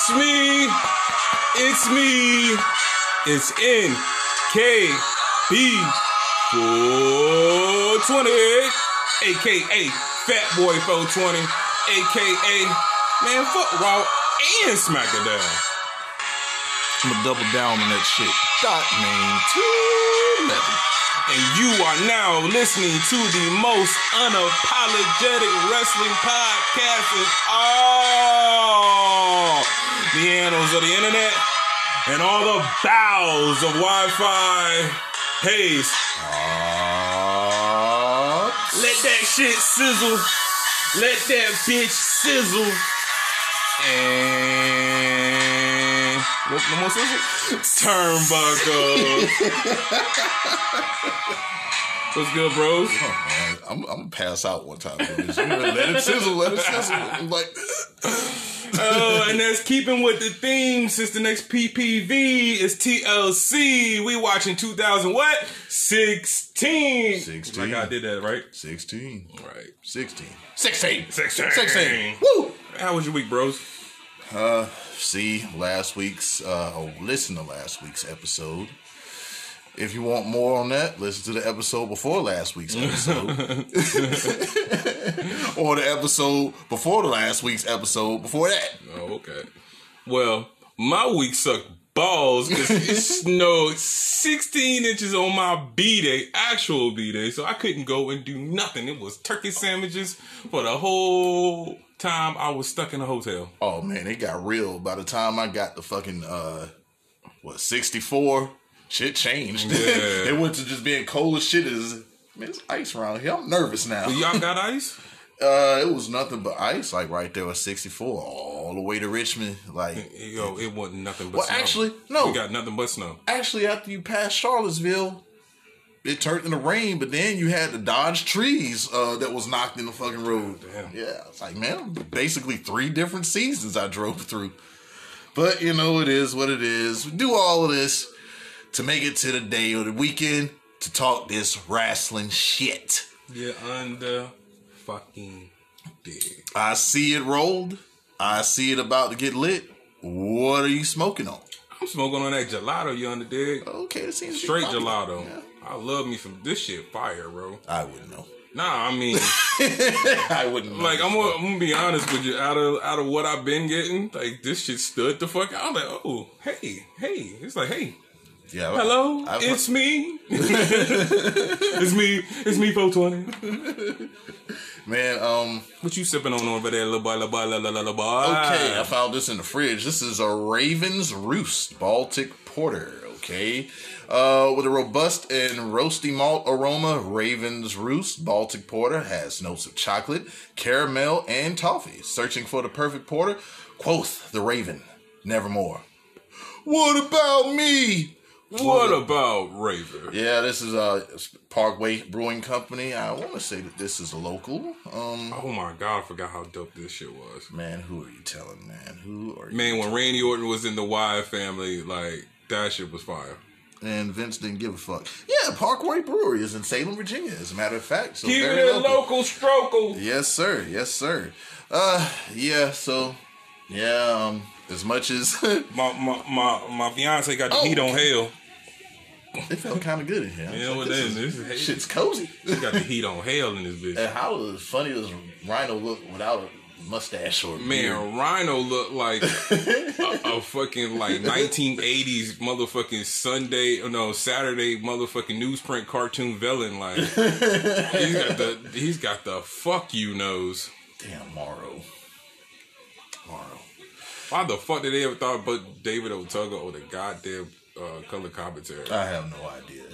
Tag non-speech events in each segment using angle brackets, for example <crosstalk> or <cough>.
It's me. It's me. It's NKB 420, aka Fat Boy 420, aka Man Fuck Raw and SmackDown. I'm gonna double down on that shit. Dot name 211. And you are now listening to the most unapologetic wrestling podcast in all the annals of the internet and all the bowels of Wi-Fi haze. Uh, Let that shit sizzle. Let that bitch sizzle. And what no more sizzle? Turnbuckle. <laughs> What's good, bros? oh, man, I'm, I'm gonna pass out one time. for. I'm gonna let it sizzle, let it sizzle. I'm like, Oh, and that's keeping with the theme since the next PPV is TLC. We watching 2000 what? 16. 16. Like I did that, right? 16, Right. 16, 16, 16. 16. Woo! How was your week, bros? Uh, see last week's, uh, oh, listen to last week's episode. If you want more on that, listen to the episode before last week's episode. <laughs> or the episode before the last week's episode before that. Oh, okay. Well, my week sucked balls because it <laughs> snowed 16 inches on my B day, actual B day, so I couldn't go and do nothing. It was turkey sandwiches for the whole time I was stuck in a hotel. Oh man, it got real. By the time I got the fucking uh what, sixty four, shit changed. Yeah. <laughs> it went to just being cold as shit Is man, it's ice around here. I'm nervous now. Y'all got ice? <laughs> Uh it was nothing but ice, like right there at sixty four, all the way to Richmond. Like Yo, it wasn't nothing but Well snow. actually, no. We got nothing but snow. actually after you passed Charlottesville, it turned into rain, but then you had to Dodge trees uh, that was knocked in the fucking road. Damn. Yeah, it's like man, basically three different seasons I drove through. But you know, it is what it is. We do all of this to make it to the day or the weekend to talk this wrestling shit. Yeah, under fucking big. I see it rolled. I see it about to get lit. What are you smoking on? I'm smoking on that gelato you under dig. Okay, it seems Straight gelato. Yeah, I love me some this shit fire, bro. I wouldn't know. Nah, I mean <laughs> I wouldn't know. Like I'm gonna, I'm gonna be honest with you. Out of out of what I've been getting, like this shit stood the fuck out. I'm like, oh, hey, hey. It's like, hey, yeah, hello, I've- <laughs> it's me. it's me. It's me. 420. Man, um, What you sipping on over there, little boy, little boy, little, little boy? okay, I found this in the fridge. This is a Raven's Roost Baltic Porter, okay? Uh, with a robust and roasty malt aroma, Raven's Roost Baltic Porter has notes of chocolate, caramel, and toffee. Searching for the perfect porter? Quoth the Raven, nevermore. What about me? What about Raver? Yeah, this is uh Parkway Brewing Company. I want to say that this is local. Um, Oh my god, I forgot how dope this shit was. man, who are you telling, man? Who are you? Man, when Randy Orton was in the Wyatt family, like that shit was fire. and Vince didn't give a fuck. Yeah, Parkway Brewery is in Salem, Virginia. As a matter of fact, so Keep very it local. local, strokel. Yes, sir. Yes, sir. Uh, yeah. So, yeah. Um, as much as My my my my fiance got the Oh. heat on hell. Felt kind of good in here. Yeah, like, well, this, is- this is- this shit's cozy. He got the heat on hell in this bitch. and how funny does Rhino look without a mustache or a beard? Man, Rhino looked like <laughs> a, a fucking like 1980s motherfucking Sunday, no Saturday motherfucking newsprint cartoon villain. Like he's got the he's got the fuck you nose. Damn, Mauro. Mauro. Why the fuck did they ever thought about David Otunga or the goddamn uh, color commentary? I have no idea.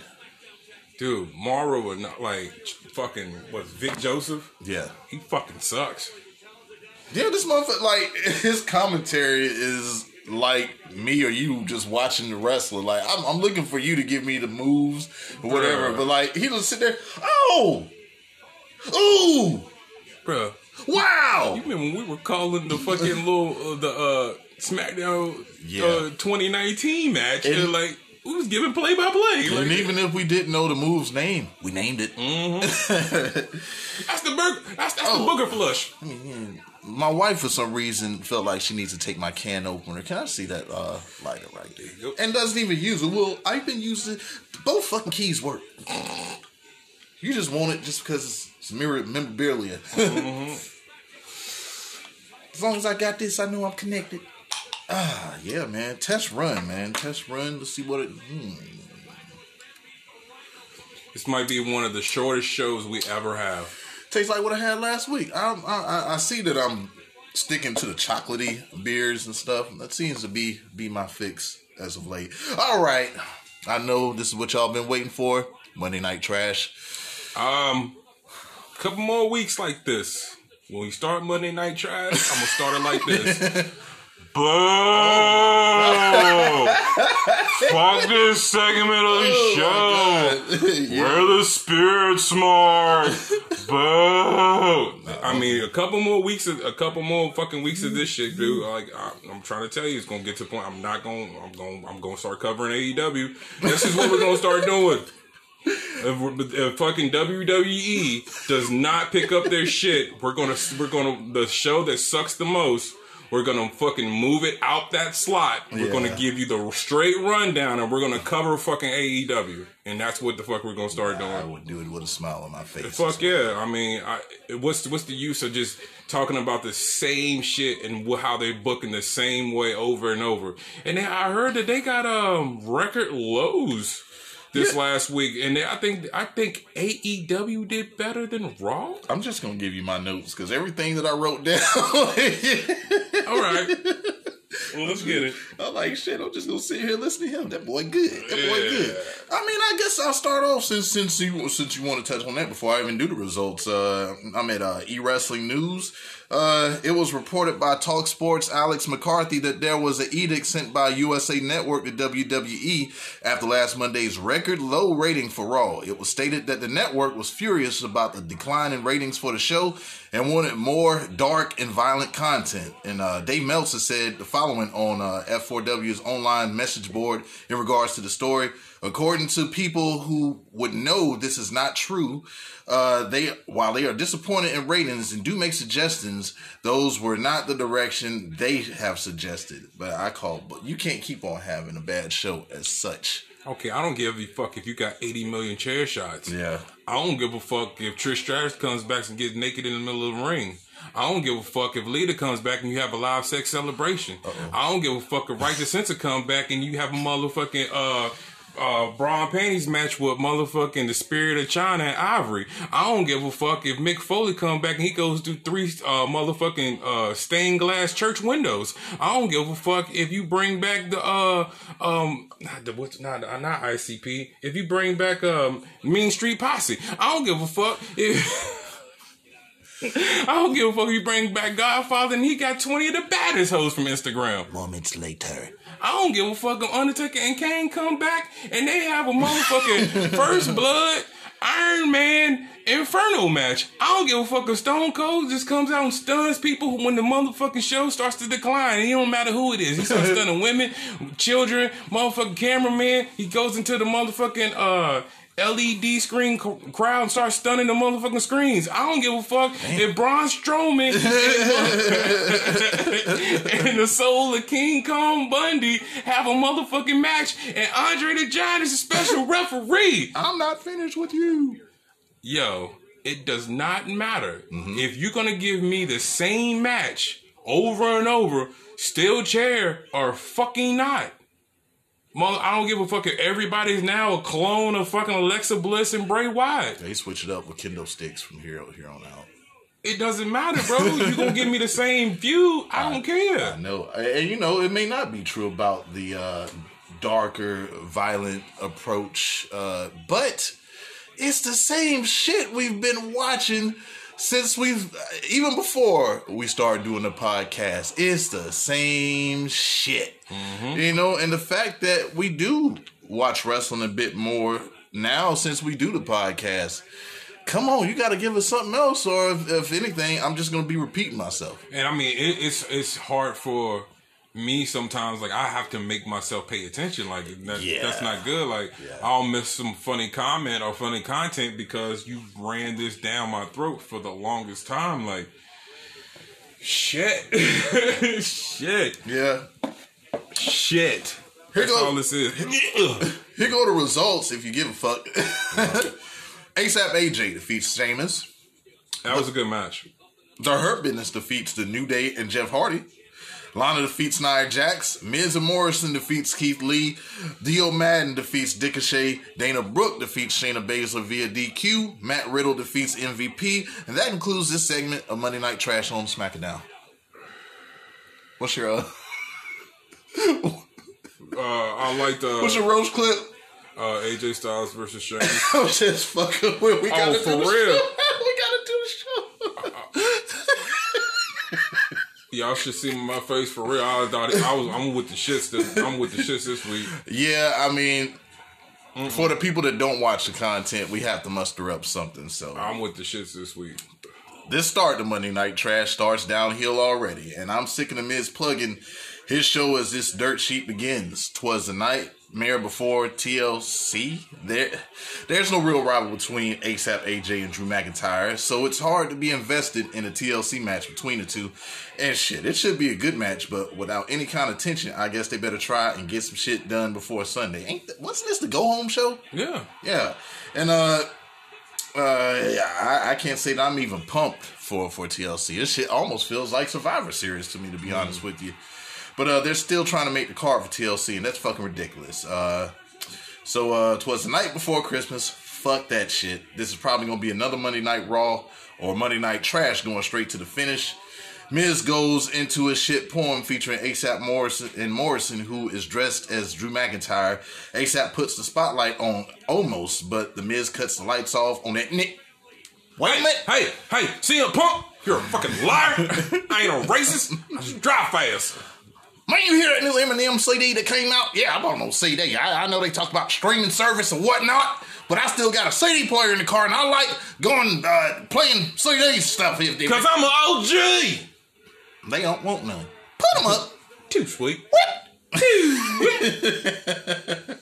Dude, Mauro would not like fucking was Vic Joseph. Yeah. He fucking sucks. Yeah, this motherfucker, like, <laughs> his commentary is like me or you just watching the wrestler. Like, I'm, I'm looking for you to give me the moves or whatever, Bruh. but like, he just sit there, oh, ooh, Bruh, wow. you remember when we were calling the fucking little uh, the uh SmackDown Yeah. uh, 2019 match, and, And- like we was giving play by play. And Like, even if we didn't know the move's name, we named it. <laughs> that's the burger. That's, that's Oh. the booger flush. I mean, my wife for some reason felt like she needs to take my can opener. Can I see that uh, lighter right there? go. And doesn't even use it. Well, I've been using both fucking keys work. You just want it just because it's mirror memorabilia. <laughs> as long as I got this, I know I'm connected. Ah, yeah, man. Test run, man. Test run. Let's see what it. Hmm. This might be one of the shortest shows we ever have. Tastes like what I had last week. I, I I- I see that I'm sticking to the chocolatey beers and stuff. That seems to be be my fix as of late. All right, I know this is what y'all been waiting for. Monday Night Trash. Um, couple more weeks like this. When we start Monday Night Trash, I'm gonna start it like this. <laughs> Boo! <laughs> Fuck this segment of the oh show. <laughs> yeah. We're the spirit smart. <laughs> Boo! I mean, a couple more weeks, of, a couple more fucking weeks of this shit, dude. Like, I, I'm trying to tell you, it's gonna get to the point. I'm not gonna, I'm gonna, I'm gonna start covering AEW. This is what we're gonna start doing. If, if fucking WWE does not pick up their shit, we're gonna, we're gonna, the show that sucks the most. We're gonna fucking move it out that slot. We're Yeah. gonna give you the straight rundown, and we're gonna cover fucking AEW, and that's what the fuck we're gonna start doing. I would do it with a smile on my face. Fuck yeah! I mean, I, what's what's the use of just talking about the same shit and how they booking the same way over and over? And then I heard that they got um record lows this last week, and they, I think I think AEW did better than Raw. I'm just gonna give you my notes because everything that I wrote <laughs> down. All right, well let's get it. I'm like, shit, I'm just gonna sit here and listen to him. That boy good. That boy Yeah. good. I mean, I guess I'll start off since since you since you want to touch on that before I even do the results. Uh, I'm at uh, E Wrestling News. Uh, it was reported by Talk Sports Alex McCarthy that there was an edict sent by USA Network to WWE after last Monday's record low rating for Raw. It was stated that the network was furious about the decline in ratings for the show and wanted more dark and violent content. And uh, Dave Meltzer said the following on uh, F4W's online message board in regards to the story. According to people who would know this is not true, uh, they while they are disappointed in ratings and do make suggestions, those were not the direction they have suggested. But I call, but you can't keep on having a bad show as such. Okay, I don't give a fuck if you got 80 million chair shots. Yeah. I don't give a fuck if Trish Stratus comes back and gets naked in the middle of the ring. I don't give a fuck if Lita comes back and you have a live sex celebration. I don't give a fuck if Right to Censor come back and you have a motherfucking uh uh bra and panties match with motherfucking the spirit of Chyna and Ivory. I don't give a fuck if Mick Foley come back and he goes through three uh motherfucking uh stained glass church windows. I don't give a fuck if you bring back the uh um not the what's not not ICP. If you bring back um Mean Street Posse. I don't give a fuck if <laughs> I don't give a fuck if you bring back Godfather and he got 20 of the baddest hoes from Instagram. Moments later. I don't give a fuck if Undertaker and Kane come back and they have a motherfucking <laughs> First Blood Iron Man Inferno match. I don't give a fuck if Stone Cold just comes out and stuns people when the motherfucking show starts to decline. And it don't matter who it is. He starts <laughs> stunning women, children, motherfucking cameraman. He goes into the motherfucking uh LED screen c- crowd and starts stunning the motherfucking screens. I don't give a fuck if Braun Strowman <laughs> and the soul of King Kong Bundy have a motherfucking match and Andre the Giant is a special <laughs> referee. I'm not finished with you. Yo, it does not matter. Mm-hmm. If you're gonna give me the same match over and over, steel chair or fucking not. I don't give a fuck everybody's now a clone of fucking Alexa Bliss and Bray Wyatt. They switch it up with kendo sticks from here here on out. It doesn't matter, bro. you gonna give me the same view. I don't care. I know, and you know, it may not be true about the uh, darker, violent approach, uh, but it's the same shit we've been watching since we've even before we started doing the podcast. It's the same shit, mm-hmm. you know, and the fact that we do watch wrestling a bit more now since we do the podcast. Come on, you got to give us something else, or if, if anything, I'm just gonna be repeating myself. And I mean, it, it's it's hard for me sometimes like I have to make myself pay attention. Like that, Yeah. that's not good. Like Yeah. I'll miss some funny comment or funny content because you ran this down my throat for the longest time. Like shit, <laughs> shit, Yeah. shit. Here That's go- all this is. Here go the results if you give a fuck. <laughs> ASAP AJ defeats Sheamus. that was a good match. The Hurt Business defeats The New Day and Jeff Hardy. Lana defeats Nia Jax. Miz and Morrison defeats Keith Lee. Dio Maddin defeats Ricochet. Dana Brooke defeats Shayna Baszler via DQ. Matt Riddle defeats MVP. And that concludes this segment of Monday Night Trash on SmackDown. What's your uh, Uh, I like the. what's your roast clip? uh, AJ Styles versus Sheamus. <laughs> I'm just fucking with. We gotta Oh, for real? <laughs> we gotta do the show. Y'all should see my face for real. I thought I was. I'm with the shits. This, I'm with the shits this week. Yeah, I mean, for the people that don't watch the content, we have to muster up something. So I'm with the shits this week. this start the Monday Night Trash starts downhill already, and I'm sick of the Miz plugging his show as this dirt sheet begins. Twas the nightmare before TLC. There, there's no real rival between ASAP AJ and Drew McIntyre, so it's hard to be invested in a TLC match between the two. And shit, it should be a good match, but without any kind of tension, I guess they better try and get some shit done before Sunday. Ain't th- wasn't this the go home show? Yeah. Yeah, and uh, uh, yeah, I, I can't say that I'm even pumped for for TLC. This shit almost feels like Survivor Series to me, to be honest with you. But uh, they're still trying to make the card for TLC, and that's fucking ridiculous. Uh, so uh, twas the night before Christmas. Fuck that shit. This is probably gonna be another Monday Night Raw or Monday Night Trash going straight to the finish. Miz goes into a shit poem featuring ASAP Morrison and Morrison, who is dressed as Drew McIntyre. ASAP puts the spotlight on Omos, but the Miz cuts the lights off on that Nick. Wait a Hey, minute. hey, hey, CM Punk, you're a fucking liar. <laughs> I ain't a racist. I just drive fast. Man, you hear that new Eminem CD that came out? Yeah, I bought no CD. I, I know they talk about streaming service and whatnot, but I still got a CD player in the car, and I like going uh, playing CD stuff. If they, Cause I'm an OG. they don't want none, put them up. Too sweet. What? <laughs> <laughs>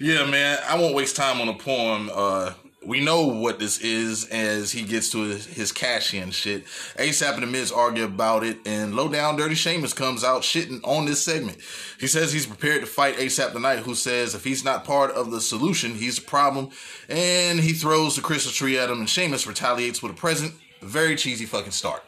yeah, man, I won't waste time on a poem. Uh, we know what this is as he gets to his, his cash in shit. ASAP and the Miz argue about it, and Low Down Dirty Sheamus comes out shitting on this segment. He says he's prepared to fight ASAP tonight, who says if he's not part of the solution, he's a problem. And he throws the Christmas tree at him, and Sheamus retaliates with a present. Very cheesy fucking start.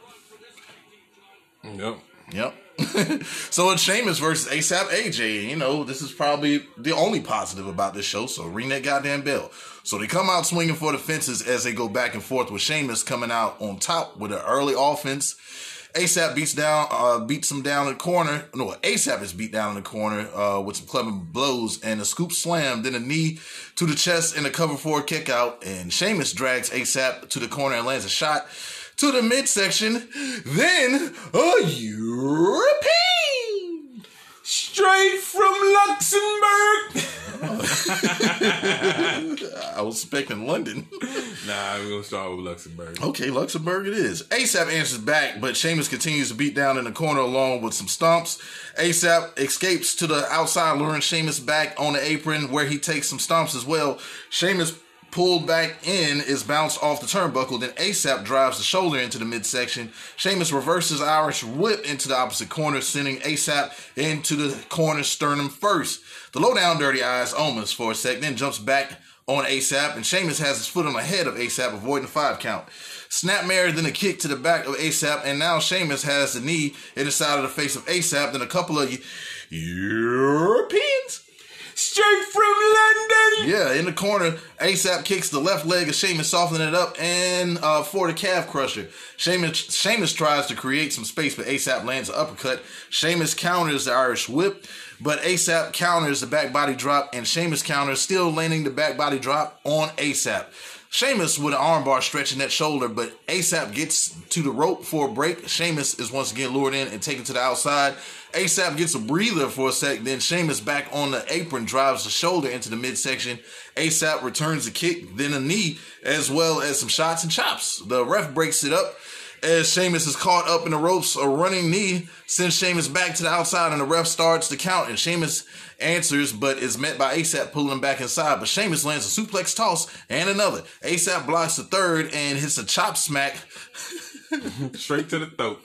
Yep. Yep. <laughs> so it's Sheamus versus ASAP AJ. You know, this is probably the only positive about this show. So ring that goddamn bell. So they come out swinging for the fences as they go back and forth with Sheamus coming out on top with an early offense. ASAP beats down, uh, beats him down in the corner. No, ASAP is beat down in the corner uh, with some clever blows and a scoop slam, then a knee to the chest and a cover for a kick out. And Sheamus drags ASAP to the corner and lands a shot to the midsection. Then a European. Straight from Luxembourg. <laughs> I was expecting London. nah, we're gonna start with Luxembourg. Okay, Luxembourg it is. ASAP answers back, but Sheamus continues to beat down in the corner along with some stomps. ASAP escapes to the outside, luring Sheamus back on the apron where he takes some stomps as well. Sheamus pulled back in is bounced off the turnbuckle. Then ASAP drives the shoulder into the midsection. Sheamus reverses Irish whip into the opposite corner, sending ASAP into the corner sternum first. The lowdown dirty eyes Omos for a sec, then jumps back on ASAP, and Sheamus has his foot on the head of ASAP, avoiding the five count. Snapmare, then a kick to the back of ASAP, and now Sheamus has the knee in the side of the face of ASAP, then a couple of Europeans. Straight from London. Yeah, in the corner, ASAP kicks the left leg of Sheamus, softening it up, and uh, for the calf crusher. Sheamus, Sheamus tries to create some space, but ASAP lands an uppercut. Sheamus counters the Irish whip, but ASAP counters the back body drop, and Sheamus counters, still landing the back body drop on ASAP. Sheamus with an armbar stretching that shoulder, but ASAP gets to the rope for a break. Sheamus is once again lured in and taken to the outside. ASAP gets a breather for a sec, then Sheamus back on the apron drives the shoulder into the midsection. ASAP returns the kick, then a knee, as well as some shots and chops. The ref breaks it up, as Sheamus is caught up in the ropes. A running knee sends Sheamus back to the outside, and the ref starts to count. And Sheamus answers, but is met by ASAP pulling back inside. But Sheamus lands a suplex toss and another. ASAP blocks the third and hits a chop smack. <laughs> Straight to the throat.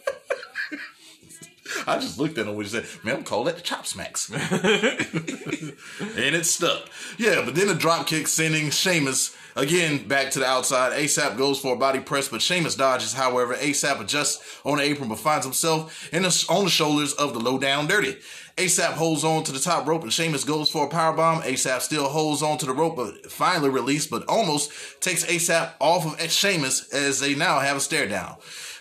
<laughs> I just looked at him and said, man, I'm calling that the chop smacks. <laughs> and it stuck. Yeah, but then a drop kick sending Sheamus again back to the outside. ASAP goes for a body press, but Sheamus dodges. However, ASAP adjusts on the apron but finds himself in the, on the shoulders of the low down dirty. ASAP holds on to the top rope and Sheamus goes for a power bomb. ASAP still holds on to the rope, but finally released, but almost takes ASAP off of Sheamus as they now have a stare down.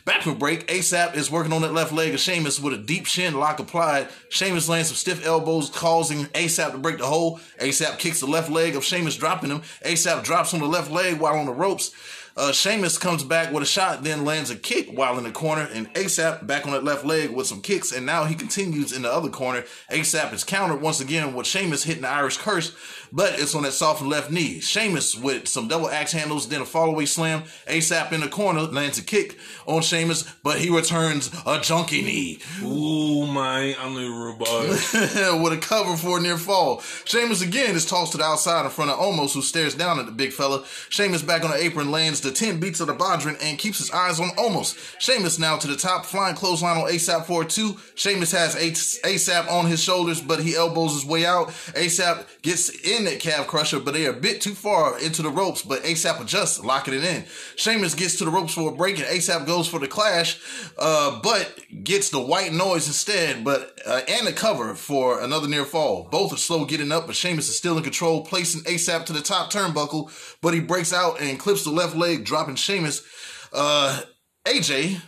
Back break, ASAP is working on that left leg of Sheamus with a deep shin lock applied. Sheamus lands some stiff elbows, causing ASAP to break the hole. ASAP kicks the left leg of Sheamus, dropping him. ASAP drops on the left leg while on the ropes. Uh, Sheamus comes back with a shot, then lands a kick while in the corner, and ASAP back on that left leg with some kicks, and now he continues in the other corner. ASAP is countered once again with Sheamus hitting the Irish curse, but it's on that soft left knee. Sheamus with some double axe handles, then a fallaway slam. ASAP in the corner lands a kick on Sheamus, but he returns a junkie knee. Ooh, my unbelievable. <laughs> with a cover for a near fall. Sheamus again is tossed to the outside in front of Omos, who stares down at the big fella. Sheamus back on the apron lands the 10 beats of the Bodhrán and keeps his eyes on Omos. Sheamus now to the top, flying clothesline on ASAP for a two. Sheamus has ASAP on his shoulders, but he elbows his way out. ASAP gets in that calf crusher, but they are a bit too far into the ropes, but ASAP adjusts, locking it in. Sheamus gets to the ropes for a break, and ASAP goes for the clash, uh, but gets the white noise instead, but uh, and the cover for another near fall. Both are slow getting up, but Sheamus is still in control, placing ASAP to the top turnbuckle, but he breaks out and clips the left leg, dropping Sheamus. Uh, AJ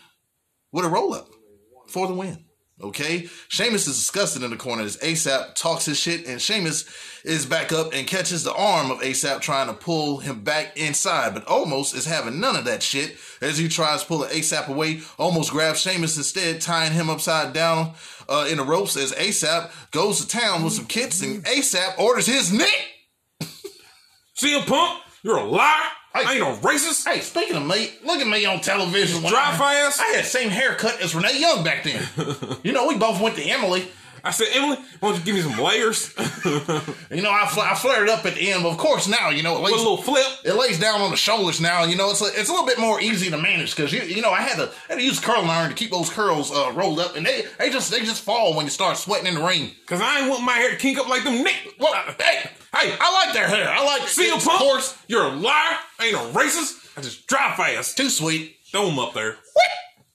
with a roll up for the win. Okay, Sheamus is disgusted in the corner as ASAP talks his shit, and Sheamus is back up and catches the arm of ASAP trying to pull him back inside, but Omos is having none of that shit as he tries to pull ASAP away. Omos grabs Sheamus instead, tying him upside down uh, in the ropes as ASAP goes to town with some kits, and ASAP orders his neck. CM Punk? You're a liar. I ain't no racist. Hey, speaking of me, look at me on television. Dry fast. I had the same haircut as Renee Young back then. <laughs> you know, we both went to Emily. I said, Emily, why don't you give me some layers? <laughs> You know, I, fl- I flared up at the end, but of course now, you know, it With a lays, little flip. it lays down on the shoulders now. You know, it's a, it's a little bit more easy to manage because you you know I had to had to use curling iron to keep those curls uh, rolled up, and they they just they just fall when you start sweating in the rain. Cause I ain't want my hair to kink up like them Nick. Well, hey, hey, I like their hair. I like See a of punk? course. You're a liar. I ain't a racist. I just drive fast. Too sweet. Throw them up there.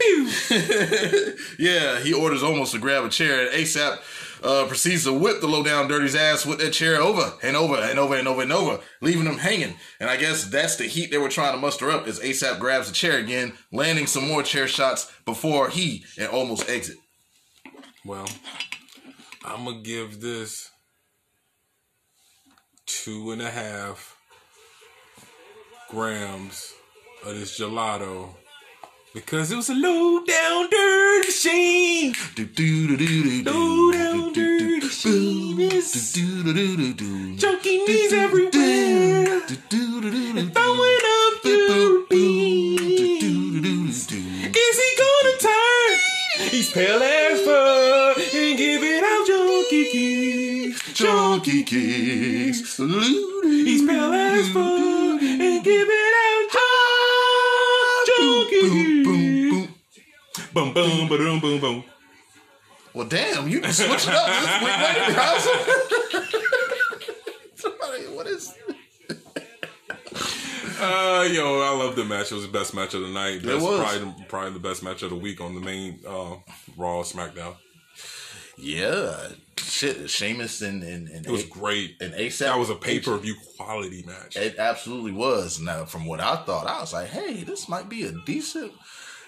<laughs> Yeah, he orders Omos to grab a chair, and ASAP uh, proceeds to whip the low down dirty's ass with that chair over and over and over and over and over, leaving him hanging. And I guess that's the heat they were trying to muster up as ASAP grabs the chair again, landing some more chair shots before he and Omos exit. Well, I'm gonna give this two and a half grams of this gelato because it was a low down dirty shame. Do do do do do Low down dirty shameless. Junkie knees everywhere. Throwing up your beats. Is he gonna turn? He's pale as fuck and giving out junkie kicks. Junkie kicks. He's pale as fuck and giving out junkie Boom, boom, boom. Boom, boom, boom, boom, boom. Well, damn, you can switch up this week. Wait, how's Somebody, what is? Uh, yo, I love the match. It was the best match of the night. That's was. probably probably the best match of the week on the main uh, Raw SmackDown. Yeah, shit, Sheamus and and, and It was great. and ASAP. That was a pay per view quality match. It absolutely was. Now, from what I thought, I was like, hey, this might be a decent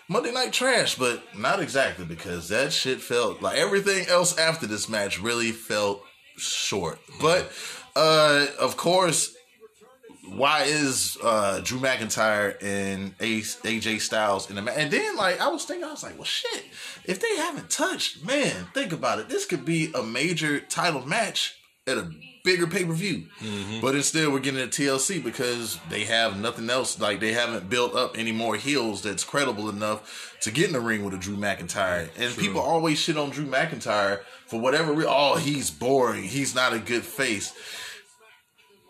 Monday Night Trash, but not exactly because that shit felt like everything else after this match really felt short. But uh of course, why is uh Drew McIntyre and AJ Styles in the match? And then like I was thinking, I was like, well shit, if they haven't touched, man, think about it. This could be a major title match at a bigger pay per view. But instead, we're getting a TLC because they have nothing else. Like they haven't built up any more heels that's credible enough to get in the ring with a Drew McIntyre. And people always shit on Drew McIntyre for whatever. Re- oh, he's boring. He's not a good face.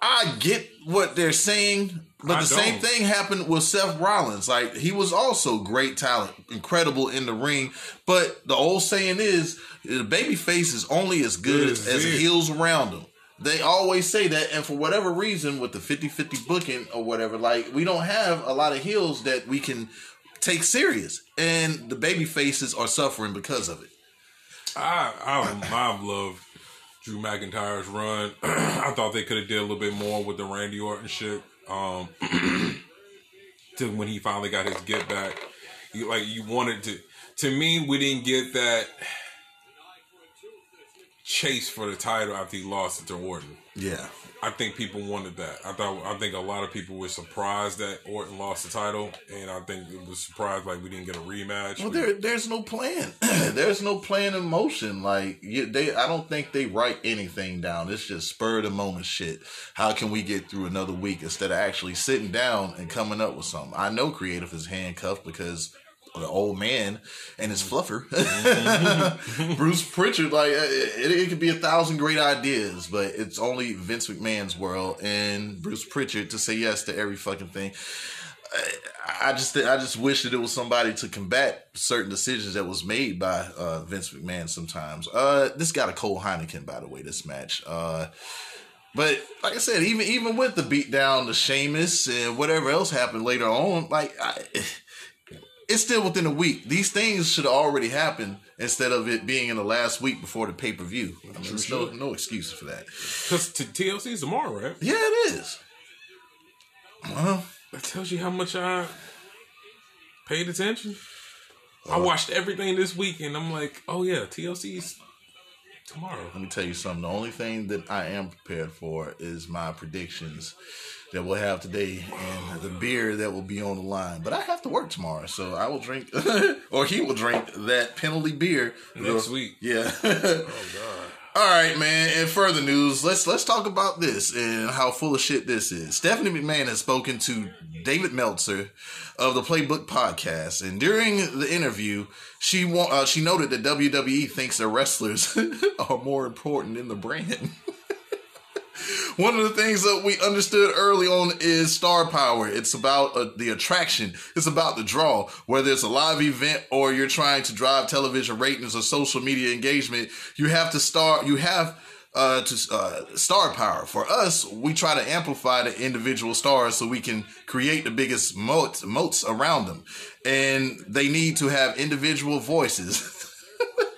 I get what they're saying, but I the same don't. thing happened with Seth Rollins. Like he was also great talent, incredible in the ring. But the old saying is, the baby face is only as good as as heels around them. They always say that, and for whatever reason, with the 50-50 booking or whatever, like we don't have a lot of heels that we can take serious, and the baby faces are suffering because of it. I I I love Drew McIntyre's run. <clears throat> I thought they could have did a little bit more with the Randy Orton shit. Um, <clears throat> to when he finally got his get back, you, like you wanted to. To me, we didn't get that chase for the title after he lost it to Orton. Yeah, I think people wanted that. I thought I think a lot of people were surprised that Orton lost the title, and I think it was surprised like we didn't get a rematch. Well, there, there's no plan. <clears throat> there's no plan in motion. Like you, they, I don't think they write anything down. It's just spur of the moment shit. How can we get through another week instead of actually sitting down and coming up with something? I know creative is handcuffed because the old man and his fluffer, <laughs> Bruce Pritchard. Like it, it could be a thousand great ideas, but it's only Vince McMahon's world and Bruce Pritchard to say yes to every fucking thing. I just I just wish that it was somebody to combat certain decisions that was made by uh, Vince McMahon sometimes. Uh, this got a cold Heineken, by the way, this match. Uh, but like I said, even even with the beatdown, the Sheamus, and whatever else happened later on, like I, it's still within a week. These things should have already happened instead of it being in the last week before the pay per view. I mean, there's no no excuse for that. Because t- TLC's tomorrow, right? Yeah, it is. Well, That tells you how much I paid attention. I uh-huh. watched everything this week, and I'm like, oh yeah, TLC's tomorrow. Let me tell you something. The only thing that I am prepared for is my predictions that we'll have today and the beer that will be on the line. But I have to work tomorrow, so I will drink, <laughs> or he will drink that penalty beer Next week. Yeah. <laughs> Oh god. All right, man. And further news, let's let's talk about this and how full of shit this is. Stephanie McMahon has spoken to David Meltzer of the Playbook Podcast, and during the interview, she wa- uh, she noted that WWE thinks their wrestlers <laughs> are more important than the brand. One of the things that we understood early on is star power. It's about uh, the attraction. It's about the draw. Whether it's a live event or you're trying to drive television ratings or social media engagement, you have to star. You have uh, to uh, star power. For us, we try to amplify the individual stars so we can create the biggest moats, moats around them, and they need to have individual voices. <laughs>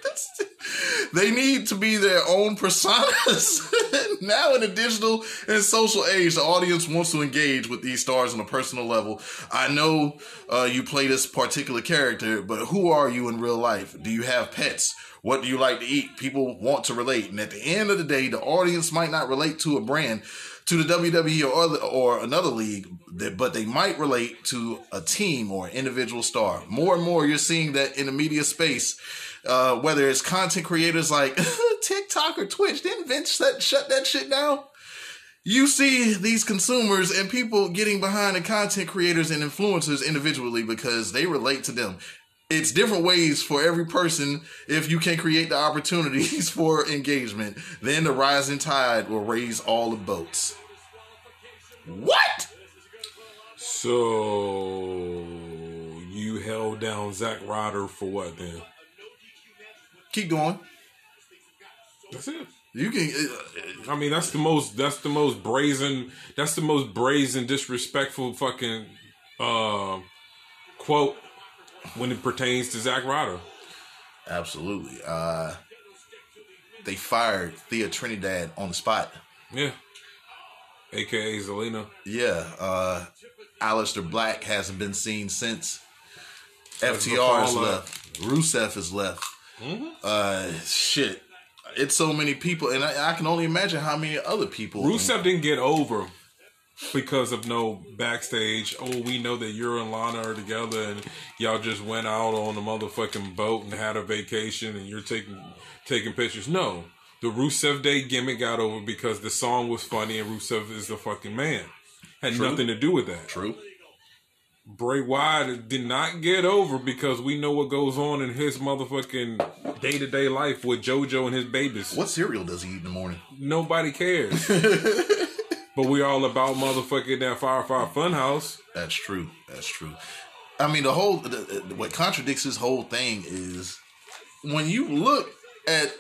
They need to be their own personas. <laughs> now in the digital and social age, the audience wants to engage with these stars on a personal level. I know uh, you play this particular character, but who are you in real life? Do you have pets? What do you like to eat? People want to relate. And at the end of the day, the audience might not relate to a brand, to the WWE or other, or another league, but they might relate to a team or an individual star. More and more, you're seeing that in the media space uh, whether it's content creators like <laughs> TikTok or Twitch, didn't Vince shut that shit down? You see these consumers and people getting behind the content creators and influencers individually because they relate to them. It's different ways for every person. If you can create the opportunities <laughs> for engagement, then the rising tide will raise all the boats. What? So you held down Zack Ryder for what then? Keep going. That's it. You can. Uh, I mean, that's the most. That's the most brazen. That's the most brazen, disrespectful fucking uh, quote when it pertains to Zack Ryder. absolutely. Uh, they fired Thea Trinidad on the spot. Yeah, aka Zelina. Yeah, uh Aleister Black hasn't been seen since. FTR is left. Rusev is left. Uh, shit. It's so many people, and I, I can only imagine how many other people. Rusev didn't get over because of no backstage. Oh, we know that you and Lana are together, and y'all just went out on a motherfucking boat and had a vacation, and you're taking taking pictures. No, The Rusev Day gimmick got over because the song was funny and Rusev is the fucking man. Had True. nothing to do with that. True. Bray Wyatt did not get over because we know what goes on in his motherfucking day to day life with JoJo and his babies. What cereal does he eat in the morning? Nobody cares. <laughs> but we all about motherfucking that Firefly Funhouse. That's true. That's true. I mean, the whole the, what contradicts this whole thing is when you look at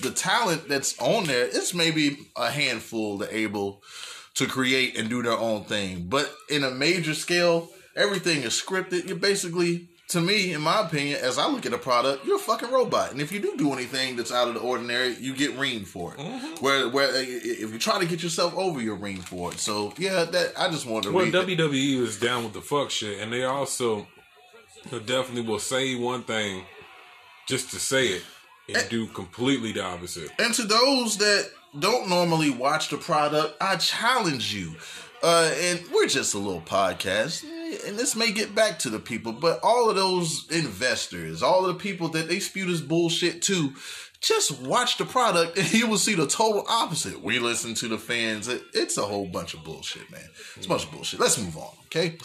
the talent that's on there, it's maybe a handful that able to create and do their own thing. But in a major scale, everything is scripted. You're basically, to me, in my opinion, as I look at a product, you're a fucking robot. And if you do do anything that's out of the ordinary, you get reamed for it. Where, where uh, if you try to get yourself over, you're reamed for it. So yeah, that I just wanted to Well. WWE is down with the fuck shit, and they also definitely will say one thing just to say it and do completely the opposite. And to those that don't normally watch the product, I challenge you. Uh, and we're just a little podcast, and this may get back to the people, but all of those investors, all of the people that they spew this bullshit to, just watch the product and <laughs> you will see the total opposite. We listen to the fans. It, it's a whole bunch of bullshit, man. It's a bunch of bullshit. Let's move on, okay?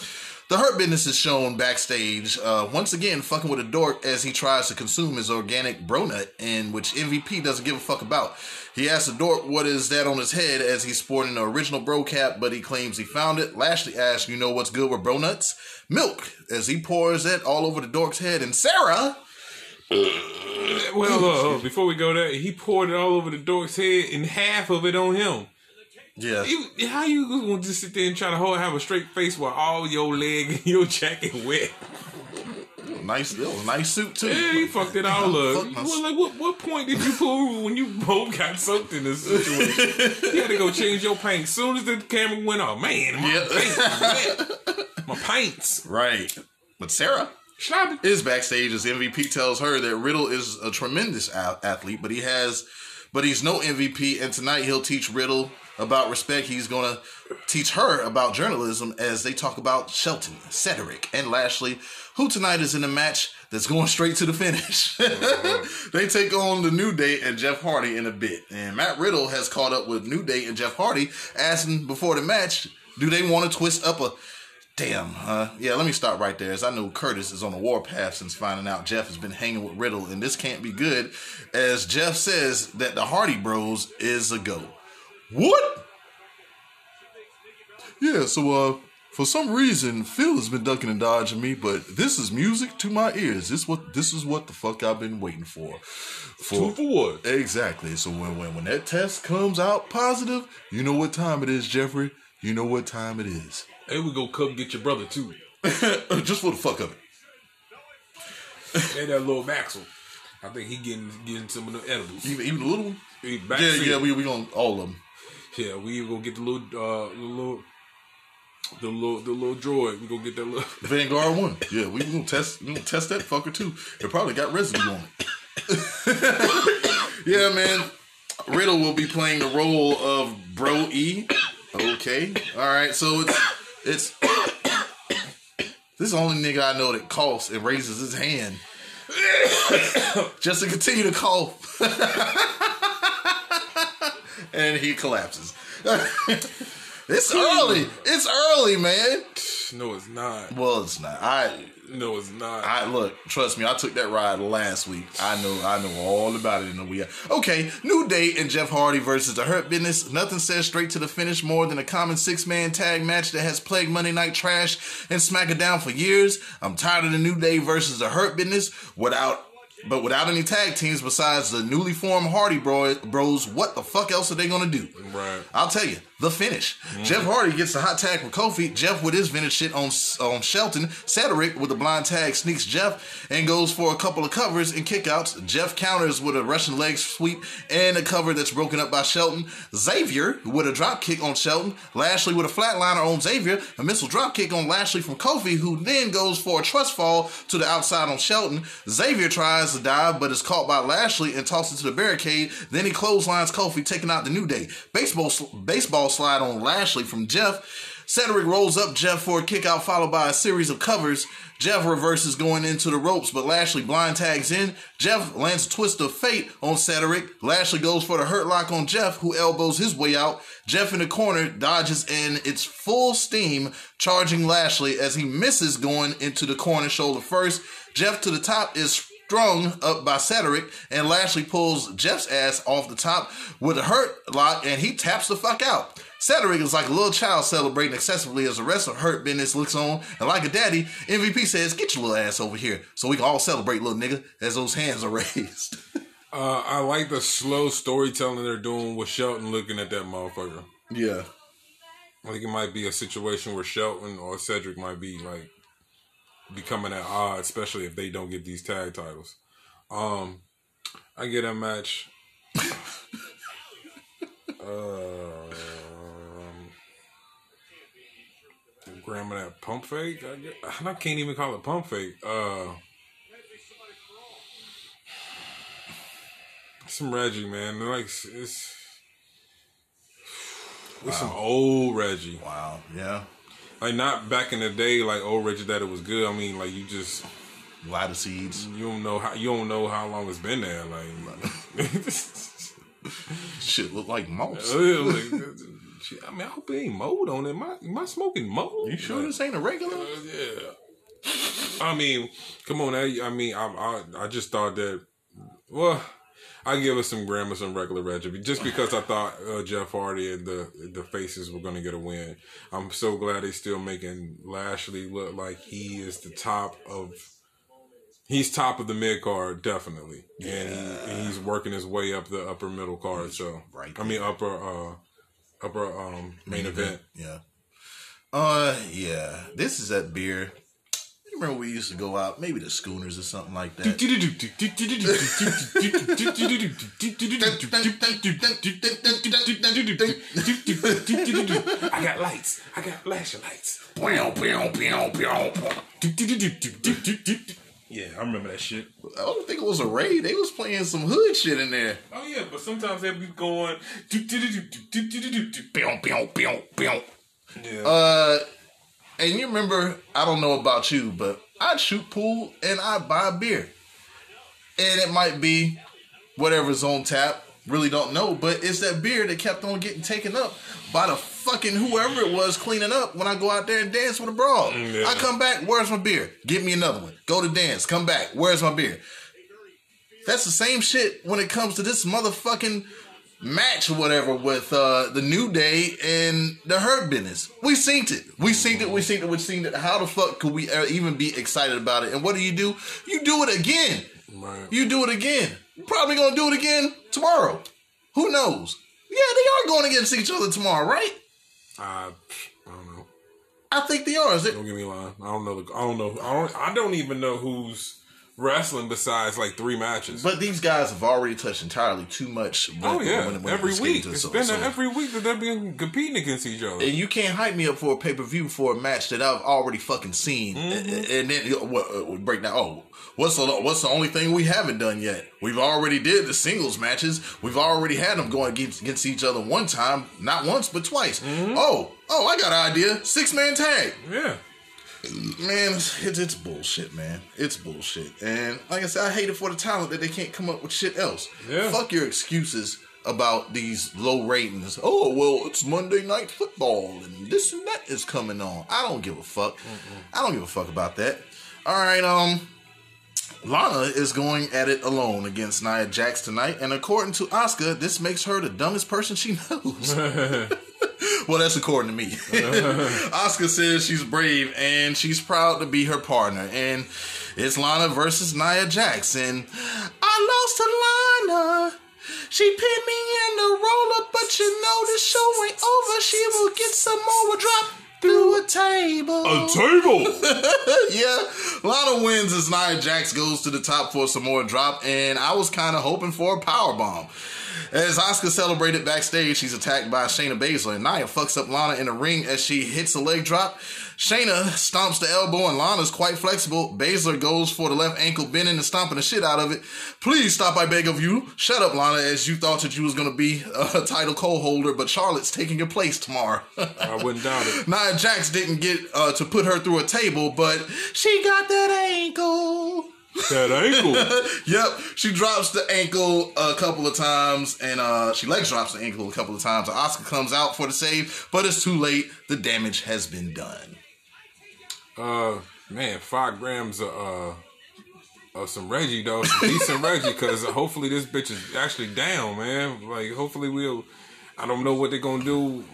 The Hurt Business is shown backstage, uh, once again fucking with a dork as he tries to consume his organic bro nut, and which MVP doesn't give a fuck about. He asks the dork what is that on his head as he's sporting an original bro cap, but he claims he found it. Lashley asks, "You know what's good with bro nuts? Milk." As he pours it all over the dork's head, and Sarah, Well, uh, before we go there, he poured it all over the dork's head and half of it on him. Yeah, You, how you gonna just sit there and try to hold have a straight face while all your leg and <laughs> your jacket wet? nice, it was a nice suit too. Yeah, he fucked it all <laughs> up. Well, like, what, what point did you pull <laughs> when you both got soaked in this situation? you had to go change your paint as soon as the camera went off. Man, my Yeah. paint wet. My paints. Right, but Sarah. Is backstage as MVP tells her that Riddle is a tremendous athlete, but he has, but he's no MVP. And tonight he'll teach Riddle about respect. He's gonna teach her about journalism as they talk about Shelton, Cedric, and Lashley, who tonight is in a match that's going straight to the finish. <laughs> they take on the New Day and Jeff Hardy in a bit, and Matt Riddle has caught up with New Day and Jeff Hardy, asking before the match, do they want to twist up a Damn, huh? Yeah, let me stop right there. As I know Curtis is on the warpath since finding out Jeff has been hanging with Riddle, and this can't be good. As Jeff says that the Hardy Bros is a go. What? Yeah, so uh, for some reason Phil has been ducking and dodging me, but this is music to my ears. This what this is what the fuck I've been waiting for. Two For for what? exactly. So when when when that test comes out positive, you know what time it is, Jeffrey. You know what time it is. Hey, we go come get your brother too. <laughs> Just for the fuck of it. Hey, that little Maxwell. I think he getting getting some of the edibles. Even, even the little one? Yeah, yeah, we we gonna all of them. Yeah, we gonna get the little, uh, the little, the little, the little droid. We gonna get that little. <laughs> Vanguard one. Yeah, we gonna test we gonna test that fucker too. It probably got residue on it. <coughs> yeah, man. Riddle will be playing the role of Bro E. Okay. Alright, so it's it's <coughs> this is the only nigga I know that coughs and raises his hand. <coughs> Just to continue to cough. <laughs> and he collapses. <laughs> it's early. It's early, man. No, it's not. Well, it's not. I No, it's not. I look, trust me, I took that ride last week. I know I know all about it in the week. Okay, New Day and Jeff Hardy versus the Hurt Business. Nothing says straight to the finish more than a common six-man tag match that has plagued Monday Night Trash and SmackDown for years. I'm tired of the New Day versus the Hurt Business without but without any tag teams besides the newly formed Hardy bro- Bros, what the fuck else are they gonna do? Right. I'll tell you, the finish. Mm-hmm. Jeff Hardy gets the hot tag from Kofi. Jeff with his vintage shit on on Shelton. Cedric with the blind tag sneaks Jeff and goes for a couple of covers and kickouts. Jeff counters with a Russian leg sweep and a cover that's broken up by Shelton. Xavier with a drop kick on Shelton. Lashley with a flatliner on Xavier. A missile drop kick on Lashley from Kofi, who then goes for a trust fall to the outside on Shelton. Xavier tries tries to dive, but is caught by Lashley and tossed into the barricade. Then he clotheslines Kofi, taking out the New Day. Baseball, baseball slide on Lashley from Jeff. Cedric rolls up Jeff for a kick out, followed by a series of covers. Jeff reverses going into the ropes, but Lashley blind tags in. Jeff lands a twist of fate on Cedric. Lashley goes for the hurt lock on Jeff, who elbows his way out. Jeff in the corner dodges in its full steam, charging Lashley as he misses going into the corner shoulder first. Jeff to the top is strung up by Cedric, and Lashley pulls Jeff's ass off the top with a hurt lock, and he taps the fuck out. Cedric is like a little child celebrating excessively as the rest of Hurt Business looks on, and like a daddy, MVP says, "Get your little ass over here, so we can all celebrate, little nigga." As those hands are <laughs> raised. Uh, I like the slow storytelling they're doing with Shelton looking at that motherfucker. yeah, I think it might be a situation where Shelton or Cedric might be like becoming at odds, especially if they don't get these tag titles. Um, I get a match. <laughs> um, grammar that pump fake. I, get, I can't even call it pump fake. Uh, some Reggie, man. They like it's it's some old Reggie. wow, yeah. Like not back in the day, like old Reggie that it was good. I mean, like you just A lot of seeds. you don't know how you don't know how long it's been there. Like, <laughs> Shit look like moss. <laughs> I mean, I hope it ain't mold on it. Am I, am I smoking mold? You sure Like, this ain't a regular? uh, yeah. I mean, come on. I, I mean, I, I I just thought that. Well, I give us some grammar, some regular Reggie, just because I thought uh, Jeff Hardy and the the faces were going to get a win. I'm so glad they're still making Lashley look like he is the top of. He's top of the mid card, definitely, and, he, and he's working his way up the upper middle card. So, right I mean, upper uh, upper um main event. Yeah. Uh, yeah. This is that beer. You remember we used to go out, maybe the schooners or something like that. I got lights. I got flashlights. Pew, pew, pew, pew. Yeah, I remember that shit. I don't think it was a raid. They was playing some hood shit in there. Oh yeah, but sometimes they'd be going. Yeah. Uh, and you remember, I don't know about you, but I'd shoot pool and I'd buy beer. And it might be whatever's on tap. Really don't know, but it's that beer that kept on getting taken up by the fucking whoever it was cleaning up when I go out there and dance with a broad. Mm, yeah. I come back, where's my beer? Give me another one. Go to dance, come back, where's my beer? That's the same shit when it comes to this motherfucking match or whatever with uh the New Day and the Hurt Business. We seen it. We seen it. We seen it. We seen it. How the fuck could we uh, even be excited about it? And what do you do? You do it again. Right. You do it again. You're probably gonna do it again tomorrow. Who knows? Yeah, they are going against each other tomorrow, right? I, I don't know. I think they are. Is it? Don't get me lying. I don't know. The, I don't know. I don't. I don't even know who's wrestling besides like three matches. But these guys have already touched entirely too much. Oh yeah, when- when every week it's so- been so- every week that they've been competing against each other. And you can't hype me up for a pay per view for a match that I've already fucking seen, Mm-hmm. and, and then uh, what, uh, break down. Oh, what's the what's the only thing we haven't done yet? We've already did the singles matches. We've already had them going against, against each other one time, not once but twice. Mm-hmm. Oh, oh, I got an idea. Six man tag. yeah. Man, it's, it's bullshit, man. It's bullshit. And like I said, I hate it for the talent that they can't come up with shit else. Yeah. Fuck your excuses about these low ratings. Oh, well, it's Monday Night Football and this and that is coming on. I don't give a fuck. I don't give a fuck about that. All right, um, Lana is going at it alone against Nia Jax tonight, and according to Asuka, this makes her the dumbest person she knows. <laughs> <laughs> <laughs> well, that's according to me. <laughs> Asuka says she's brave and she's proud to be her partner, and it's Lana versus Nia Jax, and I lost to Lana. She pinned me in the roller, but you know the show ain't over. She will get some more drop through a table. A table. <laughs> yeah, Lana wins as Nia Jax goes to the top for some more drop, and I was kind of hoping for a power bomb. As Asuka celebrated backstage, she's attacked by Shayna Baszler, and Nia fucks up Lana in the ring as she hits a leg drop. Shayna stomps the elbow, and Lana's quite flexible. Baszler goes for the left ankle, bending and stomping the shit out of it. Please stop, I beg of you. Shut up, Lana, as you thought that you was gonna be a <laughs> title co-holder, but Charlotte's taking your place tomorrow. I wouldn't doubt it. <laughs> Nia Jax didn't get uh, to put her through a table, but she got that ankle. That ankle. <laughs> Yep, she drops the ankle a couple of times, and uh, she legs drops the ankle a couple of times. Asuka comes out for the save, but it's too late. The damage has been done. Uh, man, five grams of uh, of some Reggie though, some decent Reggie, because hopefully this bitch is actually down, man. Like, hopefully we'll. I don't know what they're gonna do,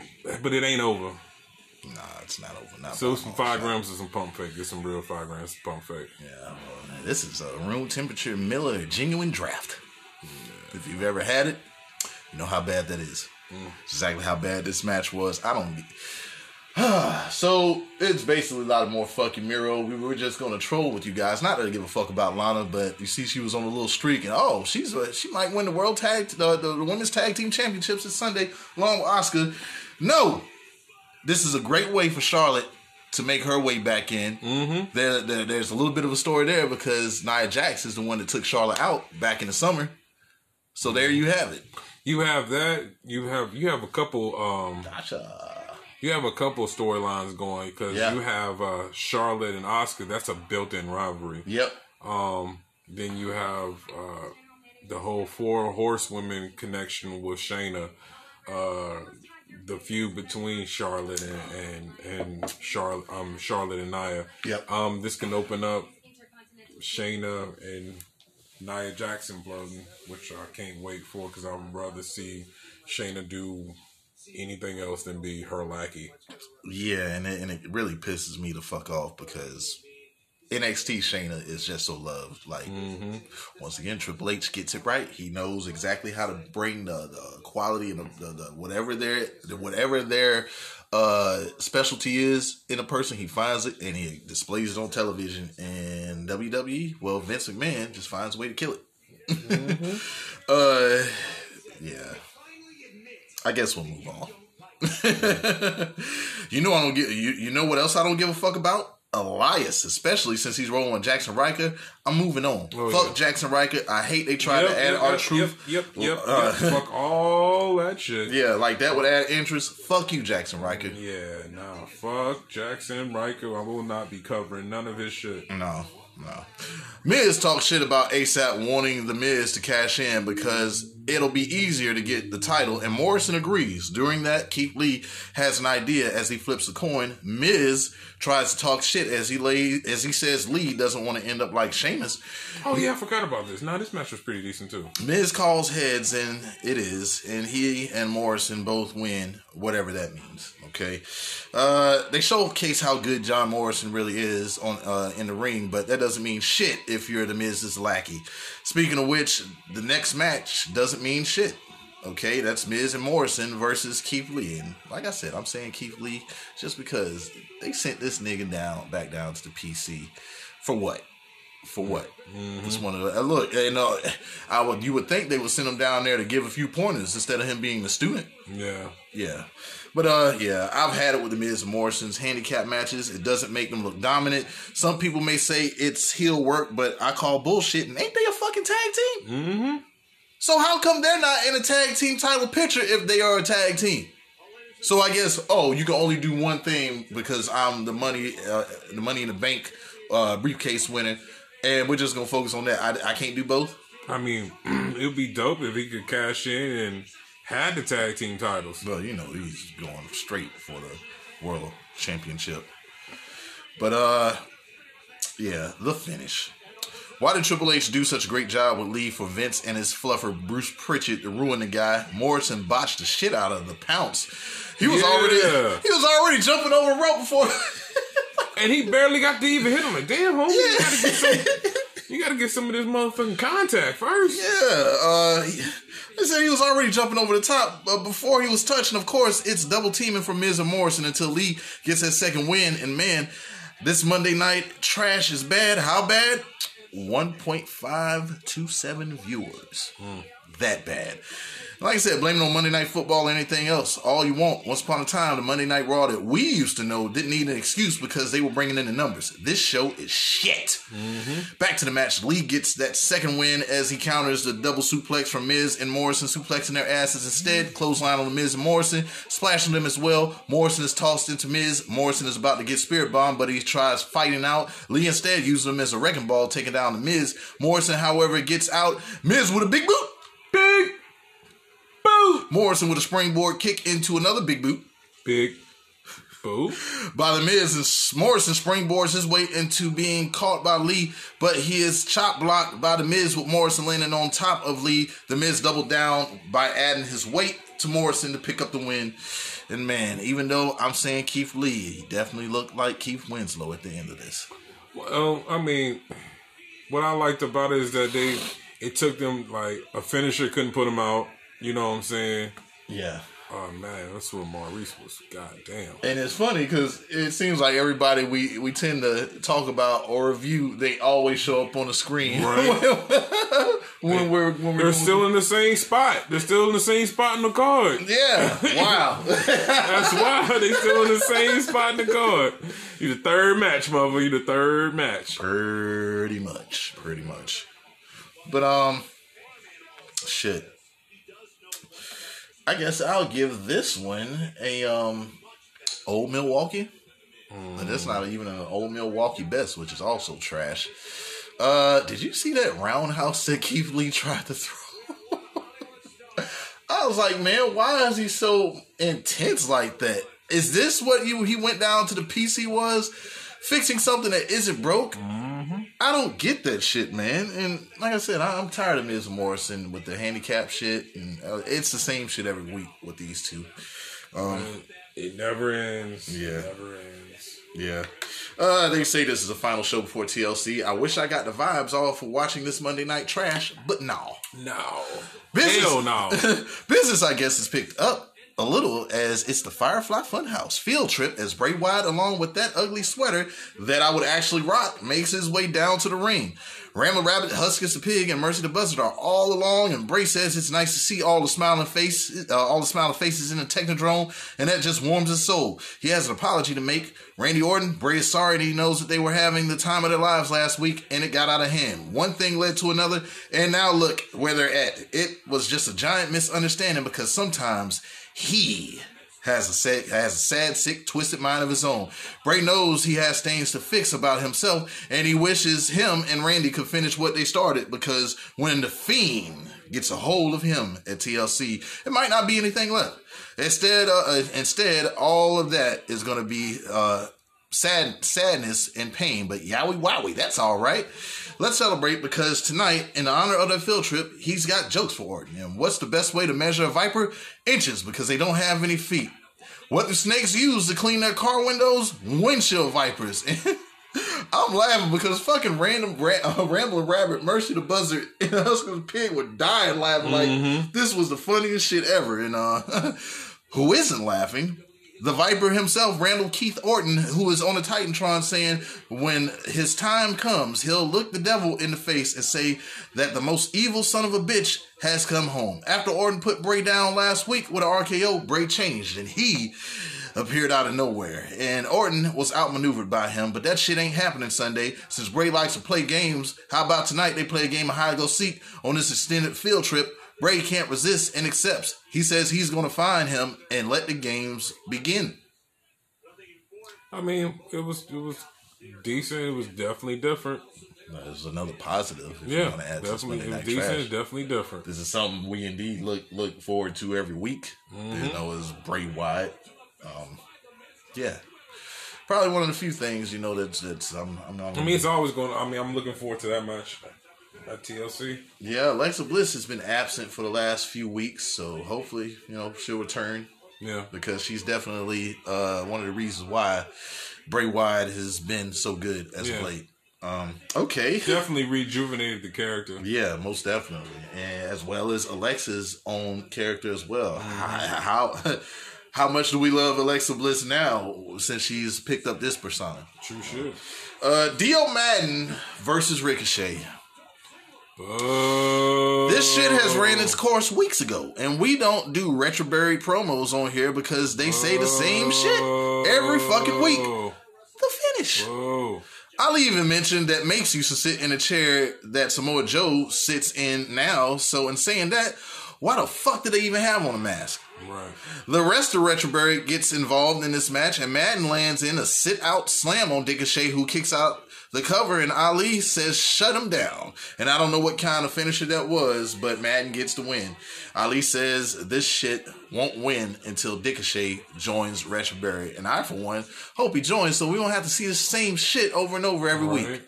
but it ain't over. Nah, it's not over. Not So some five shot. grams of some pump fake. Get some real five grams of pump fake. Yeah, well, this is a room temperature Miller genuine draft. If you've ever had it, you know how bad that is. Mm. It's exactly how bad this match was. I don't. <sighs> so it's basically a lot of more fucking Miro. We were just gonna troll with you guys. Not to give a fuck about Lana, but you see, she was on a little streak, and oh, she's a, she might win the world tag, the, the, the women's tag team championships this Sunday, along with Asuka. No, this is a great way for Charlotte to make her way back in. Mm-hmm. There, there, there's a little bit of a story there because Nia Jax is the one that took Charlotte out back in the summer. So there you have it. You have that. You have you have a couple. Um, Gotcha. you have a couple storylines going because Yeah. you have uh, Charlotte and Asuka. That's a built-in rivalry. Yep. Um, then you have uh, the whole four horsewomen connection with Shayna. Uh, the feud between Charlotte and and, and Charlotte, um, Charlotte and Nia. Yep. Um, this can open up Shayna and Nia Jackson flirting, which I can't wait for because I would rather see Shayna do anything else than be her lackey. Yeah, and it, and it really pisses me the fuck off because NXT Shayna is just so loved. Like once again, Triple H gets it right. He knows exactly how to bring the, the quality and the, the, the whatever their the, whatever their uh specialty is in a person. He finds it and he displays it on television. And WWE, well, Vince McMahon just finds a way to kill it. <laughs> uh, yeah. I guess we'll move on. <laughs> you know I don't get you. You know what else I don't give a fuck about? Elias, especially since he's rolling with Jaxson Ryker. I'm moving on. Oh, fuck yeah. Jaxson Ryker. I hate they tried Yep, to add yep, R Truth. Yep, yep, yep. Uh, yep. <laughs> Fuck all that shit. Yeah, like that would add interest. Fuck you, Jaxson Ryker. Yeah, nah, fuck Jaxson Ryker. I will not be covering none of his shit. No, no. Miz talks shit about ASAP wanting the Miz to cash in because it'll be easier to get the title, and Morrison agrees. During that, Keith Lee has an idea as he flips the coin. Miz tries to talk shit as he lay as he says Lee doesn't want to end up like Sheamus. Oh yeah, I forgot about this. Now this match was pretty decent too. Miz calls heads, and it is, and he and Morrison both win, whatever that means. Okay, uh, they showcase how good John Morrison really is on uh, in the ring, but that doesn't mean shit if you're the Miz's lackey. Speaking of which, the next match doesn't mean shit. Okay, that's Miz and Morrison versus Keith Lee, and like I said, I'm saying Keith Lee just because they sent this nigga down back down to the PC for what? For what? Mm-hmm. Just one of the look. You know, I would you would think they would send him down there to give a few pointers instead of him being the student. Yeah. Yeah, but uh, yeah, I've had it with the Miz Morrison's handicap matches. It doesn't make them look dominant. Some people may say it's heel work, but I call bullshit. And ain't they a fucking tag team? Mm-hmm. So how come they're not in a tag team title picture if they are a tag team? So I guess oh you can only do one thing because I'm the money uh, the money in the bank uh, briefcase winner, and we're just gonna focus on that. I, I can't do both. I mean, <clears throat> it would be dope if he could cash in and had the tag team titles. Well, you know he's going straight for the world championship. But uh, yeah, the finish. Why did Triple H do such a great job with Lee for Vince and his fluffer Bruce Prichard to ruin the guy? Morrison botched the shit out of the pounce. He was Yeah. already he was already jumping over rope before. <laughs> <laughs> And he barely got to even hit him. Like, damn, homie, you gotta get some. You gotta get some of this motherfucking contact first. Yeah, uh, he, they said he was already jumping over the top uh, before he was touching. Of course, it's double teaming for Miz and Morrison until Lee gets his second win. And man, this Monday night trash is bad. How bad? 1.527 viewers. That bad. Like I said, blame it on Monday Night Football or anything else. All you want. Once upon a time, the Monday Night Raw that we used to know didn't need an excuse because they were bringing in the numbers. This show is shit. Mm-hmm. Back to the match. Lee gets that second win as he counters the double suplex from Miz and Morrison, suplexing their asses instead. Clothesline on the Miz and Morrison, splashing them as well. Morrison is tossed into Miz. Morrison is about to get spirit bomb, but he tries fighting out. Lee instead uses him as a wrecking ball, taking down the Miz. Morrison, however, gets out. Miz with a big boot. Big boot. Morrison with a springboard kick into another big boot Big boot. by the Miz, and Morrison springboards his way into being caught by Lee, but he is chop blocked by the Miz with Morrison landing on top of Lee. The Miz doubled down by adding his weight to Morrison to pick up the win. And man, even though I'm saying Keith Lee, he definitely looked like Keith Winslow at the end of this. Well, I mean, what I liked about it is that they it took them like a finisher couldn't put him out. You know what I'm saying? Yeah. Oh man, that's what Maurice was. God damn. And it's funny because it seems like everybody we, we tend to talk about or review, they always show up on the screen Right. <laughs> when we're when we're They're still in the same spot. They're still in the same spot in the card. yeah. Wow. <laughs> That's why they still in the same spot in the card. You the third match, mother. You the third match. Pretty much, pretty much. But um, shit. I guess I'll give this one a um, old Milwaukee. And that's not even an old Milwaukee best, which is also trash. Uh, did you see that roundhouse that Keith Lee tried to throw? <laughs> I was like, man, why is he so intense like that? Is this what you he went down to the PC was? Fixing something that isn't broke? I don't get that shit, man. And like I said, I, I'm tired of Miz Morrison with the handicap shit, and uh, it's the same shit every week with these two. It never ends. Yeah. It never ends. Yeah. Uh, they say this is the final show before TLC. I wish I got the vibes off for watching this Monday night trash, but no. No. Business, Hell no. <laughs> business, I guess, is picked up a little as it's the Firefly Funhouse field trip as Bray Wyatt, along with that ugly sweater that I would actually rock, makes his way down to the ring. Ramble Rabbit, Huskus the Pig, and Mercy the Buzzard are all along, and Bray says it's nice to see all the smiling face, uh, all the smiling faces in the Technodrome, and that just warms his soul. He has an apology to make. Randy Orton, Bray is sorry that he knows that they were having the time of their lives last week, and it got out of hand. One thing led to another, and now look where they're at. It was just a giant misunderstanding because sometimes he has a sad, has a sad, sick, twisted mind of his own. Bray knows he has things to fix about himself, and he wishes him and Randy could finish what they started. Because when the Fiend gets a hold of him at TLC, it might not be anything left. Instead, uh, uh, instead, all of that is going to be uh, sad, sadness and pain. But yowie wowie, that's all right. Let's celebrate because tonight, in honor of that field trip, he's got jokes for Orton. And what's the best way to measure a viper? Inches, because they don't have any feet. What do snakes use to clean their car windows? Windshield vipers. <laughs> I'm laughing because fucking random ra- <laughs> uh, rambling rabbit, Mercy the Buzzard, <laughs> and Husker the Pig were dying laughing like this was the funniest shit ever. And uh, who isn't laughing? The Viper himself, Randall Keith Orton, who is on the Titantron saying when his time comes, he'll look the devil in the face and say that the most evil son of a bitch has come home. After Orton put Bray down last week with an RKO, Bray changed and he appeared out of nowhere. And Orton was outmaneuvered by him, but that shit ain't happening Sunday. Since Bray likes to play games, how about tonight they play a game of hide go seek on this extended field trip? Bray can't resist and accepts. He says he's going to find him and let the games begin. I mean, it was it was decent. It was definitely different. There's another positive. Yeah, add definitely. It was decent. Definitely different. This is something we indeed look look forward to every week. Mm-hmm. You know, is Bray Wyatt. Um, yeah, probably one of the few things you know that's that's I'm I'm not. I mean, it's always going. I mean, I'm looking forward to that match at TLC. yeah, Alexa Bliss has been absent for the last few weeks, so hopefully you know she'll return Yeah. because she's definitely uh, one of the reasons why Bray Wyatt has been so good as Yeah. of late. Um, okay. Definitely rejuvenated the character. Yeah, most definitely, and as well as Alexa's own character as well. How how, <laughs> how much do we love Alexa Bliss now since she's picked up this persona? True shit. Uh, Dio Maddin versus Ricochet. Boo. This shit has ran its course weeks ago, and we don't do Retribution promos on here because they say the same shit every fucking week. The finish. Boo. Ali even mentioned that Makes used to sit in a chair that Samoa Joe sits in now. So, in saying that, why the fuck did they even have on a mask? Right. The rest of Retribution gets involved in this match, and Maddin lands in a sit out slam on Ricochet, who kicks out the cover, and Ali says, shut him down. And I don't know what kind of finisher that was, but Maddin gets the win. Ali says, this shit won't win until Ricochet joins Retribution. And I, for one, hope he joins so we don't have to see the same shit over and over every week. Right.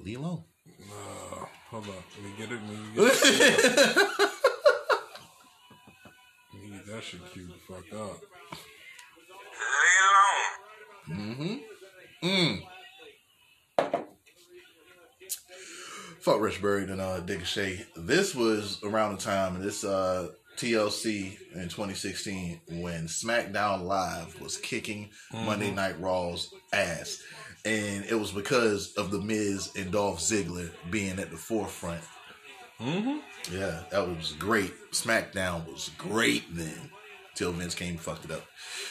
Leave alone. Uh, hold on. Let me get it. Let me get <laughs> it. Let me get that shit queued the fuck up. Fuck Rich Buried and uh, Ricochet. This was around the time this uh, TLC in 2016 when SmackDown Live was kicking Monday Night Raw's ass. And it was because of The Miz and Dolph Ziggler being at the forefront. Mm-hmm. Yeah, that was great. SmackDown was great then. Till Vince came fucked it up.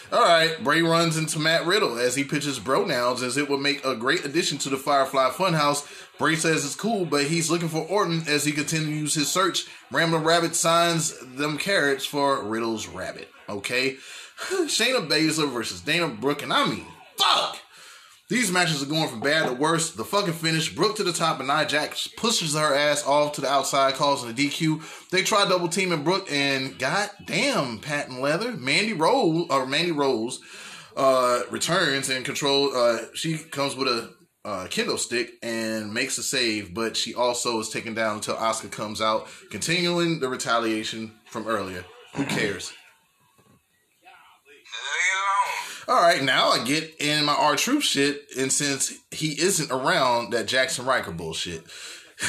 All right, Bray runs into Matt Riddle as he pitches Bronouns as it would make a great addition to the Firefly Funhouse. Bray says it's cool, but he's looking for Orton as he continues his search. Rambler Rabbit signs them carrots for Riddle's rabbit. Okay, <sighs> Shayna Baszler versus Dana Brooke, and I mean, fuck. These matches are going from bad to worse. The fucking finish, Brooke to the top, and Nia Jax pushes her ass off to the outside, causing a DQ. They try double teaming Brooke, and goddamn, patent leather, Mandy Rose or Mandy Rose uh, returns and control. Uh, she comes with a uh, kendo stick and makes a save, but she also is taken down until Asuka comes out, continuing the retaliation from earlier. Who cares? All right, now I get in my R Truth shit, and since he isn't around that Jaxson Ryker bullshit,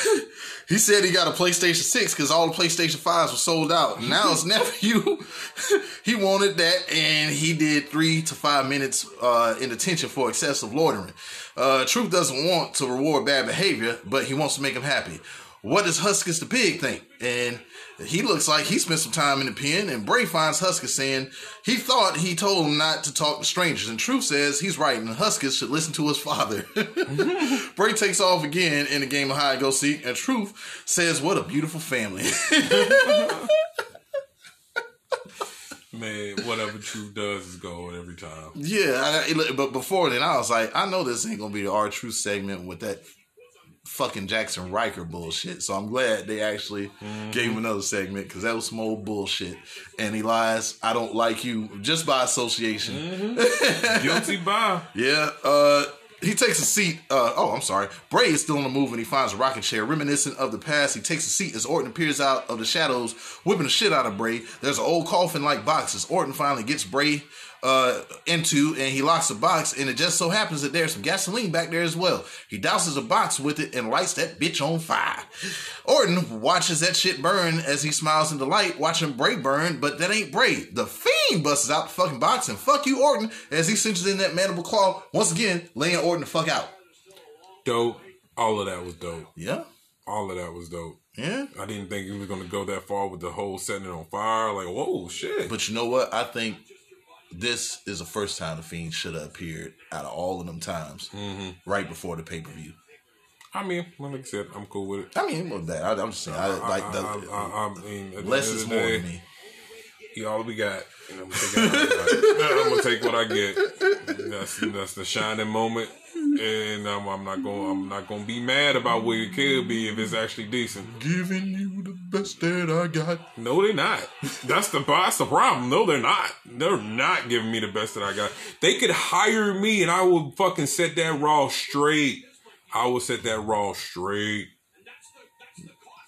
<laughs> he said he got a PlayStation 6 because all the PlayStation 5s were sold out. Now his <laughs> nephew, <laughs> he wanted that, and he did three to five minutes uh, in detention for excessive loitering. Uh, Truth doesn't want to reward bad behavior, but he wants to make him happy. What does Huskus the pig think? And he looks like he spent some time in the pen, and Bray finds Huskus saying he thought he told him not to talk to strangers. And Truth says he's right, and Huskus should listen to his father. <laughs> Bray takes off again in the game of hide and go seek, and Truth says, What a beautiful family. <laughs> Man, whatever Truth does is gold every time. yeah, I, but before then, I was like, I know this ain't gonna be the R Truth segment with that fucking Jaxson Ryker bullshit. So I'm glad they actually gave him another segment because that was some old bullshit. And he lies, I don't like you just by association. <laughs> Guilty by. Yeah, uh, he takes a seat. Uh, oh, I'm sorry. Bray is still on the move and he finds a rocking chair reminiscent of the past. He takes a seat as Orton appears out of the shadows, whipping the shit out of Bray. There's an old coffin like box as Orton finally gets Bray uh, into and he locks the box. And it just so happens that there's some gasoline back there as well. He douses a box with it and lights that bitch on fire. Orton watches that shit burn as he smiles in delight, watching Bray burn, but that ain't Bray. The Fiend busts out the fucking box and fuck you, Orton, as he cinches in that mandible claw, once again, laying Orton the fuck out. Dope. All of that was dope. Yeah, All of that was dope. yeah. I didn't think he was going to go that far with the whole setting it on fire. Like, whoa, shit. But you know what? I think this is the first time the Fiend should have appeared out of all of them times, mm-hmm. right before the pay per view. I mean, like I said, I'm cool with it. I mean, with that, I, I'm just saying, I, like the I, I, I mean, less is more day, to me. He all we got. And I'm, gonna take it. <laughs> I'm gonna take what I get. That's that's the shining moment, and I'm, I'm not going. I'm not going to be mad about what it could be if it's actually decent. Giving you the best that I got. No, they're not. That's the that's the problem. No, they're not. They're not giving me the best that I got. They could hire me, and I will fucking set that raw straight. I will set that raw straight.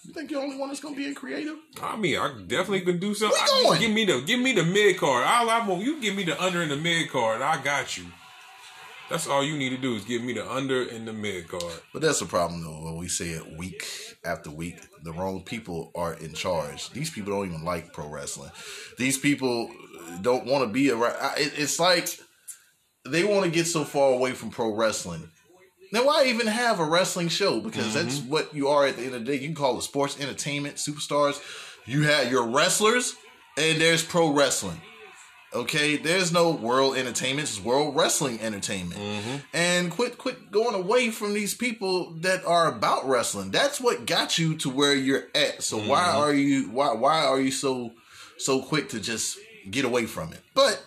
You think you're the only one that's gonna be a creative? I mean, I definitely can do something. We I going. Give me the give me the mid card. All I want you give me the under and the mid card. I got you. That's all you need to do is give me the under and the mid card. But that's the problem, though. When we say it week after week, the wrong people are in charge. These people don't even like pro wrestling. These people don't want to be around. It's like they want to get so far away from pro wrestling Then why even have a wrestling show? Because Mm-hmm. that's what you are at the end of the day. You can call it sports entertainment, superstars. You have your wrestlers, and there's pro wrestling. Okay, there's no world entertainment. It's world wrestling entertainment. Mm-hmm. And quit, quit going away from these people that are about wrestling. That's what got you to where you're at. So why Mm-hmm. are you why why are you so so quick to just get away from it? But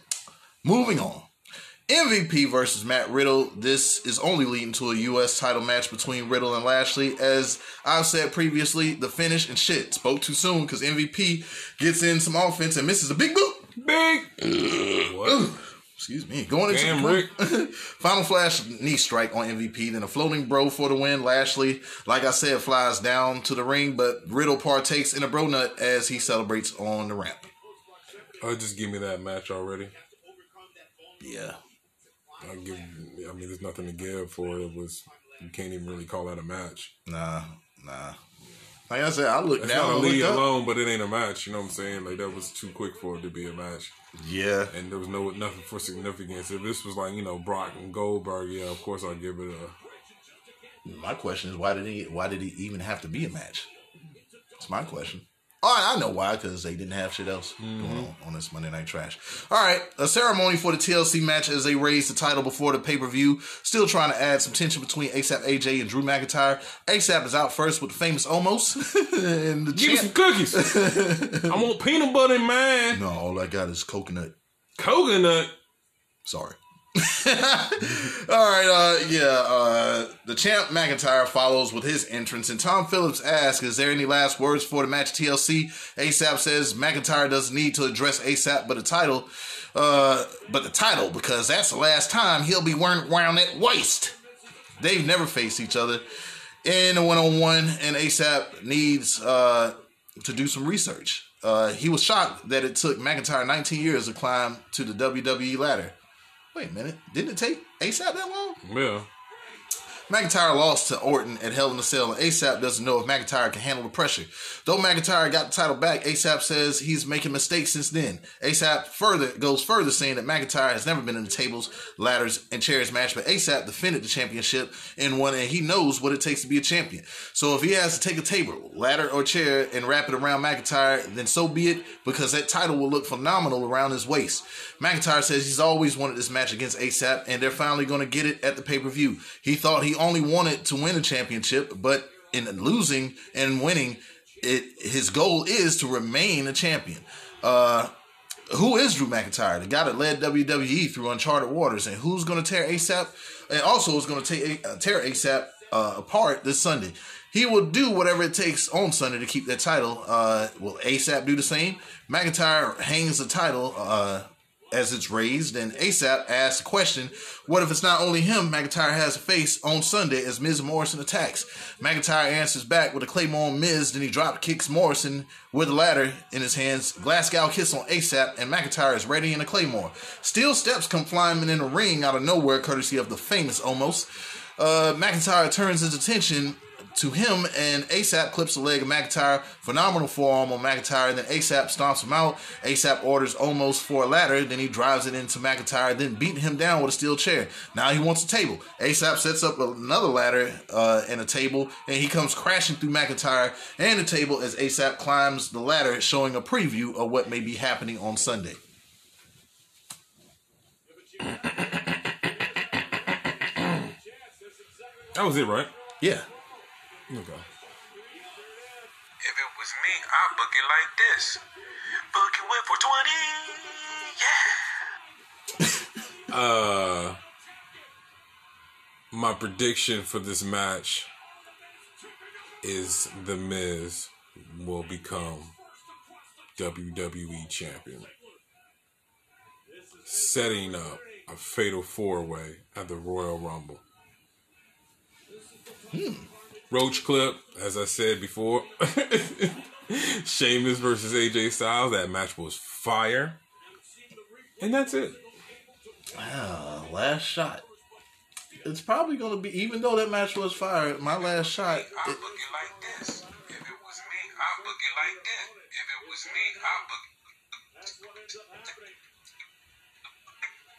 moving on. MVP versus Matt Riddle. This is only leading to a U.S. title match between Riddle and Lashley. As I've said previously, the finish and shit spoke too soon because MVP gets in some offense and misses a big boot. Big. what? Excuse me. Going into Damn, the Rick. <laughs> final flash knee strike on MVP, then a floating bro for the win. Lashley, like I said, flies down to the ring, but Riddle partakes in a bro nut as he celebrates on the ramp. Oh, just give me that match already. Yeah. I give. I mean, there's nothing to give for it. It was. You can't even really call that a match. Nah, nah. Like I said, I looked It's down not a and lead looked up. alone, but it ain't a match. You know what I'm saying? Like that was too quick for it to be a match, Yeah. and there was no nothing for significance. If this was like you know Brock and Goldberg, yeah, of course I'll give it a. My question is, why did he? Why did he even have to be a match? That's my question. Oh, I know why, because they didn't have shit else going mm-hmm. on on this Monday Night Trash. All right, a ceremony for the TLC match as they raise the title before the pay per view. Still trying to add some tension between ASAP AJ and Drew McIntyre. ASAP is out first with the famous almost. <laughs> and the Give me some cookies. <laughs> I want peanut butter in mine. no, all I got is coconut. Coconut. Sorry. <laughs> All right, uh, yeah, uh, the champ McIntyre follows with his entrance, and Tom Phillips asks, Is there any last words for the match TLC? ASAP says McIntyre doesn't need to address ASAP, but the title, uh, but the title, because that's the last time he'll be wearing around that waist. They've never faced each other in a one on one, and ASAP needs uh, to do some research. Uh, he was shocked that it took McIntyre 19 years to climb to the WWE ladder. Wait a minute, didn't it take ASAP that long? Yeah. McIntyre lost to Orton at Hell in a Cell, and ASAP doesn't know if McIntyre can handle the pressure. Though McIntyre got the title back, ASAP says he's making mistakes since then. ASAP further goes further saying that McIntyre has never been in the tables, ladders, and chairs match, but ASAP defended the championship in one, and he knows what it takes to be a champion. So if he has to take a table, ladder, or chair and wrap it around McIntyre, then so be it, because that title will look phenomenal around his waist. McIntyre says he's always wanted this match against ASAP, and they're finally going to get it at the pay per view. He thought he only wanted to win a championship, but in losing and winning, it his goal is to remain a champion. Uh, who is Drew McIntyre, the guy that led WWE through uncharted waters, and who's going to tear ASAP, and also is going to take uh, tear ASAP uh, apart this Sunday. He will do whatever it takes on Sunday to keep that title. Uh, will ASAP do the same? McIntyre hangs the title uh, as it's raised, and ASAP asks the question, what if it's not only him McIntyre has to face on Sunday as Miz Morrison attacks? McIntyre answers back with a Claymore on Miz, then he drop kicks Morrison with a ladder in his hands. Glasgow kiss on ASAP, and McIntyre is ready in a Claymore. Steel steps come flying in the ring out of nowhere, courtesy of the famous Almost. Uh, McIntyre turns his attention to him, and ASAP clips the leg of McIntyre. Phenomenal forearm on McIntyre. Then ASAP stomps him out. ASAP orders almost for a ladder. Then he drives it into McIntyre, then beating him down with a steel chair. Now he wants a table. ASAP sets up another ladder uh, and a table, and he comes crashing through McIntyre and the table as ASAP climbs the ladder, showing a preview of what may be happening on Sunday. That was it, right? Yeah. Okay. If it was me, I'd book it like this. Book it went for 20. Yeah. <laughs> Uh, my prediction for this match is The Miz will become WWE champion, setting up a fatal four way at the Royal Rumble. Roach clip, as I said before, <laughs> Sheamus versus AJ Styles. That match was fire, and that's it. Ah, last shot. It's probably going to be, even though that match was fire, my last shot. I'd It, book it like this. If it was me, I'd book it like that. If it was me, I'd book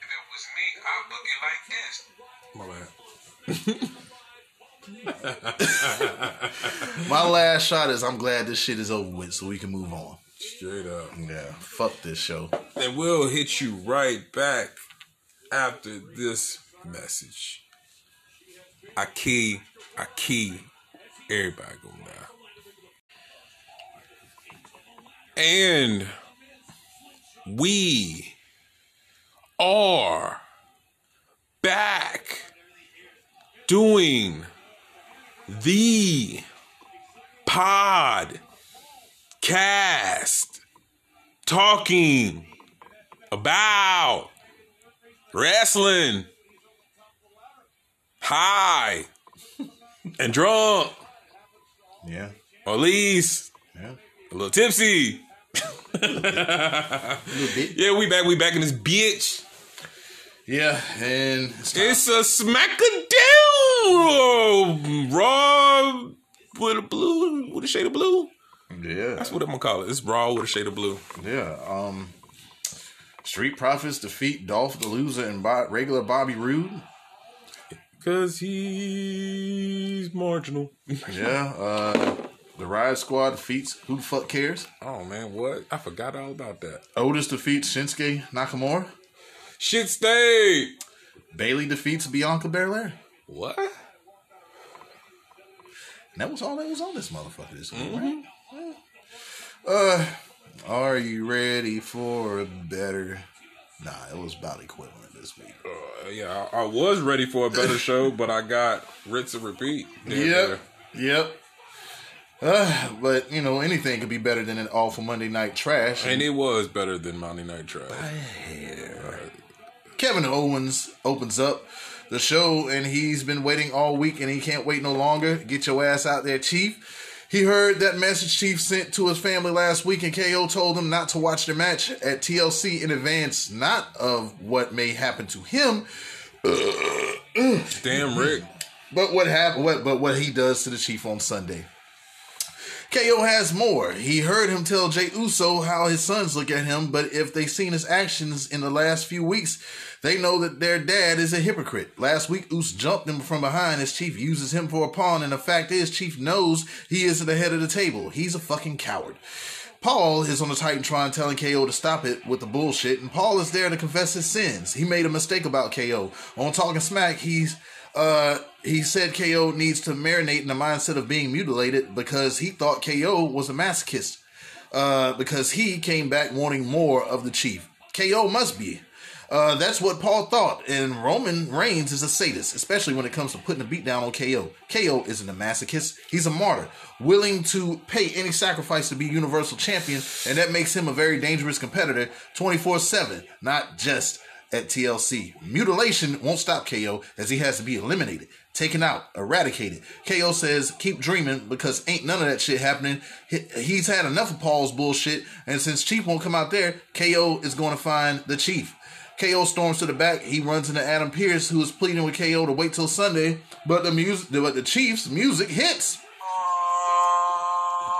If it was me, I'd book it like this. My bad. <laughs> <laughs> My last shot is I'm glad this shit is over with so we can move on. Straight up. Yeah, fuck this show. And we'll hit you right back after this message. I key, I key, everybody go now. And we are back doing the podcast talking about wrestling high and drunk, Yeah, or at least yeah. a little tipsy. A little bit. Yeah, we back. We back in this bitch. Yeah, and it's. It's a smackadoo raw with a blue with a shade of blue. yeah, That's what I'm gonna call it. It's raw with a shade of blue. yeah. Um, Street Profits defeat Dolph the Loser and regular Bobby Roode. Cause he's marginal. <laughs> Yeah, uh, the Riot Squad defeats Who the Fuck Cares. oh man, what? I forgot all about that. Otis defeats Shinsuke Nakamura. Shit stayed. Bayley defeats Bianca Belair. What? And that was all that was on this motherfucker this week, right? Uh, are you ready for a better? Nah, it was about equivalent this week. Uh, yeah, I, I was ready for a better show, <laughs> but I got rinse and repeat. Damn Yep, yep. Uh, but you know anything could be better than an awful Monday night trash. And it was better than Monday Night Trash. Kevin Owens opens up the show, and he's been waiting all week, and he can't wait no longer. Get your ass out there, Chief. He heard that message Chief sent to his family last week, and KO told him not to watch the match at TLC in advance, not of what may happen to him, Damn, Rick. but what hap- what but what he does to the Chief on Sunday. KO has more. He heard him tell Jey Uso how his sons look at him, but if they've seen his actions in the last few weeks, they know that their dad is a hypocrite. Last week, Uso jumped him from behind as Chief uses him for a pawn, and the fact is, Chief knows he is at the head of the table. He's a fucking coward. Paul is on the Titantron telling KO to stop it with the bullshit, and Paul is there to confess his sins. He made a mistake about KO. On Talking Smack, he's uh he said KO needs to marinate in the mindset of being mutilated because he thought KO was a masochist. Uh, because he came back wanting more of the chief. KO must be. Uh, that's what Paul thought, and Roman Reigns is a sadist, especially when it comes to putting a beat down on KO. KO isn't a masochist; he's a martyr, willing to pay any sacrifice to be Universal Champion, and that makes him a very dangerous competitor, twenty four seven, not just at TLC. Mutilation won't stop KO, as he has to be eliminated, taken out, eradicated. KO says, "Keep dreaming," because ain't none of that shit happening. He's had enough of Paul's bullshit, and since Chief won't come out there, KO is going to find the Chief. KO storms to the back. He runs into Adam Pearce, who is pleading with KO to wait till Sunday. But the music, but the Chiefs' music hits.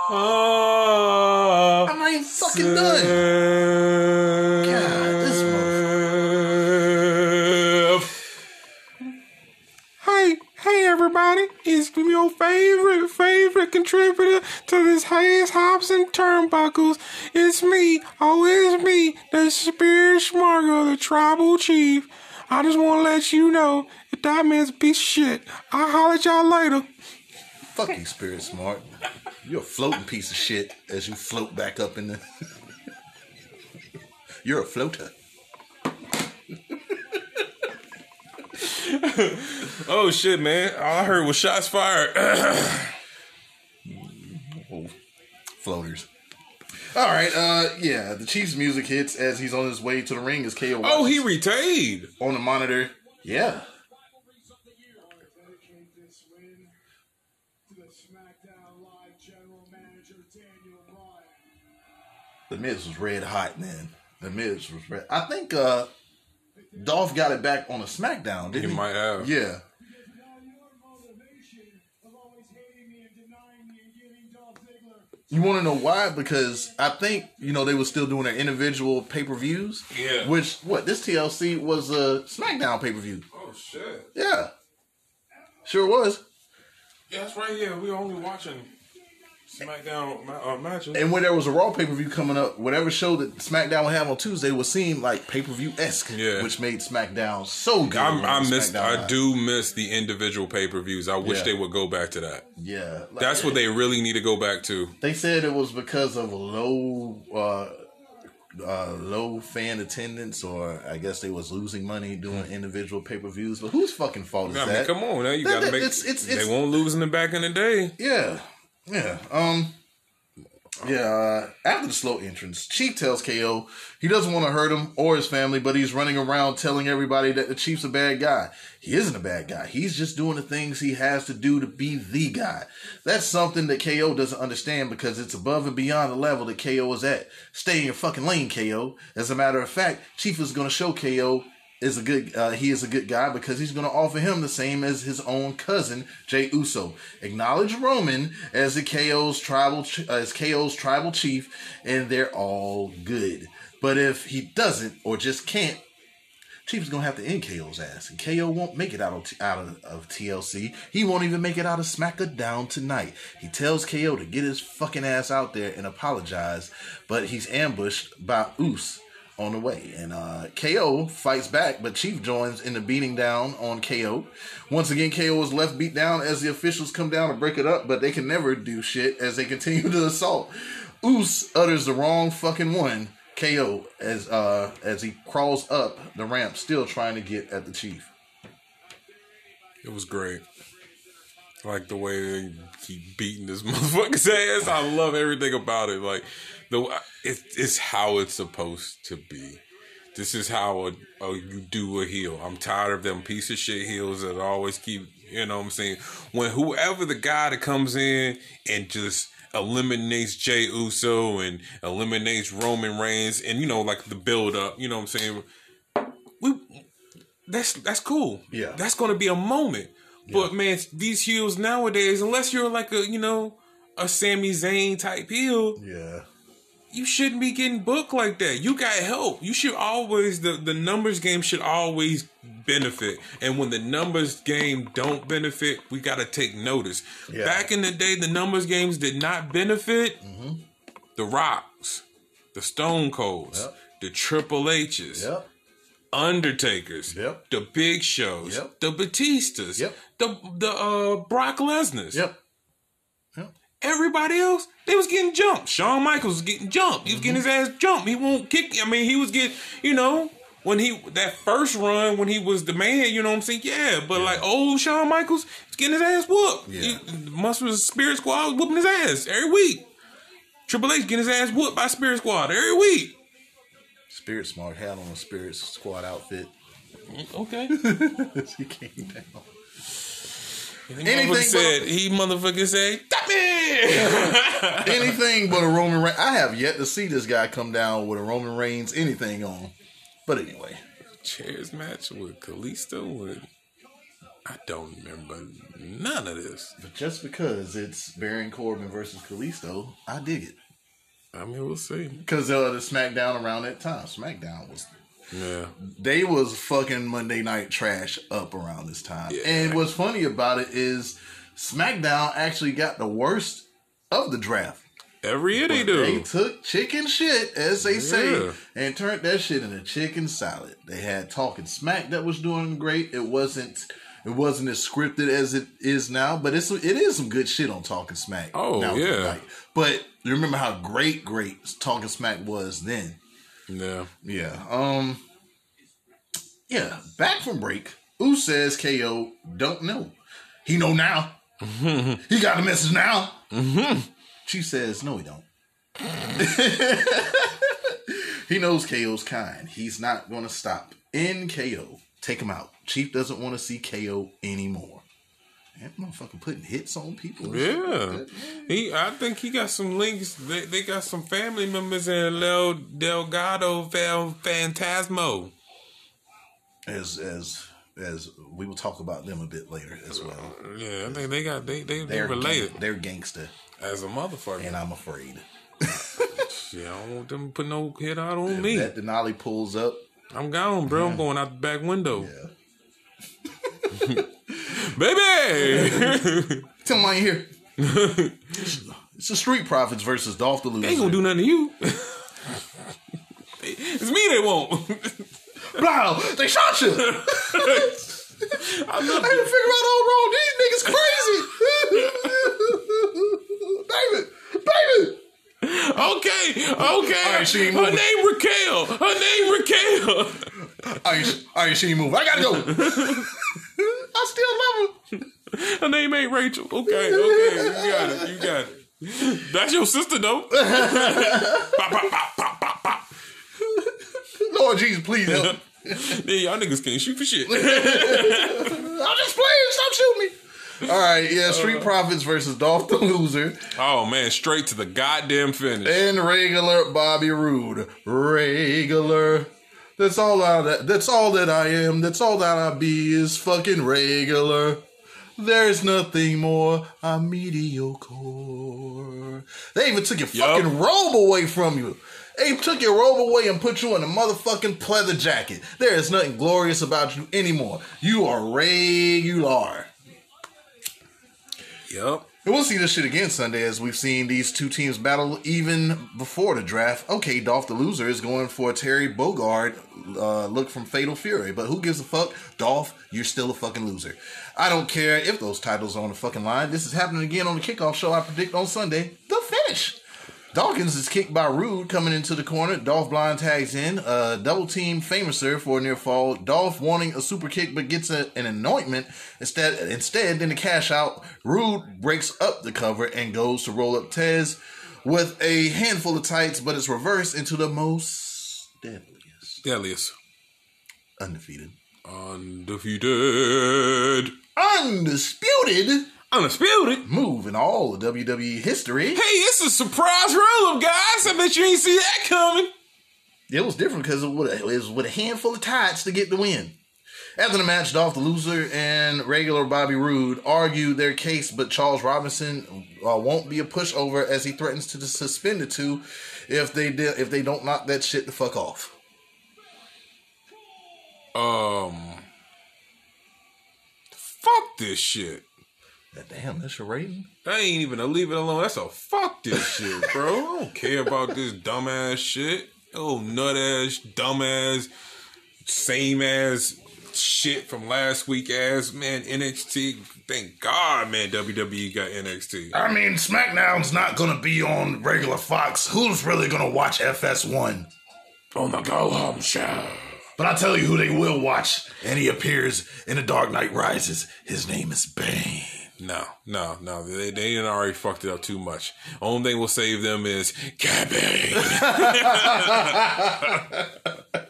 Oh, I'm not even fucking done. God, everybody, it's your favorite, favorite contributor to this Hayes Hops and Turnbuckles. It's me, oh it's me, the Spirit Smargo, the Tribal Chief. I just want to let you know that that man's a piece of shit. I'll holler at y'all later. Fuck you, Spirit Smart. You're a floating piece of shit as you float back up in the. <laughs> You're a floater. <laughs> <laughs> Oh shit, man. All I heard was shots fired. Oh, <clears throat> floaters. All right, uh, yeah, the Chiefs' music hits as he's on his way to the ring as KO. oh, he retained. on the monitor. Yeah, dedicate this win to the SmackDown Live General Manager Daniel Bryan. the Miz was red hot, man. The Miz was red. I think uh, Dolph got it back on a SmackDown, didn't He he? might have. Yeah. Now your motivation of always hating me and denying me and giving Dolph Ziggler You want to know why? Because I think you know they were still doing their individual pay per views. Yeah. Which what this TLC was a SmackDown pay per view. Oh shit. Yeah. Sure was. That's right. Yeah, we were only watching SmackDown ma- uh, matches. And when there was a Raw pay per view coming up, whatever show that SmackDown would have on Tuesday would seem like pay per view esque, Yeah. which made SmackDown so good. I'm, I missed. SmackDown I do miss the individual pay per views. I wish Yeah. they would go back to that. Yeah, Like, That's what they really need to go back to. They said it was because of low, uh, uh, low fan attendance, or I guess they was losing money doing individual pay per views. But whose fucking fault is I mean, that? come on now. You That- got to that- make. it's- it's- they it's- won't lose in the back in the day. Yeah, yeah. Um, yeah. Uh, after the slow entrance, Chief tells KO he doesn't want to hurt him or his family, but he's running around telling everybody that the Chief's a bad guy. He isn't a bad guy. He's just doing the things he has to do to be the guy. That's something that KO doesn't understand because it's above and beyond the level that KO is at. Stay in your fucking lane, KO. As a matter of fact, Chief is going to show KO is a good uh, he is a good guy because he's going to offer him the same as his own cousin Jey Uso. Acknowledge Roman as the KO's tribal ch- uh, as KO's tribal chief, and they're all good. But if he doesn't or just can't, Chief is gonna have to end KO's ass, and KO won't make it out of out of, of TLC. He won't even make it out of SmackDown tonight. He tells KO to get his fucking ass out there and apologize, but he's ambushed by Oos on the way, and uh, KO fights back, but Chief joins in the beating down on KO. Once again, KO is left beat down as the officials come down to break it up, but they can never do shit as they continue <laughs> to assault. Oos utters the wrong fucking one. KO as uh as he crawls up the ramp, still trying to get at the chief. It was great. Like the way they keep beating this <laughs> motherfucker's ass. I love everything about it. Like the it, it's how it's supposed to be. This is how a, a, you do a heel. I'm tired of them piece of shit heels that always keep. You know what I'm saying? When whoever the guy that comes in and just eliminates Jey Uso and eliminates Roman Reigns and you know like the build up. You know what I'm saying? We that's that's cool. Yeah. that's gonna be a moment. But man, these heels nowadays, unless you're like a you know a Sami Zayn type heel, Yeah. you shouldn't be getting booked like that. You got help. You should always the the numbers game should always benefit. And when the numbers game don't benefit, we got to take notice. Yeah. Back in the day, the numbers games did not benefit mm-hmm. the Rocks, the Stone Colds, Yep. the Triple H's. Yep. Undertakers, Yep. the Big Shows, Yep. the Batistas, Yep. the the uh, Brock Lesnar's. Yep. Yep. Everybody else, they was getting jumped. Shawn Michaels was getting jumped. He was getting his ass jumped. He won't kick. I mean, he was getting, you know, when he that first run when he was the man. You know what I'm saying? Yeah, but like old Shawn Michaels, was getting his ass whooped. Yeah. He, Muscle Spirit Squad was whooping his ass every week. Triple H getting his ass whooped by Spirit Squad every week. Spirit Smart had on a Spirit Squad outfit. Okay. <laughs> he came down. Anything Anything but- said he motherfucker said, "Stop me." <laughs> anything but a Roman Reigns. I have yet to see this guy come down with a Roman Reigns anything on. But anyway, Chairs match with Kalisto and I don't remember none of this. but just because it's Baron Corbin versus Kalisto, I dig it. I mean, we'll see. Because uh, the SmackDown around that time, SmackDown was Yeah. they was fucking Monday Night Trash up around this time. Yeah. And what's funny about it is SmackDown actually got the worst of the draft. Every year they They took chicken shit, as they say, and turned that shit into chicken salad. They had Talking Smack that was doing great. It wasn't it wasn't as scripted as it is now, but it's it is some good shit on Talking Smack. Oh, yeah. But you remember how great, great Talking Smack was then. Yeah. Yeah. Um. Yeah. Back from break. Who says KO don't know? He know now. <laughs> he got a message now. She says no, he don't. <laughs> he knows KO's kind. He's not going to stop in KO. Take him out. Chief doesn't want to see KO anymore. That motherfucker putting hits on people. like Yeah. that. He I think he got some links. They, they got some family members in Leo Delgado Val Fantasmo. As as as we will talk about them a bit later as well. Yeah, I think they got they they, they They're related gang- they're gangster, as a motherfucker. and I'm afraid. Yeah, I don't want them to put no hit out on If me. that Denali pulls up, I'm gone, bro. I'm going out the back window. yeah. <laughs> baby. Tell him I ain't here. it's the Street Profits versus Dolph the they ain't gonna do nothing to you. it's me they won't. Blah, they shot you. I I had to figure out all wrong. These niggas crazy. David, David. Okay, okay. right, she ain't Her moving. name Raquel. Her name Raquel. I ain't, I ain't seen you move. I gotta go. <laughs> I still love him. <laughs> Her name ain't Rachel. Okay, okay. You got it. You got it. That's your sister, though. <laughs> Pop, pop, pop, pop, pop, pop. Lord Jesus, please help. Yeah, y'all niggas can't shoot for shit. I'm just playing. Stop shooting me. All right, yeah. Street uh. Profits versus Dolph the Loser Oh man, straight to the goddamn finish. and regular Bobby Roode. Regular. That's all I. That, that's all that I am. That's all that I be is fucking regular. There's nothing more. I'm mediocre. They even took your Yup. fucking robe away from you. They took your robe away and put you in a motherfucking pleather jacket. There is nothing glorious about you anymore. You are regular. Yep. And we'll see this shit again Sunday as we've seen these two teams battle even before the draft. Okay, Dolph the loser is going for Terry Bogard uh, look from Fatal Fury, but who gives a fuck? Dolph, you're still a fucking loser. I don't care if those titles are on the fucking line. This is happening again on the kickoff show I predict on Sunday. The finish. Dawkins is kicked by Roode coming into the corner. Dolph blind tags in. Uh, double team Famouser for a near fall. Dolph wanting a super kick but gets a, an anointment. Instead, instead, in the cash out, Roode breaks up the cover and goes to roll up Tez with a handful of tights, but it's reversed into the most deadliest. Deadliest. Undefeated. Undefeated. Undisputed Undisputed. move in all of WWE history. Hey, it's a surprise roll up, guys. I bet you ain't see that coming. It was different because it was with a handful of tights to get the win. After the match, Dolph the Loser and regular Bobby Roode argued their case, but Charles Robinson uh, won't be a pushover as he threatens to suspend the two if they de- if they don't knock that shit the fuck off. Um. Fuck this shit. Damn, that's a rating. That ain't even a leave it alone. That's a fuck this shit, bro. I don't care about this dumbass shit. Oh, nut ass, dumbass, same ass shit from last week ass. Man, NXT. Thank God, man, WWE got NXT. I mean, SmackDown's not gonna be on regular Fox. Who's really gonna watch FS1? On the go home show. But I tell you who they will watch, and he appears in The Dark Knight Rises. His name is Bane. No, no, no. They they done already fucked it up too much. Only thing will save them is Gabby. <laughs>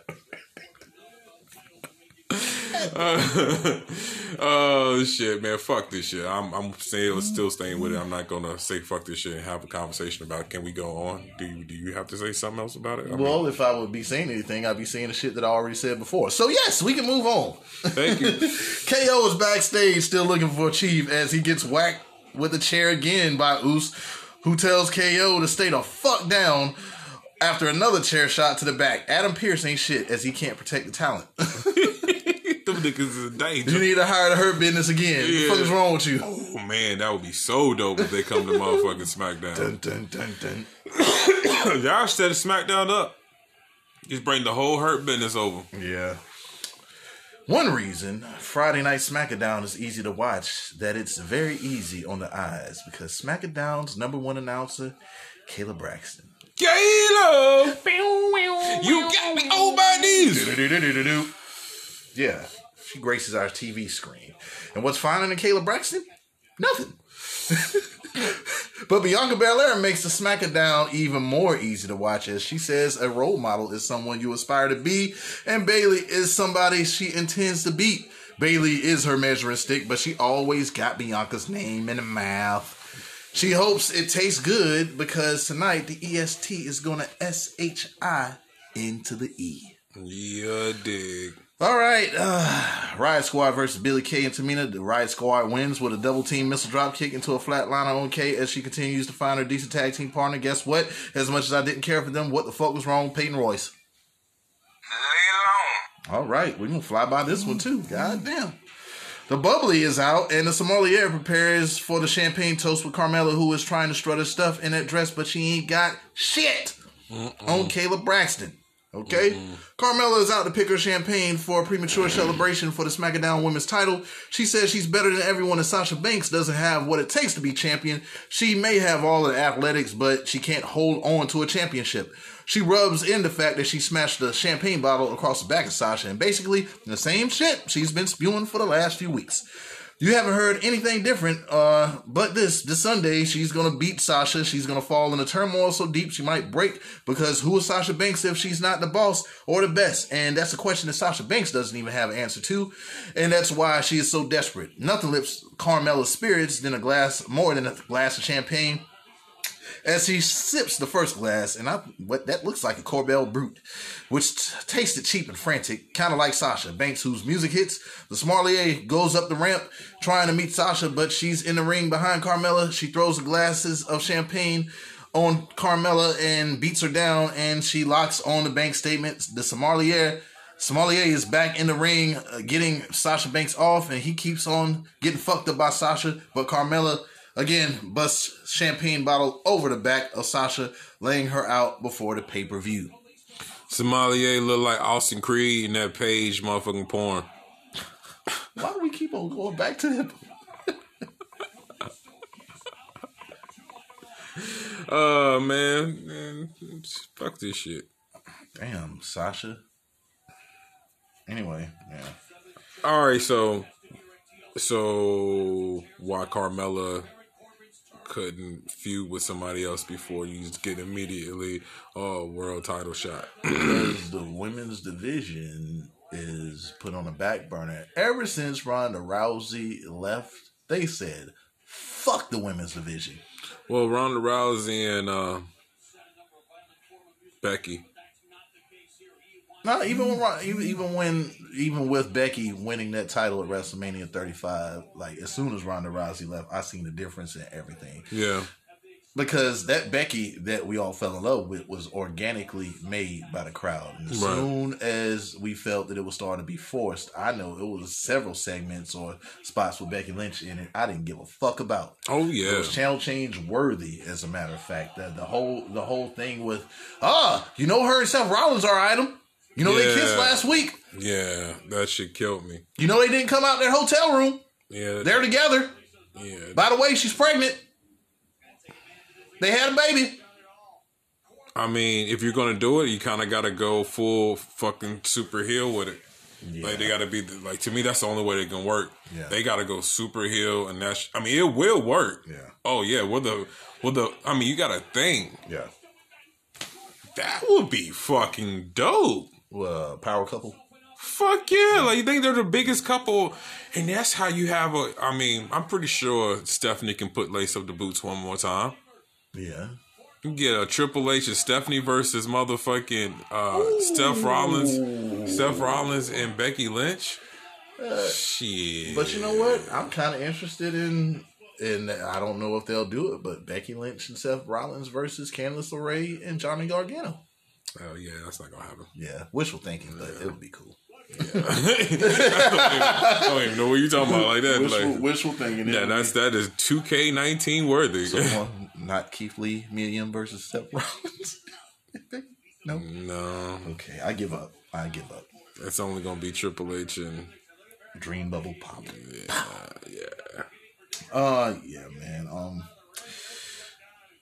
<laughs> oh shit, man! Fuck this shit. I'm I'm still still staying with it. I'm not gonna say fuck this shit and have a conversation about. It. Can we go on? Do you do you have to say something else about it? I mean, Well, if I would be saying anything, I'd be saying the shit that I already said before. So yes, we can move on. thank you. <laughs> KO is backstage still looking for Chief as he gets whacked with a chair again by Oos, who tells KO to stay the fuck down after another chair shot to the back. Adam Pearce ain't shit as he can't protect the talent. <laughs> Them niggas is in you need to hire the hurt business again. What the fuck is wrong with you? Oh man, that would be so dope if they come to motherfucking SmackDown. Dun, dun, dun, dun. <coughs> Y'all set SmackDown up. Just bring the whole hurt business over. Yeah. One reason Friday Night SmackDown is easy to watch that it's very easy on the eyes because SmackDown's number one announcer, Kayla Braxton. Kayla, you got me on my knees. Yeah, she graces our TV screen. And what's finding in Kayla Braxton? Nothing. <laughs> but Bianca Belair makes the SmackDown even more easy to watch as she says a role model is someone you aspire to be, and Bayley is somebody she intends to beat. Bayley is her measuring stick, but she always got Bianca's name in the mouth. She hopes it tastes good because tonight the EST is going to SHI into the E. Yeah, dig. All right, uh, Riot Squad versus Billie Kay and Tamina. The Riot Squad wins with a double team missile drop kick into a flatliner on Kay as she continues to find her decent tag team partner. Guess what? As much as I didn't care for them, what the fuck was wrong with Peyton Royce? Lay it on. All right, we're gonna fly by this one too. God damn. The bubbly is out, and the sommelier prepares for the champagne toast with Carmella, who is trying to strut her stuff in that dress, but she ain't got shit on Kayla Braxton. Okay? Mm-hmm. Carmella is out to pick her champagne for a premature celebration for the SmackDown Women's title. She says she's better than everyone, and Sasha Banks doesn't have what it takes to be champion. She may have all of the athletics, but she can't hold on to a championship. She rubs in the fact that she smashed the champagne bottle across the back of Sasha, and basically the same shit she's been spewing for the last few weeks. You haven't heard anything different, uh, but this this Sunday she's gonna beat Sasha. She's gonna fall into turmoil so deep she might break because who is Sasha Banks if she's not the boss or the best? And that's a question that Sasha Banks doesn't even have an answer to, and that's why she is so desperate. Nothing lifts Carmella's spirits than a glass more than a glass of champagne as he sips the first glass, and I what that looks like a Korbel Brut, which t- tasted cheap and frantic, kind of like Sasha Banks, whose music hits. The sommelier goes up the ramp trying to meet Sasha, but she's in the ring behind Carmella. She throws glasses of champagne on Carmella and beats her down, and she locks on the bank statement. The sommelier. Sommelier is back in the ring, uh, getting Sasha Banks off, and he keeps on getting fucked up by Sasha. But Carmella again busts champagne bottle over the back of Sasha, laying her out before the pay per view. Sommelier look like Austin Creed in that page motherfucking porn. Why do we keep on going back to him? Uh <laughs> man, man, fuck this shit. Damn, Sasha. Anyway, yeah. All right, so so why Carmella couldn't feud with somebody else before you just get immediately oh world title shot? <clears throat> because the women's division is put on a back burner. Ever since Ronda Rousey left, they said, fuck the women's division. well, Ronda Rousey and uh, Becky. No, even when even even when even with Becky winning that title at WrestleMania 35, like as soon as Ronda Rousey left, I seen the difference in everything. Yeah, Because that Becky that we all fell in love with was organically made by the crowd. And as Right. soon as we felt that it was starting to be forced, I know it was several segments or spots with Becky Lynch in it. I didn't give a fuck about. oh It yeah, was channel change worthy, as a matter of fact. The, the whole the whole thing with ah, you know her and Seth Rollins are item. You know they kissed last week. yeah. That shit killed me. You know they didn't come out their hotel room. Yeah, They're together. yeah. By the way, she's pregnant. They had a baby. I mean, if you're gonna do it, you kind of gotta go full fucking super heel with it. Like they gotta be like to me, that's the only way they can work. Yeah. They gotta go super heel, and that's I mean, it will work. Yeah. Oh yeah, with the with the I mean, you got to think Yeah. that would be fucking dope. Uh, power couple. Fuck yeah! Like you think they're the biggest couple, and that's how you have a. I mean, I'm pretty sure Stephanie can put lace up the boots one more time. Yeah. You get a Triple H and Stephanie versus motherfucking uh, Steph Rollins, Steph Rollins and Becky Lynch. Shit. But you know what? I'm kind of interested in, and I don't know if they'll do it, but Becky Lynch and Seth Rollins versus Candice LeRae and Johnny Gargano. Oh yeah, that's not gonna happen. Yeah, wishful thinking, but it would be cool. Yeah. <laughs> I don't even know what you're talking about like that. Wishful, Like, wishful thinking. yeah, that's that is 2K19 worthy. be someone, <laughs> not Keith Lee, Medium versus Seth Rollins. <laughs> no. no, Okay, I give up. I give up. it's only gonna be Triple H and Dream bubble pop. yeah. Uh, yeah, man. Um,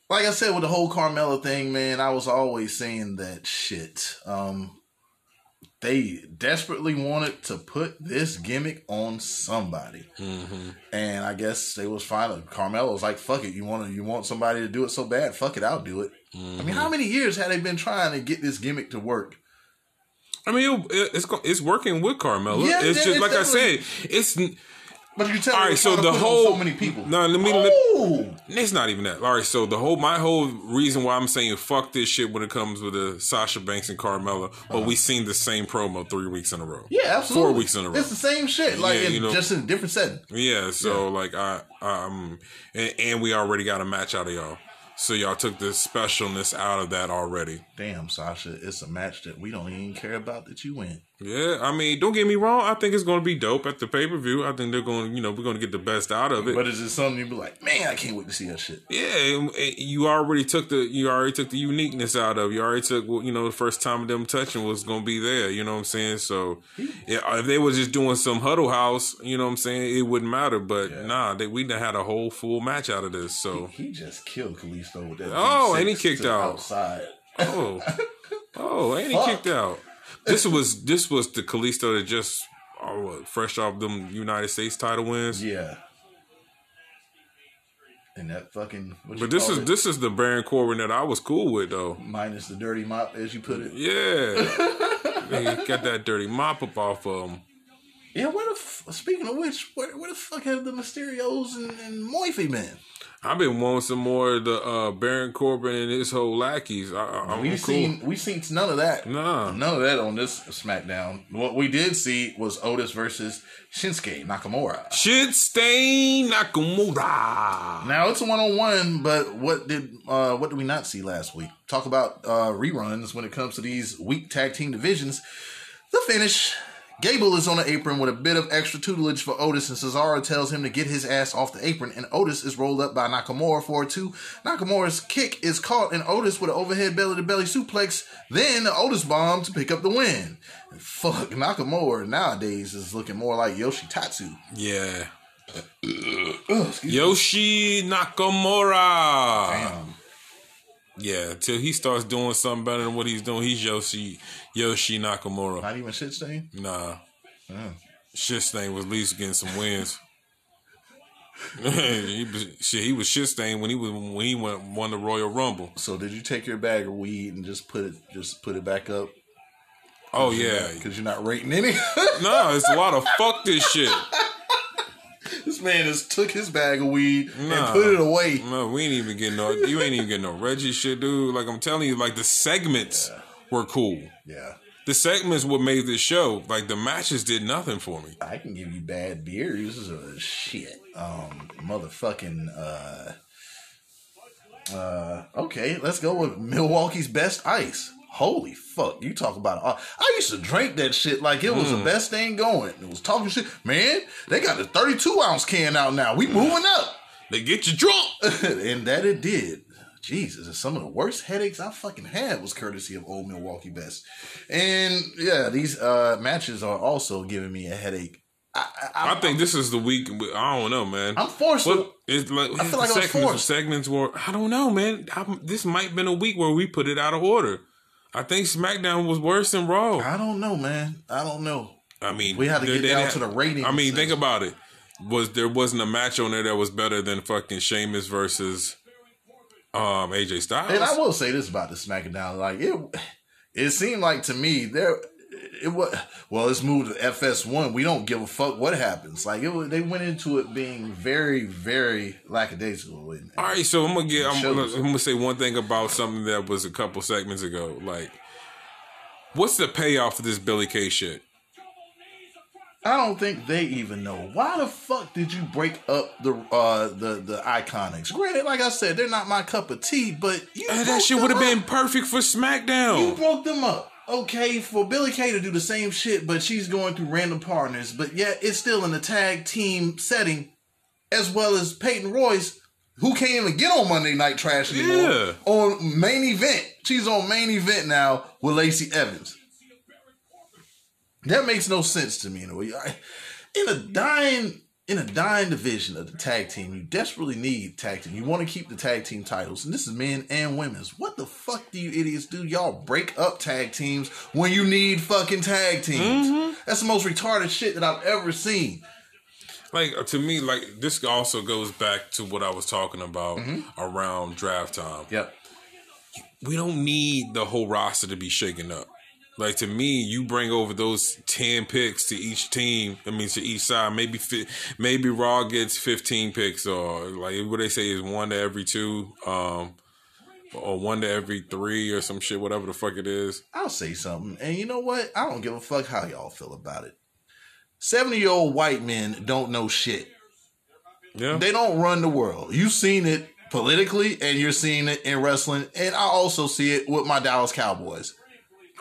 like I said with the whole Carmella thing, man, I was always saying that shit. Um, they desperately wanted to put this gimmick on somebody, and I guess they was fine. Carmella was like, "Fuck it, you want to, you want somebody to do it so bad? Fuck it, I'll do it." I mean, how many years had they been trying to get this gimmick to work? I mean, it, it's it's working with Carmella. Yeah, it's just it's like I said. It's But you tell all me, right. So the put it on whole so many people. No, let me. Let, Oh, It's not even that. All right, so the whole my whole reason why I'm saying fuck this shit when it comes with the Sasha Banks and Carmella, but we seen the same promo three weeks in a row. yeah, absolutely. Four weeks in a row. It's the same shit, like Yeah, in, you know. just in a different setting. Yeah, so like I um and, and we already got a match out of y'all. So y'all took the specialness out of that already. Damn, Sasha, it's a match that we don't even care about that you win. Yeah, I mean, don't get me wrong. I think it's going to be dope at the pay per view. I think they're going, you know, we're going to get the best out of it. But is it something you be like, man, I can't wait to see that shit? Yeah, you already took the you already took the uniqueness out of. You already took you know the first time of them touching was gonna be there. You know what I'm saying? So yeah, if they was just doing some huddle house, you know what I'm saying, it wouldn't matter. But nah, they, we done had a whole full match out of this. So He just killed Kalisto with that. Oh, and he kicked out. outside. oh <laughs> oh, and he Fuck. kicked out. This was this was the Kalisto that just oh, what, fresh off them United States title wins. Yeah. And that fucking. But this is it? this is the Baron Corbin that I was cool with though. minus the dirty mop, as you put it. Yeah, got that dirty mop up off of him. Yeah, where the f- speaking of which, where, where the fuck have the Mysterios and, and Murphy been? I've been wanting some more of the uh, Baron Corbin and his whole lackeys. I, We've cool. seen we've seen none of that. Nah. None of that on this SmackDown. What we did see was Otis versus Shinsuke Nakamura. Stain Nakamura. Now it's a one on one, but what did uh what did we not see last week? Talk about uh reruns when it comes to these weak tag team divisions. The finish. Gable is on the apron with a bit of extra tutelage for Otis, and Cesaro tells him to get his ass off the apron, and Otis is rolled up by Nakamura for a two. Nakamura's kick is caught, and Otis with an overhead belly to belly suplex, then the Otis bomb to pick up the win. And fuck, Nakamura nowadays is looking more like Yoshi Tatsu. Yeah. Ugh. Yoshi Nakamura. Damn. Yeah, till he starts doing something better than what he's doing, he's Yoshi Yoshi Nakamura. Not even shit stain? Nah. Oh. Shit stain was at least getting some wins. he was, shit, he was shit stained when he was when he went won the Royal Rumble. So did you take your bag of weed and just put it just put it back up? Oh yeah, because you're not rating any. <laughs> no, it's a lot of fuck this shit. This man just took his bag of weed and put it away. No, we ain't even getting no. You ain't even getting no Reggie shit, dude. Like I'm telling you, like the segments were cool. Yeah, The segments what made this show. Like the matches did nothing for me. I can give you bad beers. or shit, um, motherfucking. Uh, uh, okay, let's go with Milwaukee's best ice. Holy fuck! You talk about uh, I used to drink that shit like it was the best thing going. It was talking shit, man. They got the thirty-two ounce can out now. We moving up. They get you drunk. <laughs> and that it did. Jesus, some of the worst headaches I fucking had was courtesy of old Milwaukee Best. And yeah, these uh matches are also giving me a headache. I, I, I think this is the week. I don't know, man. I'm forced What it's like? I feel like I was segments, forced. segments were. I don't know, man. I, this might have been a week where we put it out of order. I think SmackDown was worse than Raw. I don't know, man. I don't know. I mean, We had to they- get they down had- to the rating I mean, think about it. Was there wasn't a match on there that was better than fucking Sheamus versus um AJ Styles? And I will say this about the SmackDown, like it, it seemed like to me there, it was well. Let's move to FS1. We don't give a fuck what happens. Like it, was, they went into it being very, very lackadaisical. And, All right, so I'm gonna get. I'm. I'm gonna say one thing about something that was a couple segments ago. Like, what's the payoff for this Billie Kay shit? I don't think they even know. Why the fuck did you break up the uh the the IIconics? Granted, like I said, they're not my cup of tea, but you And that shit would have been perfect for SmackDown. You broke them up. Okay, for Billie Kay to do the same shit, but she's going through random partners, but yet it's still in a tag team setting, as well as Peyton Royce, who can't even get on Monday Night Trash anymore. Yeah. On main event. She's on main event now with Lacey Evans. That makes no sense to me in a way. In a dying in a dying division of the tag team, you desperately need tag team. You want to keep the tag team titles, and this is men and women's. What the fuck do you idiots do? Y'all break up tag teams when you need fucking tag teams. That's the most retarded shit that I've ever seen. Like to me, like this also goes back to what I was talking about Mm-hmm. around draft time. Yep. we don't need the whole roster to be shaken up. Like to me, you bring over those ten picks to each team. I mean, to each side. Maybe fi- maybe Raw gets fifteen picks, or like what they say is one to every two, um, or one to every three, or some shit. Whatever the fuck it is. I'll say something. And you know what? I don't give a fuck how y'all feel about it. 70 year old white men don't know shit. Yeah, They don't run the world. You've seen it politically, and you're seeing it in wrestling, and I also see it with my Dallas Cowboys.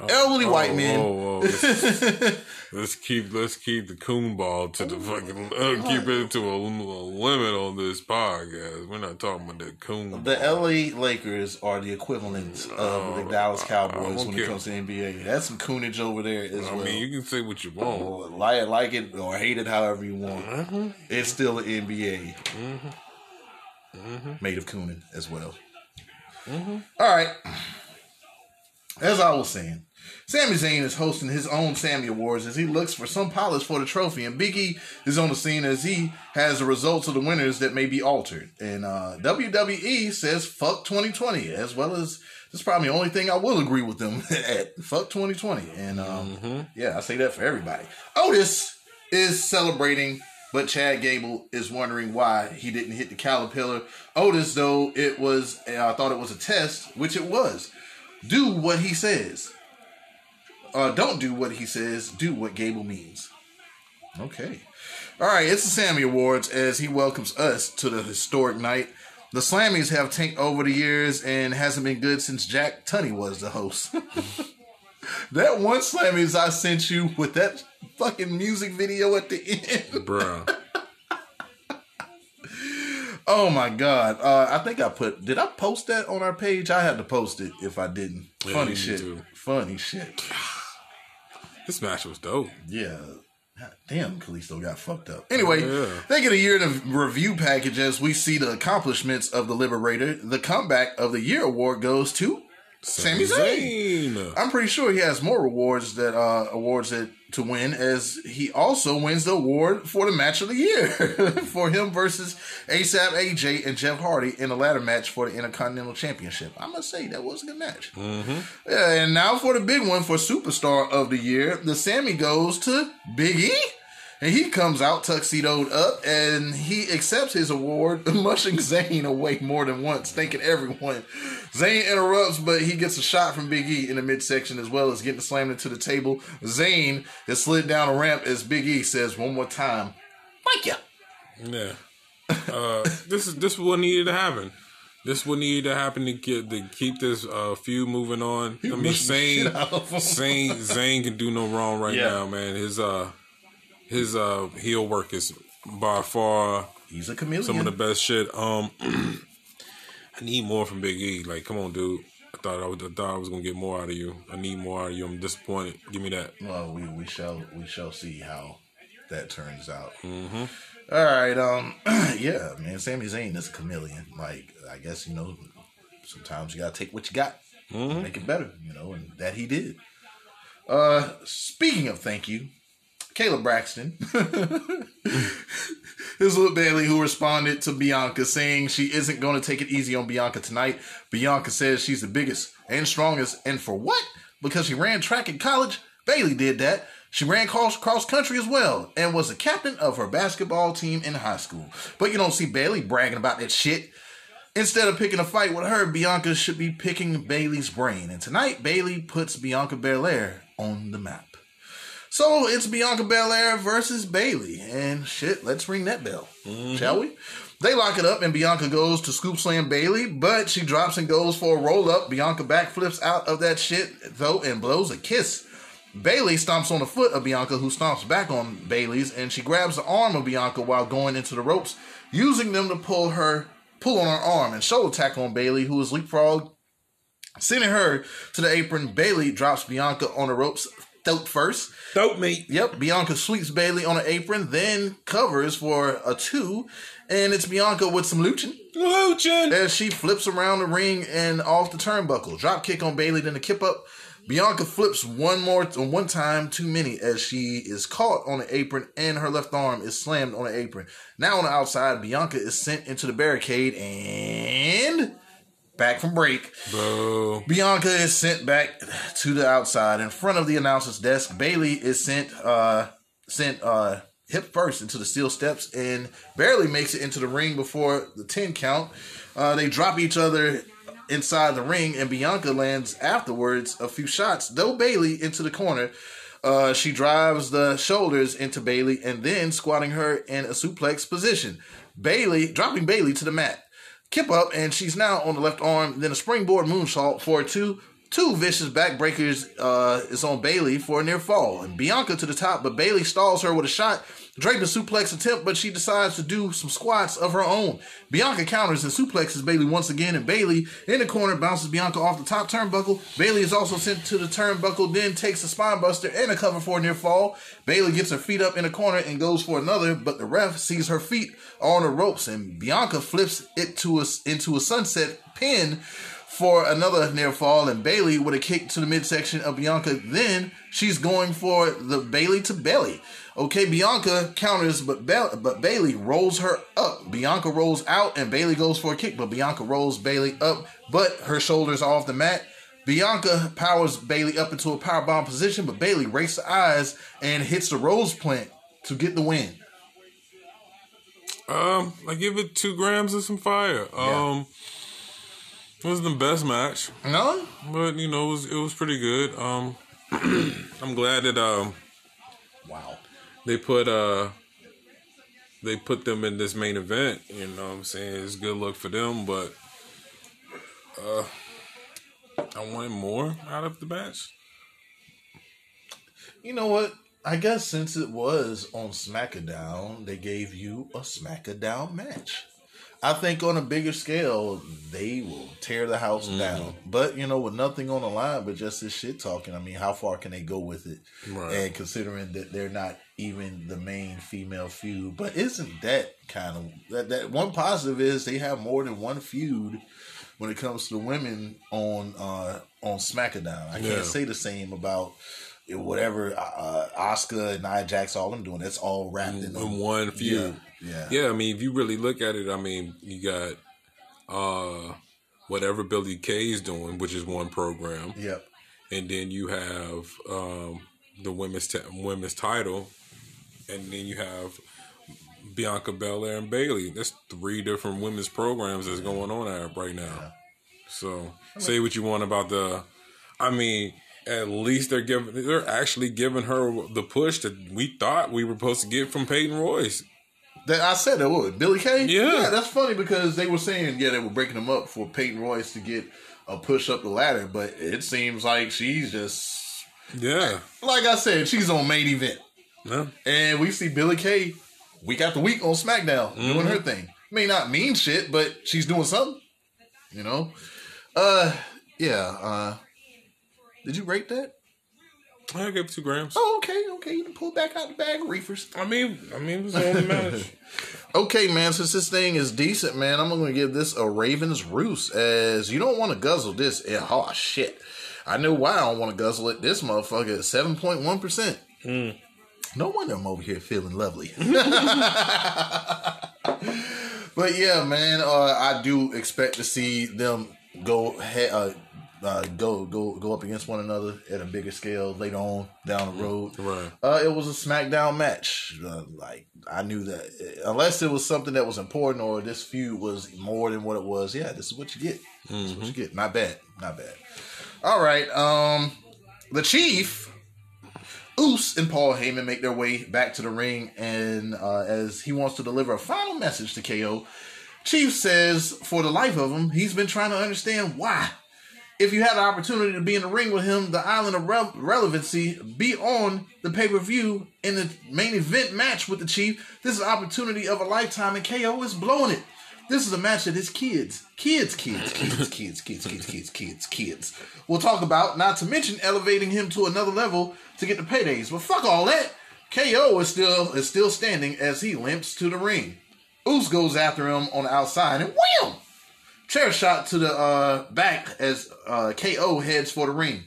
Elderly white men. Whoa, whoa. Let's, <laughs> let's keep let's keep the coon ball to the fucking uh, keep it to a, a limit on this podcast. We're not talking about the coon. The LA Lakers are the equivalent of the Dallas Cowboys when it comes to NBA. That's some coonage over there as I well. I mean, you can say what you want. Or like, like it or hate it however you want. Mm-hmm. It's still an NBA. Mm hmm. Made of Coonan as well. Mm-hmm. All right. As I was saying, Sami Zayn is hosting his own Sammy Awards as he looks for some polish for the trophy, and Big E is on the scene as he has the results of the winners that may be altered. And uh, WWE says fuck 2020, as well as this is probably the only thing I will agree with them <laughs> at fuck 2020. And um, yeah, I say that for everybody. Otis is celebrating, but Chad Gable is wondering why he didn't hit the caterpillar. Otis, though, it was I thought it was a test, which it was. Do what he says. Uh, don't do what he says. Do what Gable means. Okay. All right. It's the Sammy Awards as he welcomes us to the historic night. The Slammies have tanked over the years and hasn't been good since Jack Tunney was the host. <laughs> that one Slammies I sent you with that fucking music video at the end. <laughs> Bruh. Oh my god! Uh, I think I put. Did I post that on our page? I had to post it if I didn't. Yeah, Funny shit. Funny shit. This match was dope. Yeah. God Damn, Kalisto got fucked up. Anyway, Yeah. they get a year in a review package as we see the accomplishments of the Liberator. The comeback of the year award goes to Sami Zayn. Zayn. I'm pretty sure he has more rewards that uh awards that to win as he also wins the award for the match of the year <laughs> for him versus ASAP AJ and Jeff Hardy in the ladder match for the Intercontinental Championship. I must say that was a good match. Mm-hmm. Yeah, and now for the big one for Superstar of the Year, the Sammy goes to Big E. And he comes out tuxedoed up and he accepts his award, <laughs> mushing Zayn away more than once, thanking everyone. Zayn interrupts, but he gets a shot from Big E in the midsection as well as getting slammed into the table. Zayn is slid down a ramp as Big E says one more time, Thank you. Yeah. Uh, <laughs> this is this is what needed to happen. This is what needed to happen to get to keep this uh, feud moving on. I mean, mushed the Zayn, shit out of him. Zayn, Zayn can do no wrong right Yeah. now, man. His uh, his uh, heel work is by far He's a chameleon. some of the best shit. Um, <clears throat> I need more from Big E. Like, come on, dude. I thought I, was, I thought I was gonna get more out of you. I need more out of you. I'm disappointed. Give me that. Well, we, we shall we shall see how that turns out. Mm-hmm. right, um, <clears throat> yeah, man, Sami Zayn is a chameleon. Like, I guess you know, sometimes you gotta take what you got, make it better, you know, and that he did. Uh, speaking of thank you, Kayla Braxton. This was Bayley who responded to Bianca saying she isn't going to take it easy on Bianca tonight. Bianca says she's the biggest and strongest, and for what? Because she ran track in college? Bayley did that. She ran cross, cross country as well and was the captain of her basketball team in high school. But you don't see Bayley bragging about that shit. Instead of picking a fight with her, Bianca should be picking Bayley's brain. And tonight, Bayley puts Bianca Belair on the map. So it's Bianca Belair versus Bayley. And shit, let's ring that bell, mm-hmm. shall we? They lock it up and Bianca goes to scoop slam Bayley, but she drops and goes for a roll up. Bianca backflips out of that shit though and blows a kiss. Bayley stomps on the foot of Bianca, who stomps back on Bayley's, and she grabs the arm of Bianca while going into the ropes, using them to pull her pull on her arm and shoulder attack on Bayley, who is leapfrog Sending her to the apron, Bayley drops Bianca on the ropes throat first. Dope meat. Yep, Bianca sweeps Bayley on an apron, then covers for a two, and it's Bianca with some luching Luchin. as she flips around the ring and off the turnbuckle. Drop kick on Bayley, then a kip up. Bianca flips one more one time too many as she is caught on the apron and her left arm is slammed on the apron. Now on the outside, Bianca is sent into the barricade and back from break. Boo. Bianca is sent back to the outside in front of the announcer's desk. Bayley is sent uh sent uh hip first into the steel steps and barely makes it into the ring before the 10 count. Uh they drop each other inside the ring and Bianca lands afterwards a few shots, though Bayley into the corner. Uh, she drives the shoulders into Bayley and then squatting her in a suplex position. Bayley dropping Bayley to the mat. Kip up, and she's now on the left arm. Then a springboard moonsault for two. Two vicious backbreakers uh, is on Bayley for a near fall. And Bianca to the top, but Bayley stalls her with a shot. Draping suplex attempt, but she decides to do some squats of her own. Bianca counters and suplexes Bayley once again, and Bayley in the corner bounces Bianca off the top turnbuckle. Bayley is also sent to the turnbuckle, then takes a spine buster and a cover for a near fall. Bayley gets her feet up in the corner and goes for another, but the ref sees her feet on the ropes, and Bianca flips it to us into a sunset pin for another near fall, and Bayley with a kick to the midsection of Bianca. Then she's going for the Bayley to belly. Okay, Bianca counters, but Ba- but Bayley rolls her up. Bianca rolls out, and Bayley goes for a kick, but Bianca rolls Bayley up, but her shoulders are off the mat. Bianca powers Bayley up into a powerbomb position, but Bailey rakes the eyes and hits the rose plant to get the win. Um, I give it two grams of some fire. Um, it wasn't the best match, No, but you know it was it was pretty good. Um, <clears throat> I'm glad that um. They put uh they put them in this main event. You know what I'm saying? It's good luck for them, but uh I wanted more out of the match. You know what? I guess since it was on SmackDown, they gave you a SmackDown match. I think on a bigger scale, they will tear the house down. But you know, with nothing on the line, but just this shit talking. I mean, how far can they go with it? Right. And considering that they're not even the main female feud, but isn't that kind of that? That one positive is they have more than one feud when it comes to the women on uh on SmackDown. I Yeah. can't say the same about whatever uh, Asuka and Nia Jax all them doing. That's all wrapped in, In one feud. Yeah, Yeah, I mean, if you really look at it, I mean, you got uh whatever Billie Kay's doing, which is one program, Yep. and then you have um the women's t- women's title, and then you have Bianca Belair and Bayley. That's three different women's programs that's going on right now. So say what you want about the, I mean. At least they're giving, they're actually giving her the push that we thought we were supposed to get from Peyton Royce. That I said that what Billie Kay. Yeah. that's funny because they were saying yeah they were breaking them up for Peyton Royce to get a push up the ladder, but it seems like she's just Yeah, like I said she's on main event, yeah. and we see Billie Kay week after week on SmackDown doing her thing. May not mean shit, but she's doing something. You know, uh, yeah. Uh, did you rate that? I gave two grams. Oh, okay, okay. You can pull back out the bag of reefers. I mean, I mean, it was the only match. <laughs> Okay, man, since this thing is decent, man, I'm going to give this a Raven's Roost, as you don't want to guzzle this. Yeah, oh, shit. I know why I don't want to guzzle it. This motherfucker is 7.1%. No wonder I'm over here feeling lovely. <laughs> but yeah, man, uh, I do expect to see them go uh, uh, go go go up against one another at a bigger scale later on down the road. Right. Uh, it was a SmackDown match. Uh, like I knew that unless it was something that was important or this feud was more than what it was. Yeah, this is what you get. This is what you get. Not bad. Not bad. All right. Um, the Chief. Oos and Paul Heyman make their way back to the ring, and uh, as he wants to deliver a final message to KO, Chief says, for the life of him, he's been trying to understand why. If you had the opportunity to be in the ring with him, the island of Rel- relevancy, be on the pay per view in the main event match with the Chief, this is an opportunity of a lifetime, and KO is blowing it. This is a match that his kids, kids, kids, kids, kids, kids, kids, kids, kids, kids, will talk about, not to mention elevating him to another level to get the paydays. But fuck all that. KO is still is still standing as he limps to the ring. Oos goes after him on the outside and wham! Chair shot to the uh, back as uh, KO heads for the ring.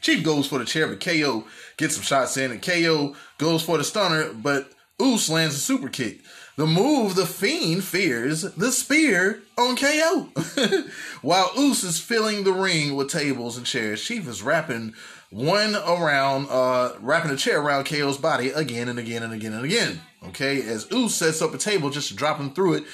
Chief goes for the chair, but KO gets some shots in, and KO goes for the stunner, but Oos lands a super kick. The move the Fiend fears, the spear on KO. <laughs> While Oos is filling the ring with tables and chairs, Chief is wrapping one around, uh, wrapping a chair around KO's body again and again and again and again. Okay, as Oos sets up a table just to drop him through it.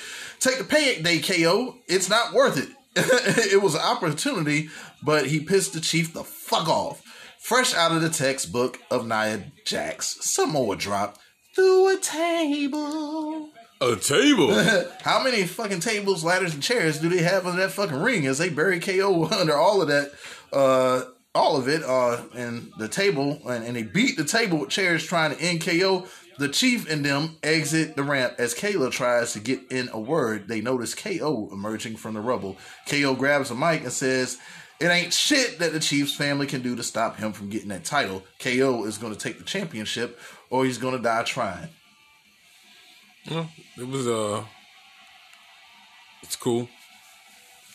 Take the payday, KO. It's not worth it. <laughs> it was an opportunity, but he pissed the Chief the fuck off. Fresh out of the textbook of Nia Jax, Samoa drop through a table. A table. <laughs> How many fucking tables, ladders, and chairs do they have in that fucking ring as they bury KO <laughs> under all of that, uh, all of it, uh, and the table, and, and they beat the table with chairs trying to end KO. The chief and them exit the ramp as Kayla tries to get in a word. They notice KO emerging from the rubble. KO grabs a mic and says, It ain't shit that the Chiefs family can do to stop him from getting that title. KO is going to take the championship or he's going to die trying. Well, it was uh, it's cool.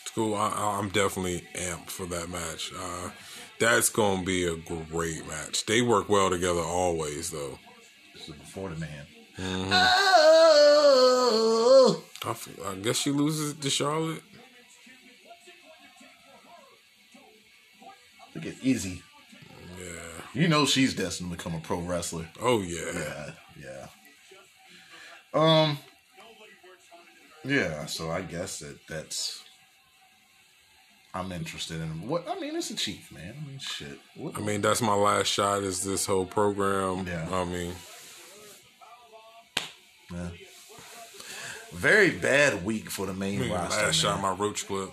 It's cool. I, I- I'm definitely amped for that match. Uh, that's gonna be a great match. They work well together always, though. This is before the man. Oh! I, f- I guess she loses to Charlotte. Look at Izzy. Yeah. You know she's destined to become a pro wrestler. Oh yeah. Yeah, yeah. Um. Yeah, so I guess that that's. I'm interested in what I mean. It's a chief, man. I mean, shit. What, I mean, that's my last shot. Is this whole program? Yeah. I mean, yeah. Very bad week for the main roster. last shot my roach clip.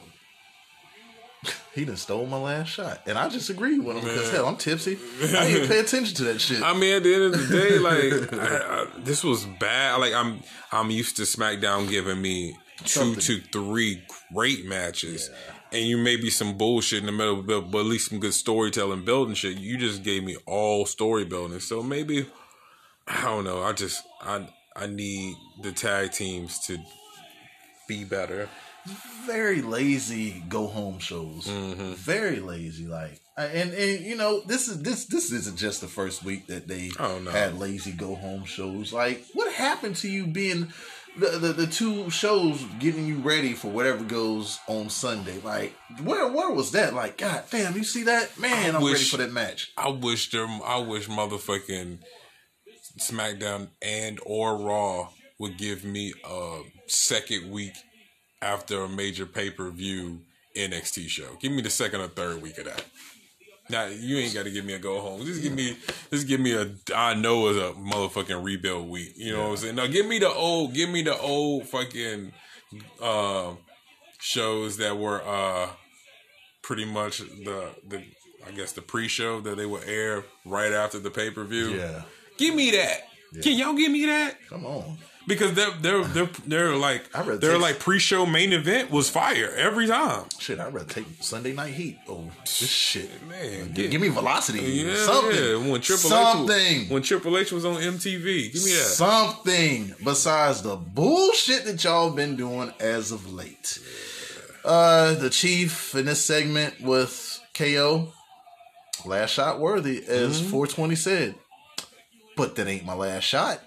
He done stole my last shot, and I just agree with him because hell, I'm tipsy. I didn't pay attention to that shit. I mean, at the end of the day, <laughs> like I, I, this was bad. Like I'm, I'm used to SmackDown giving me two Something. to three great matches, and you may be some bullshit in the middle, but, but at least some good storytelling, building shit. You just gave me all story building, so maybe I don't know. I just I I need the tag teams to be better. Very lazy go home shows. Mm-hmm. Very lazy, like and and you know this is this this isn't just the first week that they Oh, no. had lazy go home shows. Like what happened to you being the, the the two shows getting you ready for whatever goes on Sunday? Like where where was that? Like God damn, you see that man? I I'm ready for that match. I wish there. I wish motherfucking SmackDown and or Raw would give me a second week after a major pay per view NXT show. Give me the second or third week of that. Now you ain't got to give me a go home. Just give me, just give me a. I know it's a motherfucking rebuild week. You know what I'm saying? Now give me the old, give me the old fucking uh, shows that were uh pretty much the the I guess the pre-show that they would air right after the pay-per-view. Yeah, Give me that. Can y'all give me that? come on. Because they're they're they're they're like they're take- like pre-show main event was fire every time. Shit, I'd rather take Sunday Night Heat. Oh, this shit. Man, Give, give me velocity. yeah, something. yeah. When Triple something. H was, when Triple H was on MTV, give me that. Something besides the bullshit that y'all been doing as of late. Uh, the chief in this segment with KO, last shot worthy, as 420 said. But that ain't my last shot.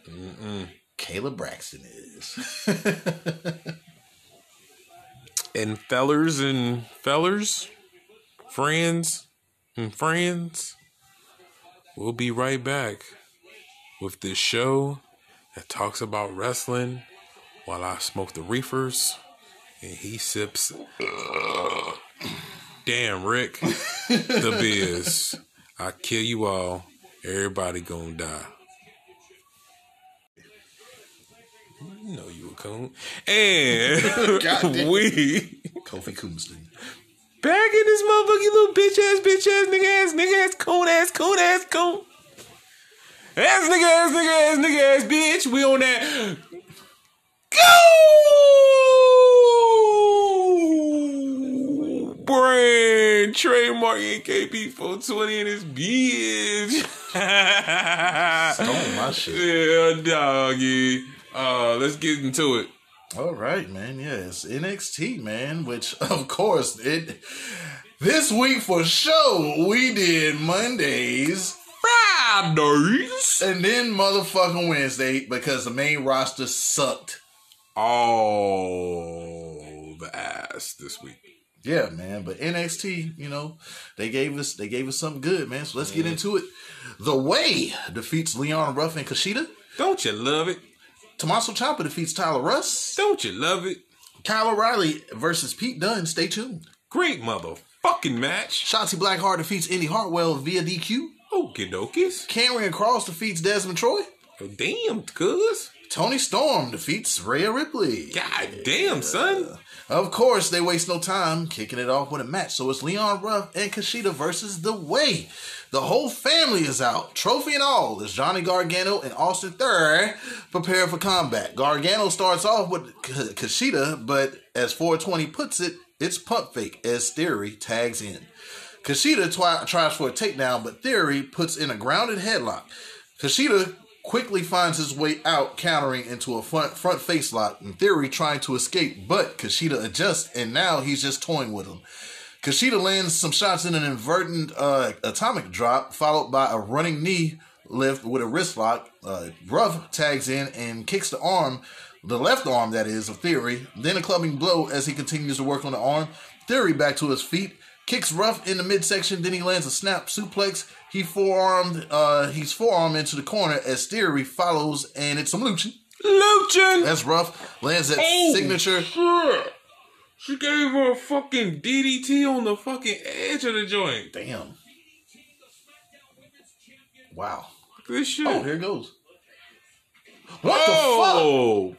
Kayla Braxton is. <laughs> and fellers and fellers, friends and friends, we'll be right back with this show that talks about wrestling while I smoke the reefers and he sips. <clears throat> Damn, Rick, the <laughs> biz. I kill you all. Everybody gonna die. You know you a coon. And <laughs> we Kofi Coomston. back in this motherfucking little bitch ass, bitch ass, nigga ass, nigga ass, coon ass, coon ass, coon. Ass nigga ass, nigga ass, nigga ass, bitch. We on that. Go! Brand trademark NKP 420 in his bitch. Stole my shit. <laughs> Yeah, doggy. Uh, let's get into it. All right, man. Yes, NXT, man. Which, <laughs> of course, it this week for sure we did Mondays Fridays. and then motherfucking Wednesday because the main roster sucked. all the ass this week. Yeah, man. But NXT, you know, they gave us they gave us something good, man. So let's get into it. The Way defeats Leon Ruff and Kushida. Don't you love it? Tommaso Ciampa defeats Tyler Rust. Don't you love it? Kyle O'Reilly versus Pete Dunne. Stay tuned. Great motherfucking match. Shotzi Blackheart defeats Indi Hartwell via DQ. Okie dokies. Karrion Kross defeats Desmond Troy. Oh, Damn, cuz. Toni Storm defeats Rhea Ripley. God damn, son. Of course, they waste no time kicking it off with a match. So it's Leon Ruff and Kushida versus The Way. The whole family is out, trophy and all, as Johnny Gargano and Austin Theory prepare for combat. Gargano starts off with Kushida, but as 420 puts it, it's pump fake as Theory tags in. Kushida twi- tries for a takedown, but Theory puts in a grounded headlock. Kushida quickly finds his way out, countering into a front front face lock. In theory, trying to escape, but Kushida adjusts, and now he's just toying with him. Kushida lands some shots in an inverted uh, atomic drop, followed by a running knee lift with a wrist lock. Uh, Ruff tags in and kicks the arm, the left arm that is, of Theory. Then a clubbing blow as he continues to work on the arm. Theory back to his feet, kicks Ruff in the midsection. Then he lands a snap suplex. He forearmed, uh, he's forearm into the corner as Theory follows, and it's some luching. Luchin! That's Ruff lands that Oh, signature. shit. She gave her a fucking DDT on the fucking edge of the joint. Damn. Wow. Look at this shit. Oh, here it goes. What the fuck? oh.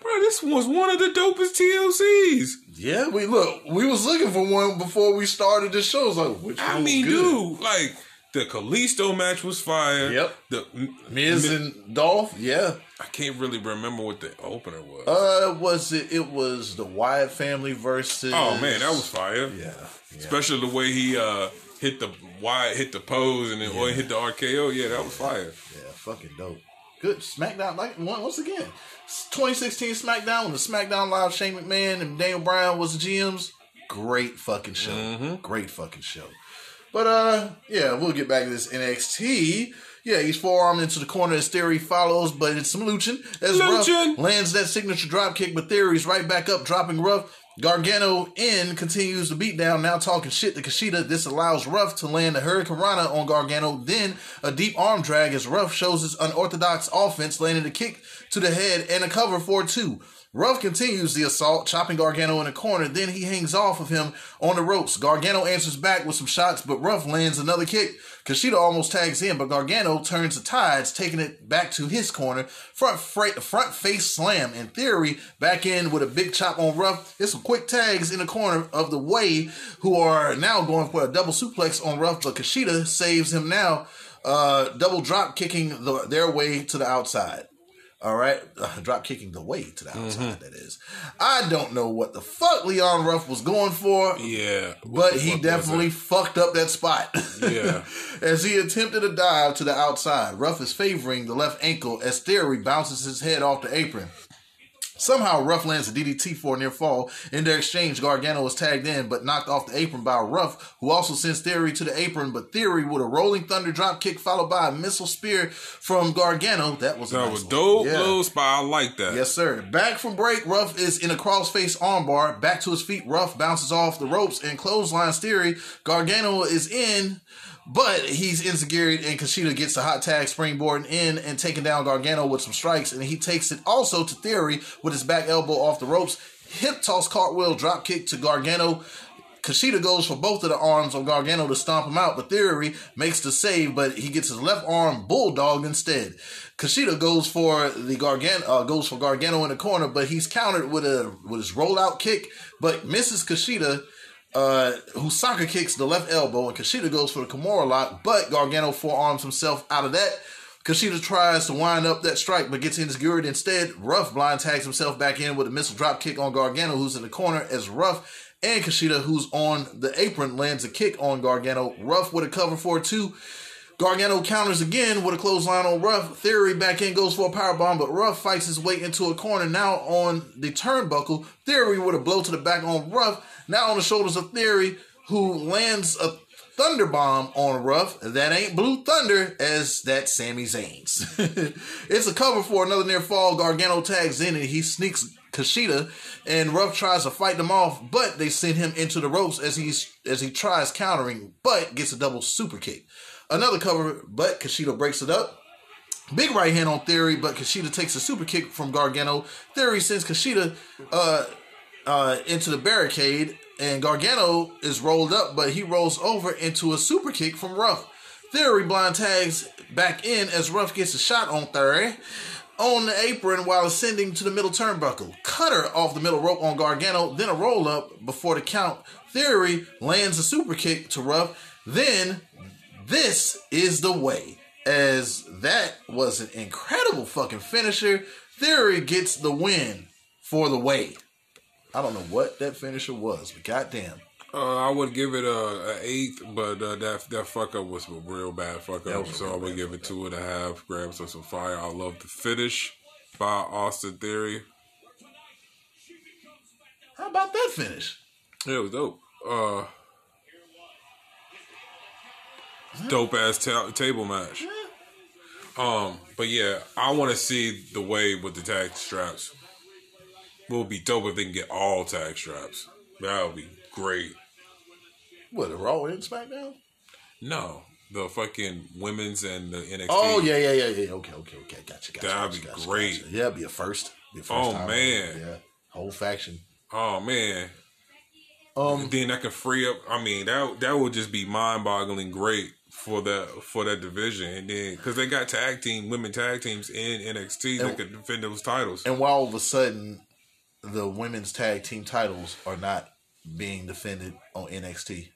Bro, this was one of the dopest TLCs. Yeah, we look. We was looking for one before we started the show. It's like, which I mean, good? dude, like the Kalisto match was fire. Yep. The Miz and Dolph. Yeah. I can't really remember what the opener was. Uh, was it? It was the Wyatt family versus. oh man, that was fire. Yeah. yeah. Especially the way he uh hit the Wyatt hit the pose, and then he hit the RKO. Yeah, that was fire. Yeah, fucking dope. Good SmackDown. Like once again, 2016 SmackDown when the SmackDown Live Shane McMahon and Daniel Bryan was the GMs. Great fucking show. Mm-hmm. Great fucking show. But uh, yeah, we'll get back to this NXT. Yeah, he's forearmed into the corner as Theory follows, but it's some Luchin As Luchin'. Ruff lands that signature drop kick, but Theory's right back up, dropping Ruff. Gargano in continues the beatdown, now talking shit to Kushida. This allows Ruff to land a Hurricane Rana on Gargano, then a deep arm drag as Ruff shows his unorthodox offense, landing a kick to the head and a cover for two. Ruff continues the assault, chopping Gargano in the corner. Then he hangs off of him on the ropes. Gargano answers back with some shots, but Ruff lands another kick. Kushida almost tags in, but Gargano turns the tides, taking it back to his corner. Front fra- front face slam. In theory, back in with a big chop on Ruff. There's some quick tags in the corner of the way, who are now going for a double suplex on Ruff, but Kushida saves him now, uh, double drop kicking the, their way to the outside. All right, uh, <laughs> drop kicking the way to the outside. that is. I don't know what the fuck Leon Ruff was going for, Yeah, but he definitely fucked up that spot. Yeah. <laughs> as he attempted a dive to the outside, Ruff is favoring the left ankle as Theory bounces his head off the apron. Somehow, Ruff lands a DDT for a near fall. In their exchange, Gargano is tagged in but knocked off the apron by Ruff, who also sends Theory to the apron. But Theory with a rolling thunder drop kick followed by a missile spear from Gargano. That was a That nice was one. dope Yeah. little spot. I like that. Yes, sir. Back from break, Ruff is in a crossface armbar. Back to his feet, Ruff bounces off the ropes and clotheslines Theory. Gargano is in, but he's insecure, and Kushida gets a hot tag springboard in and taking down Gargano with some strikes, and he takes it also to Theory with his back elbow off the ropes. Hip toss cartwheel drop kick to Gargano. Kushida goes for both of the arms of Gargano to stomp him out, but Theory makes the save, but he gets his left arm bulldog instead. Kushida goes for the Gargano, uh, goes for Gargano in the corner, but he's countered with a with his rollout kick, but misses Kushida, uh, soccer kicks the left elbow, and Kushida goes for the Kimura lock, but Gargano forearms himself out of that. Kushida tries to wind up that strike, but gets insecure instead. Ruff blind tags himself back in with a missile drop kick on Gargano, who's in the corner, as Ruff and Kushida, who's on the apron, lands a kick on Gargano. Ruff with a cover for two. Gargano counters again with a clothesline on Ruff. Theory back in goes for a power bomb, but Ruff fights his way into a corner now on the turnbuckle. Theory with a blow to the back on Ruff. Now on the shoulders of Theory, who lands a thunder bomb on Ruff. That ain't Blue Thunder, as that Sami Zayn's. <laughs> it's a cover for another near fall. Gargano tags in and he sneaks Kushida, and Ruff tries to fight them off, but they send him into the ropes as he's as he tries countering, but gets a double super kick. Another cover, but Kushida breaks it up. Big right hand on Theory, but Kushida takes a super kick from Gargano. Theory sends Kushida uh, uh, into the barricade, and Gargano is rolled up, but he rolls over into a super kick from Ruff. Theory blind tags back in as Ruff gets a shot on Theory on the apron while ascending to the middle turnbuckle. Cutter off the middle rope on Gargano, then a roll up before the count. Theory lands a super kick to Ruff. Then this is the way. As that was an incredible fucking finisher. Theory gets the win for the way. I don't know what that finisher was, but goddamn. Uh, I would give it a, a eighth, but uh, that that fuck up was a real bad fuck up. So I would give it two and a half grams of some fire. I love the finish by Austin Theory. How about that finish? Yeah, it was dope. Uh, dope ass ta- table match. Um, but yeah, I want to see the way with the tag straps. It would be dope if they can get all tag straps. That would be great. What, the Raw and SmackDown? No, the fucking women's and the NXT. Oh, yeah, yeah, yeah, yeah. Okay, okay, okay. Gotcha, gotcha. That'd gotcha, be gotcha, great. gotcha. Yeah, it'd be a first. Be a first Oh, time. man. Yeah. Whole faction. Oh man. Um, then that can free up. I mean, that that would just be mind boggling great for that for that division, and then because they got tag team women tag teams in NXT that could defend those titles. and while all of a sudden the women's tag team titles are not being defended on NXT,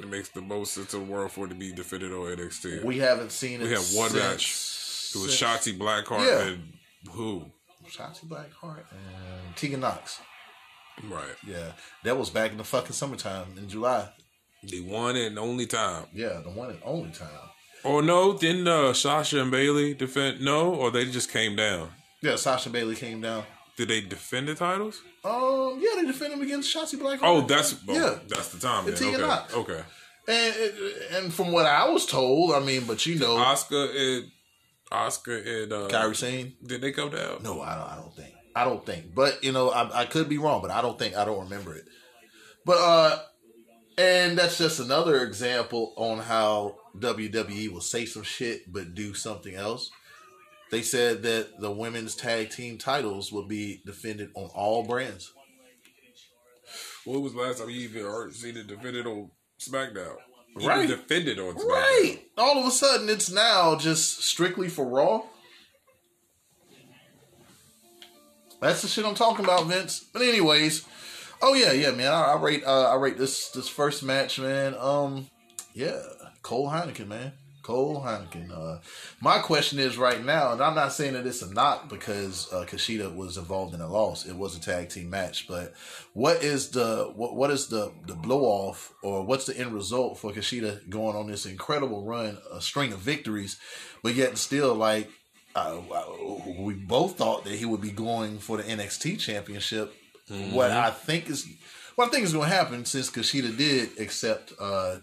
It makes the most sense in the world for it to be defended on NXT. we haven't seen it. We had one since- match. It was since- Shotzi Blackheart Yeah. and who? Shotzi Blackheart and Tegan Nox. Right. Yeah, that was back in the fucking summertime in July. The one and only time. Yeah, the one and only time. Or no, didn't uh, Sasha and Bayley defend? No, or they just came down. Yeah, Sasha Bayley came down. Did they defend the titles? Um, yeah, they defended him against Shotzi Blackheart. Oh, that's oh, yeah. that's the time. Then. Okay. Nox. okay. And and from what I was told, I mean, but you know, Asuka and Asuka and uh, Kairi Sane. Did they go down? No, I don't. I don't think. I don't think. But you know, I, I could be wrong, but I don't think. I don't remember it. But uh, and that's just another example on how WWE will say some shit but do something else. They said that the women's tag team titles will be defended on all brands. What was the last time you even heard seen it defended on SmackDown? Even Right. defended on SmackDown. Right. All of a sudden, it's now just strictly for Raw. That's the shit I'm talking about, Vince. But anyways, oh yeah, yeah, man. I, I rate, uh, I rate this this first match, man. Um, yeah, Cole Heineken, man. Cole Heineken. Uh, my question is right now, and I'm not saying that it's a knock because uh, Kushida was involved in a loss. It was a tag team match, but what is the what what is the the blow off or what's the end result for Kushida going on this incredible run, a string of victories, but yet still like uh, we both thought that he would be going for the NXT championship. What I think is what I think is going to happen since Kushida did accept, uh,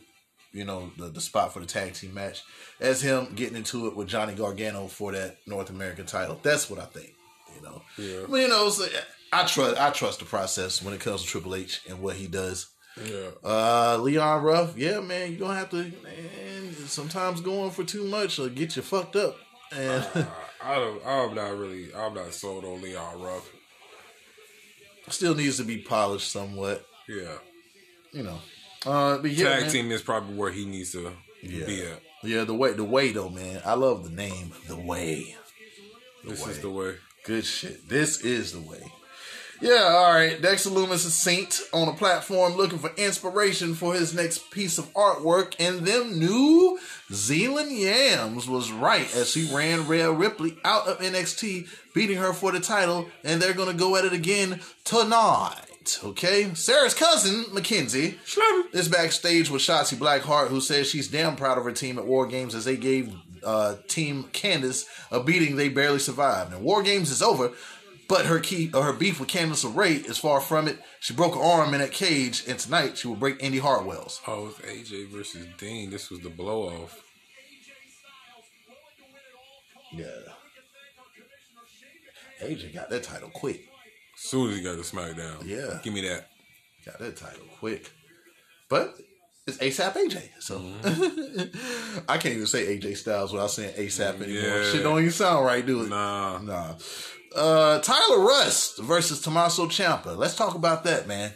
you know, the, the spot for the tag team match, as him getting into it with Johnny Gargano for that North American title. That's what I think. You know, Yeah. I mean, you know, so I trust I trust the process when it comes to Triple H and what he does. Yeah. Uh, Leon Ruff, yeah, man, you gonna have to, man. Sometimes going for too much will get you fucked up. And I don't. I'm not really. I'm not sold on Leon Ruff. still needs to be polished somewhat, Yeah. you know. Uh, but yeah, Tag man. team is probably where he needs to Yeah. be at. Yeah, the way, the way though, man. I love the name, the way. This way. is the way. Good shit. This is the way. Yeah, all right. Dexter Lumis is Saint on a platform looking for inspiration for his next piece of artwork, and them New Zealand Yams was right as she ran Rhea Ripley out of NXT, beating her for the title, and they're gonna go at it again tonight. Okay, Sarah's cousin Mackenzie is backstage with Shotzi Blackheart, who says she's damn proud of her team at War Games as they gave uh, Team Candice a beating they barely survived. And War Games is over, but her key or her beef with Candice LeRae is far from it. She broke her arm in that cage, and tonight she will break Indi Hartwell's. Oh, it's AJ versus Dean. This was the blow off. Yeah. AJ got that title quick. Soon as he got to SmackDown. Yeah. Give me that. Got that title quick. But it's ASAP AJ. So <laughs> I can't even say AJ Styles without saying ASAP anymore. Yeah. Shit don't even sound right, do it? Nah. Nah. Uh, Tyler Rust versus Tommaso Ciampa. Let's talk about that, man.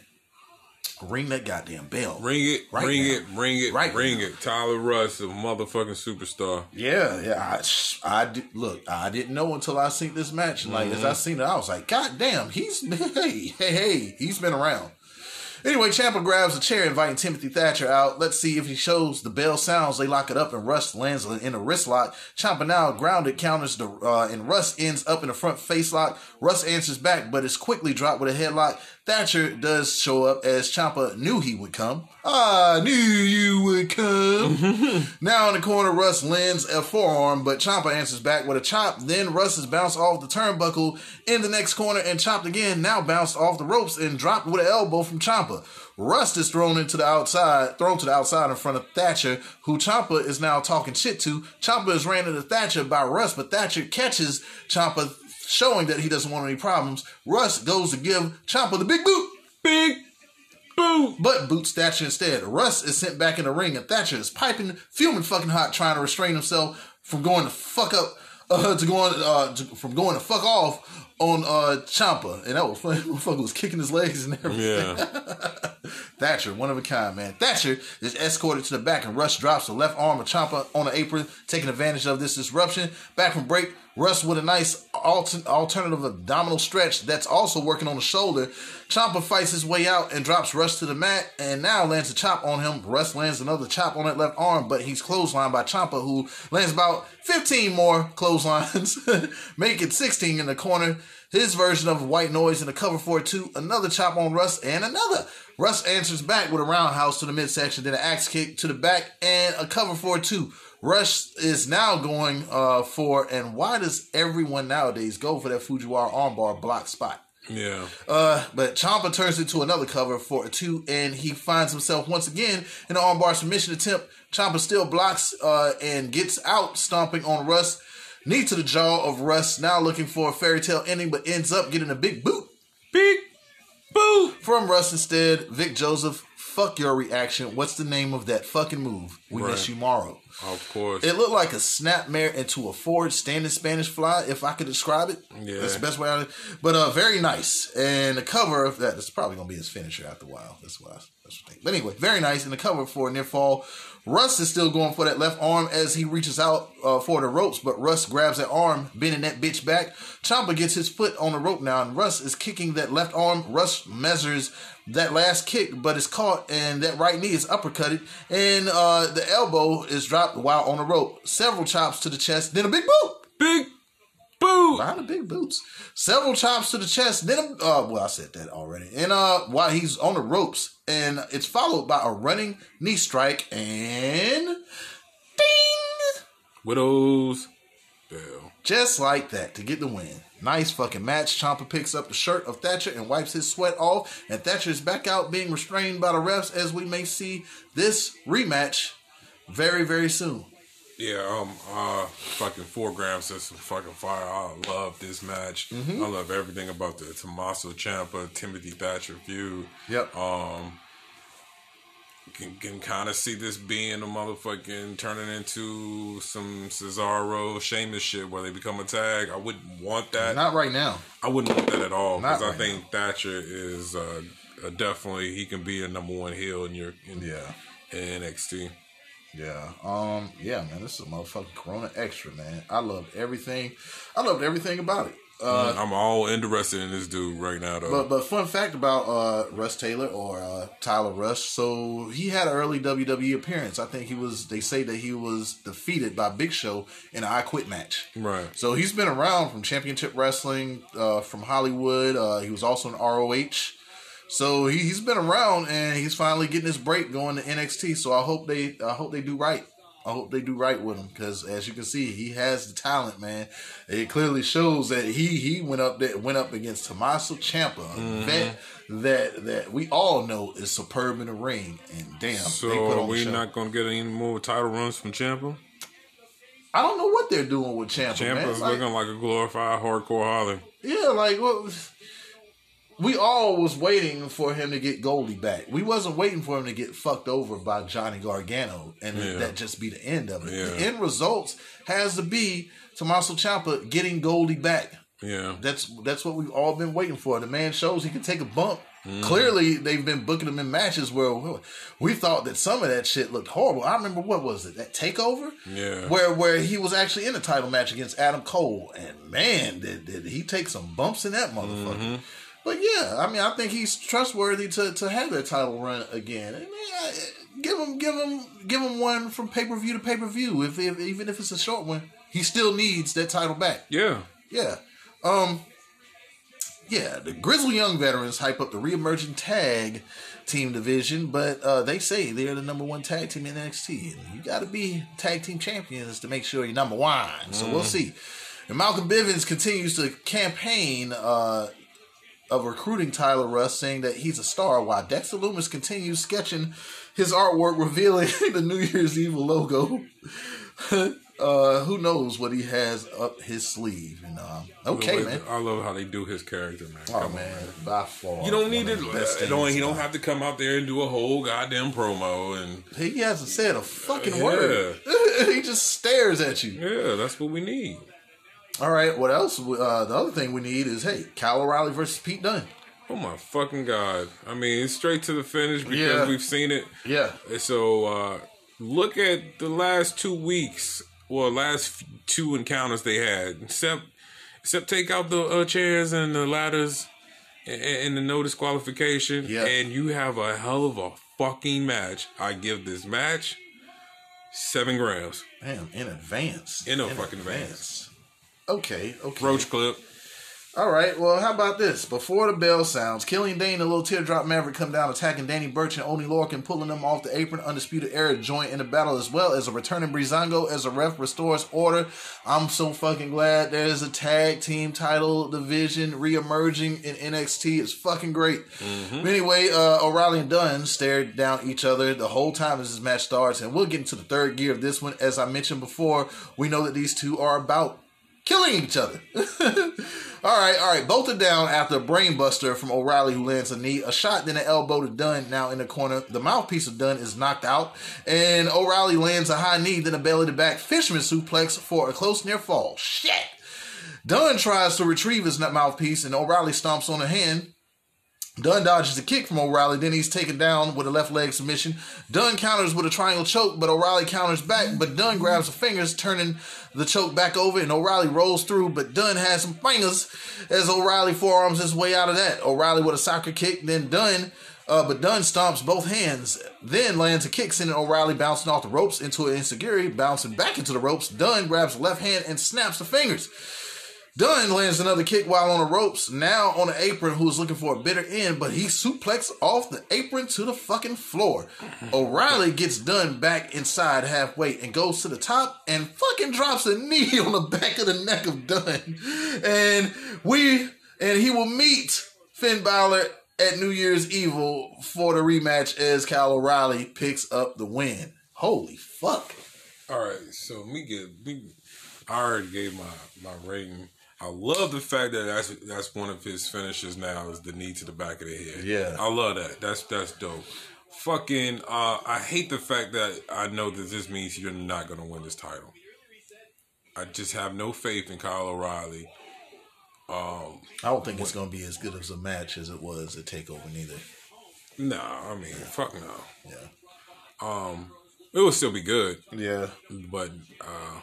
Ring that goddamn bell. Ring it, Right ring now. it, ring it, Right ring now. it. Tyler Rust, a motherfucking superstar. Yeah, yeah. I, I did, look. I didn't know until I seen this match. Like as I seen it, I was like, God damn, he's <laughs> hey, hey, hey, he's been around. Anyway, Ciampa grabs a chair, inviting Timothy Thatcher out. Let's see if he shows the bell sounds. They lock it up, and Russ lands in a wrist lock. Ciampa now grounded counters the, uh, and Russ ends up in a front face lock. Russ answers back, but is quickly dropped with a headlock. Thatcher does show up as Ciampa knew he would come. I knew you would come. <laughs> now in the corner, Russ lands a forearm, but Ciampa answers back with a chop. Then Russ is bounced off the turnbuckle in the next corner and chopped again. Now bounced off the ropes and dropped with an elbow from Ciampa. Rust is thrown into the outside, thrown to the outside in front of Thatcher, who Ciampa is now talking shit to. Ciampa is ran into Thatcher by Rust, but Thatcher catches Ciampa, showing that he doesn't want any problems. Russ goes to give Ciampa the big boot. Big boot. But boots Thatcher instead. Russ is sent back in the ring, and Thatcher is piping, fuming fucking hot, trying to restrain himself from going to fuck up, uh, to going, uh, to, from going to fuck off on uh Ciampa, and that was funny. <laughs> Motherfucker was kicking his legs and everything. Yeah. <laughs> Thatcher, one of a kind, man. Thatcher is escorted to the back, and Russ drops the left arm of Ciampa on the apron, taking advantage of this disruption. Back from break, Russ with a nice alter- alternative abdominal stretch that's also working on the shoulder. Ciampa fights his way out and drops Russ to the mat, and now lands a chop on him. Russ lands another chop on that left arm, but he's clotheslined by Ciampa, who lands about 15 more clotheslines, <laughs> make it 16 in the corner. His version of white noise in the cover for it too. Another chop on Russ and another. Russ answers back with a roundhouse to the midsection, then an axe kick to the back and a cover for it too. Rush is now going uh, for, and why does everyone nowadays go for that Fujiwara armbar block spot? Yeah. Uh, but Ciampa turns into another cover for a two, and he finds himself once again in an armbar submission attempt. Ciampa still blocks uh, and gets out, stomping on Russ. Knee to the jaw of Russ, now looking for a fairy tale ending, but ends up getting a big boot Big boot. from Russ instead. Vic Joseph, fuck your reaction. What's the name of that fucking move? We miss you, Mauro. Of course. It looked like a snapmare into a forward standing Spanish fly, if I could describe it. Yeah. That's the best way out of it. But uh, very nice. And the cover of that is probably going to be his finisher after a while. That's what I, that's what I think. But anyway, very nice. And the cover for near fall. Russ is still going for that left arm as he reaches out uh, for the ropes, but Russ grabs that arm, bending that bitch back. Ciampa gets his foot on the rope now, and Russ is kicking that left arm. Russ measures that last kick, but is caught, and that right knee is uppercutted, and uh, the elbow is dropped while on the rope. Several chops to the chest, then a big boot Big boot. the big boots. Several chops to the chest. Then, a- uh, well, I said that already. And uh, while he's on the ropes, and it's followed by a running knee strike and ding, Widows. Bell. just like that to get the win. Nice fucking match. Ciampa picks up the shirt of Thatcher and wipes his sweat off, and Thatcher is back out being restrained by the refs as we may see this rematch very, very soon. Yeah, um, uh, fucking four grams system, fucking fire. I love this match. Mm-hmm. I love everything about the Tommaso Ciampa, Timothy Thatcher feud. Yep. Um, can can kind of see this being a motherfucking turning into some Cesaro, Sheamus shit where they become a tag. I wouldn't want that. Not right now. I wouldn't want that at all because I right think Thatcher is uh, uh, definitely he can be a number one heel in your in, Yeah. in NXT. Yeah. Um. Yeah, man. This is a motherfucking Corona Extra, man. I loved everything. I loved everything about it. Uh, I'm all interested in this dude right now, though. but but fun fact about uh Russ Taylor or uh, Tyler Rush. So he had an early WWE appearance. I think he was. They say that he was defeated by Big Show in an I Quit match. right. So he's been around from Championship Wrestling, uh, from Hollywood. Uh, he was also in ROH. So he, he's been around, and he's finally getting his break going to NXT. So I hope they, I hope they do right. I hope they do right with him because, as you can see, he has the talent, man. It clearly shows that he he went up there, went up against Tommaso Ciampa, a mm-hmm. vet that that we all know is superb in the ring. And damn, they put So on are we not gonna get any more title runs from Ciampa? I don't know what they're doing with Ciampa, man. Ciampa's It's like- looking like a glorified hardcore Holly. Yeah, like well, we all was waiting for him to get Goldie back. We wasn't waiting for him to get fucked over by Johnny Gargano, and Yeah. that just be the end of it. The end results has to be Tommaso Ciampa getting Goldie back. Yeah. That's that's what we've all been waiting for. The man shows he can take a bump Clearly, they've been booking him in matches where we thought that some of that shit looked horrible. I remember what was it that Takeover, Yeah. where where he was actually in a title match against Adam Cole, and man, did, did he take some bumps in that motherfucker. Mm-hmm. But yeah, I mean, I think he's trustworthy to, to have that title run again. And yeah, give him, give him, give him one from pay per view to pay per view. If, if even if it's a short one, he still needs that title back. Yeah. Yeah. Um yeah, the Grizzled Young Veterans hype up the reemerging tag team division, but uh, they say they're the number one tag team in NXT. And you got to be tag team champions to make sure you're number one. So we'll see. And Malcolm Bivens continues to campaign uh, of recruiting Tyler Rust, saying that he's a star, while Dexter Lumis continues sketching his artwork revealing <laughs> the New Year's Evil logo. <laughs> uh, who knows what he has up his sleeve? And um, okay, way- man. I love how they do his character, man. Oh Come on, man, by far. You don't need to. best You don't, he don't have to come out there and do a whole goddamn promo. And He hasn't said a fucking Yeah. word. <laughs> he just stares at you. yeah, that's what we need. All right, what else? Uh, the other thing we need is hey, Kyle O'Reilly versus Pete Dunne. Oh my fucking god! I mean, it's straight to the finish because Yeah. we've seen it. Yeah, So uh, look at the last two weeks, well, last two encounters they had. Except, except take out the uh, chairs and the ladders and, and the no disqualification, Yeah. and you have a hell of a fucking match. I give this match seven grams. damn, in advance. In a fucking advance. Okay, okay. Roach clip. All right, well, how about this? Before the bell sounds, Killian Dain and Little Teardrop Maverick come down attacking Danny Burch and Oni Lorcan, pulling them off the apron. Undisputed Era join in the battle as well as a returning Breezango as a ref restores order. I'm so fucking glad there's a tag team title division re-emerging in NXT. It's fucking great. But anyway, uh, O'Reilly and Dunne stared down each other the whole time as this match starts, and we'll get into the third gear of this one. As I mentioned before, we know that these two are about killing each other. <laughs> all right, all right. Both are down after a brainbuster from O'Reilly, who lands a knee, a shot, then an elbow to Dunne. Now in the corner, the mouthpiece of Dunne is knocked out, and O'Reilly lands a high knee, then a belly to back fisherman suplex for a close near fall. Shit. Dunne tries to retrieve his mouthpiece, and O'Reilly stomps on a hand. Dunne dodges a kick from O'Reilly, then he's taken down with a left leg submission. Dunne counters with a triangle choke, but O'Reilly counters back, but Dunne grabs the fingers, turning the choke back over, and O'Reilly rolls through, but Dunne has some fingers as O'Reilly forearms his way out of that. O'Reilly with a soccer kick, then Dunne, uh, but Dunne stomps both hands, then lands a kick, sending O'Reilly bouncing off the ropes into an insecurity, bouncing back into the ropes. Dunne grabs the left hand and snaps the fingers. Dunne lands another kick while on the ropes, now on the apron, who is looking for a bitter end, but he suplexes off the apron to the fucking floor. <laughs> O'Reilly gets Dunne back inside halfway and goes to the top and fucking drops a knee <laughs> on the back of the neck of Dunne. And we, and he will meet Finn Balor at New Year's Evil for the rematch as Kyle O'Reilly picks up the win. Holy fuck. All right, so me get me. I already gave my my rating. I love the fact that that's that's one of his finishes now is the knee to the back of the head. Yeah. I love that. That's that's dope. Fucking, uh, I hate the fact that I know that this means you're not gonna win this title. I just have no faith in Kyle O'Reilly. Um, I don't think it's going to be as good as a match as it was at TakeOver, neither. nah, I mean, fuck no. Yeah. Um, it will still be good, Yeah. but uh,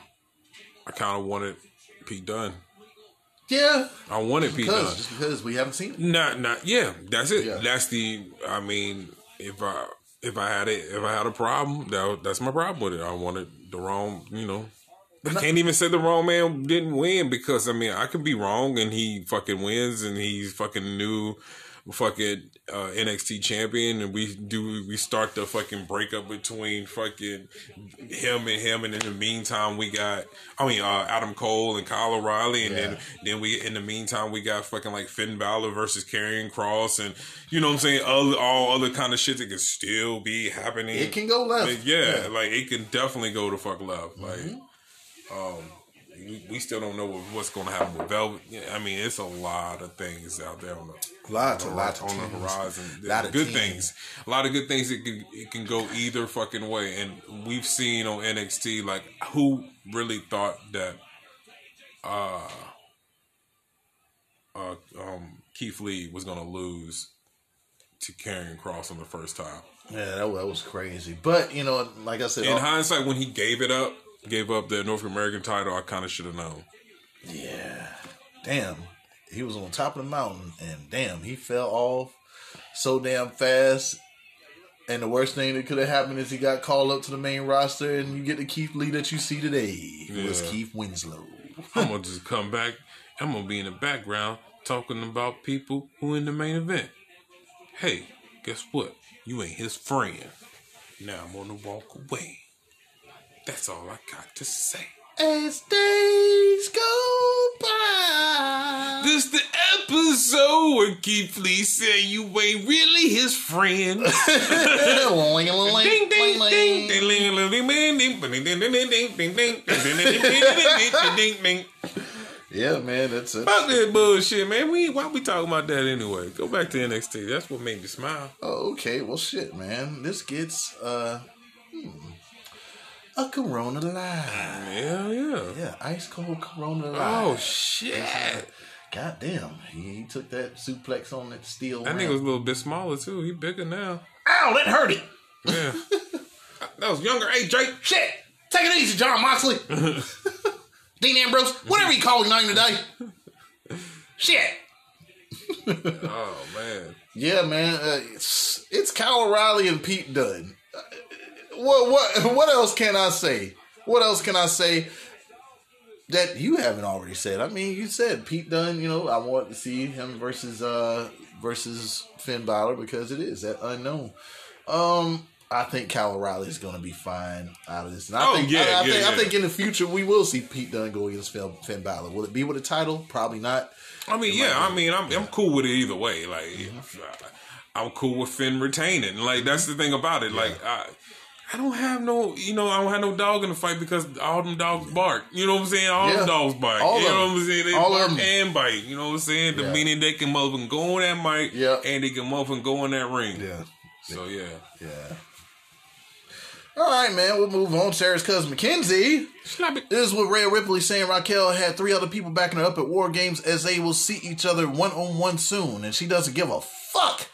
I kind of wanted Pete Dunne. Yeah. I wanted Pete Dunne. Because, just because we haven't seen it. Not, not, yeah. That's it. Yeah. That's the. I mean, if I if I had it, if I had a problem, that that's my problem with it. I wanted the wrong, you know. I can't even say the wrong man didn't win because I mean I could be wrong and he fucking wins and he's fucking new fucking uh, NXT champion and we do we start the fucking breakup between fucking him and him and in the meantime we got I mean uh, Adam Cole and Kyle O'Reilly and then then we in the meantime we got fucking like Finn Balor versus Karrion Kross and you know what I'm saying all, all other kind of shit that can still be happening It can go left. like, yeah, like it can definitely go to fuck left. Like, um, we, we still don't know what, what's going to happen with Velvet. I mean, it's a lot of things out there on the Lots, on a lot of on the horizon. Lot of good teams. things, a lot of good things. It can it can go either fucking way, and we've seen on NXT like who really thought that uh uh um Keith Lee was going to lose to Karrion Kross on the first time. Yeah, that, that was crazy. But you know, like I said, In all- hindsight, when he gave it up, gave up the North American title, I kind of should have known. yeah, damn, he was on top of the mountain, and damn, he fell off so damn fast. And the worst thing that could have happened is he got called up to the main roster, and you get the Keith Lee that you see today. It was Keith Winslow. I'm gonna just come back. I'm gonna be in the background talking about people who in the main event. Hey, guess what? You ain't his friend. Now I'm gonna walk away. That's all I got to say. As days go by. This the episode where Keith Lee said you ain't really his friend. Yeah, man, that's it. Fuck that bullshit, man. We why we talking about that anyway? Go back to NXT. That's what made me smile. Oh, okay. Well, shit, man. This gets uh, hmm a Corona live. Yeah, yeah. Yeah, ice cold Corona Live. Oh shit. God damn, he, he took that suplex on that steel. That ramp. nigga was a little bit smaller too. He bigger now. Ow, that hurt it. Yeah. <laughs> that was younger. Hey, Drake. Shit, take it easy, Jon Moxley. <laughs> Dean Ambrose, whatever you call him name today. <laughs> Shit. Oh man. Yeah, man. Uh, it's, it's Kyle O'Reilly and Pete Dunne. Uh, What what what else can I say? What else can I say that you haven't already said? I mean, you said Pete Dunne. You know, I want to see him versus uh versus Finn Balor because it is that unknown. Um. I think Kyle O'Reilly is going to be fine out of this. And I Oh, think, yeah, I, I yeah, think, I think in the future we will see Pete Dunne go against Finn, Finn Balor. Will it be with a title? Probably not. I mean, yeah. I mean, I'm I'm cool with it either way. Like, I'm cool with Finn retaining. Like, that's the thing about it. Like, I. I don't have no, you know, I don't have no dog in the fight because all them dogs bark. You know what I'm saying? All Yeah. them dogs bark. All you know what I'm saying? They All bark them. and bite. You know what I'm saying? The Yeah. meaning they can move and go on that mic, Yeah. and they can move and go in that ring. Yeah. So yeah, Yeah. All right, man. We'll move on. Sarah's cousin McKenzie. This is what Rhea Ripley saying Raquel had three other people backing her up at War Games as they will see each other one on one soon, and she doesn't give a fuck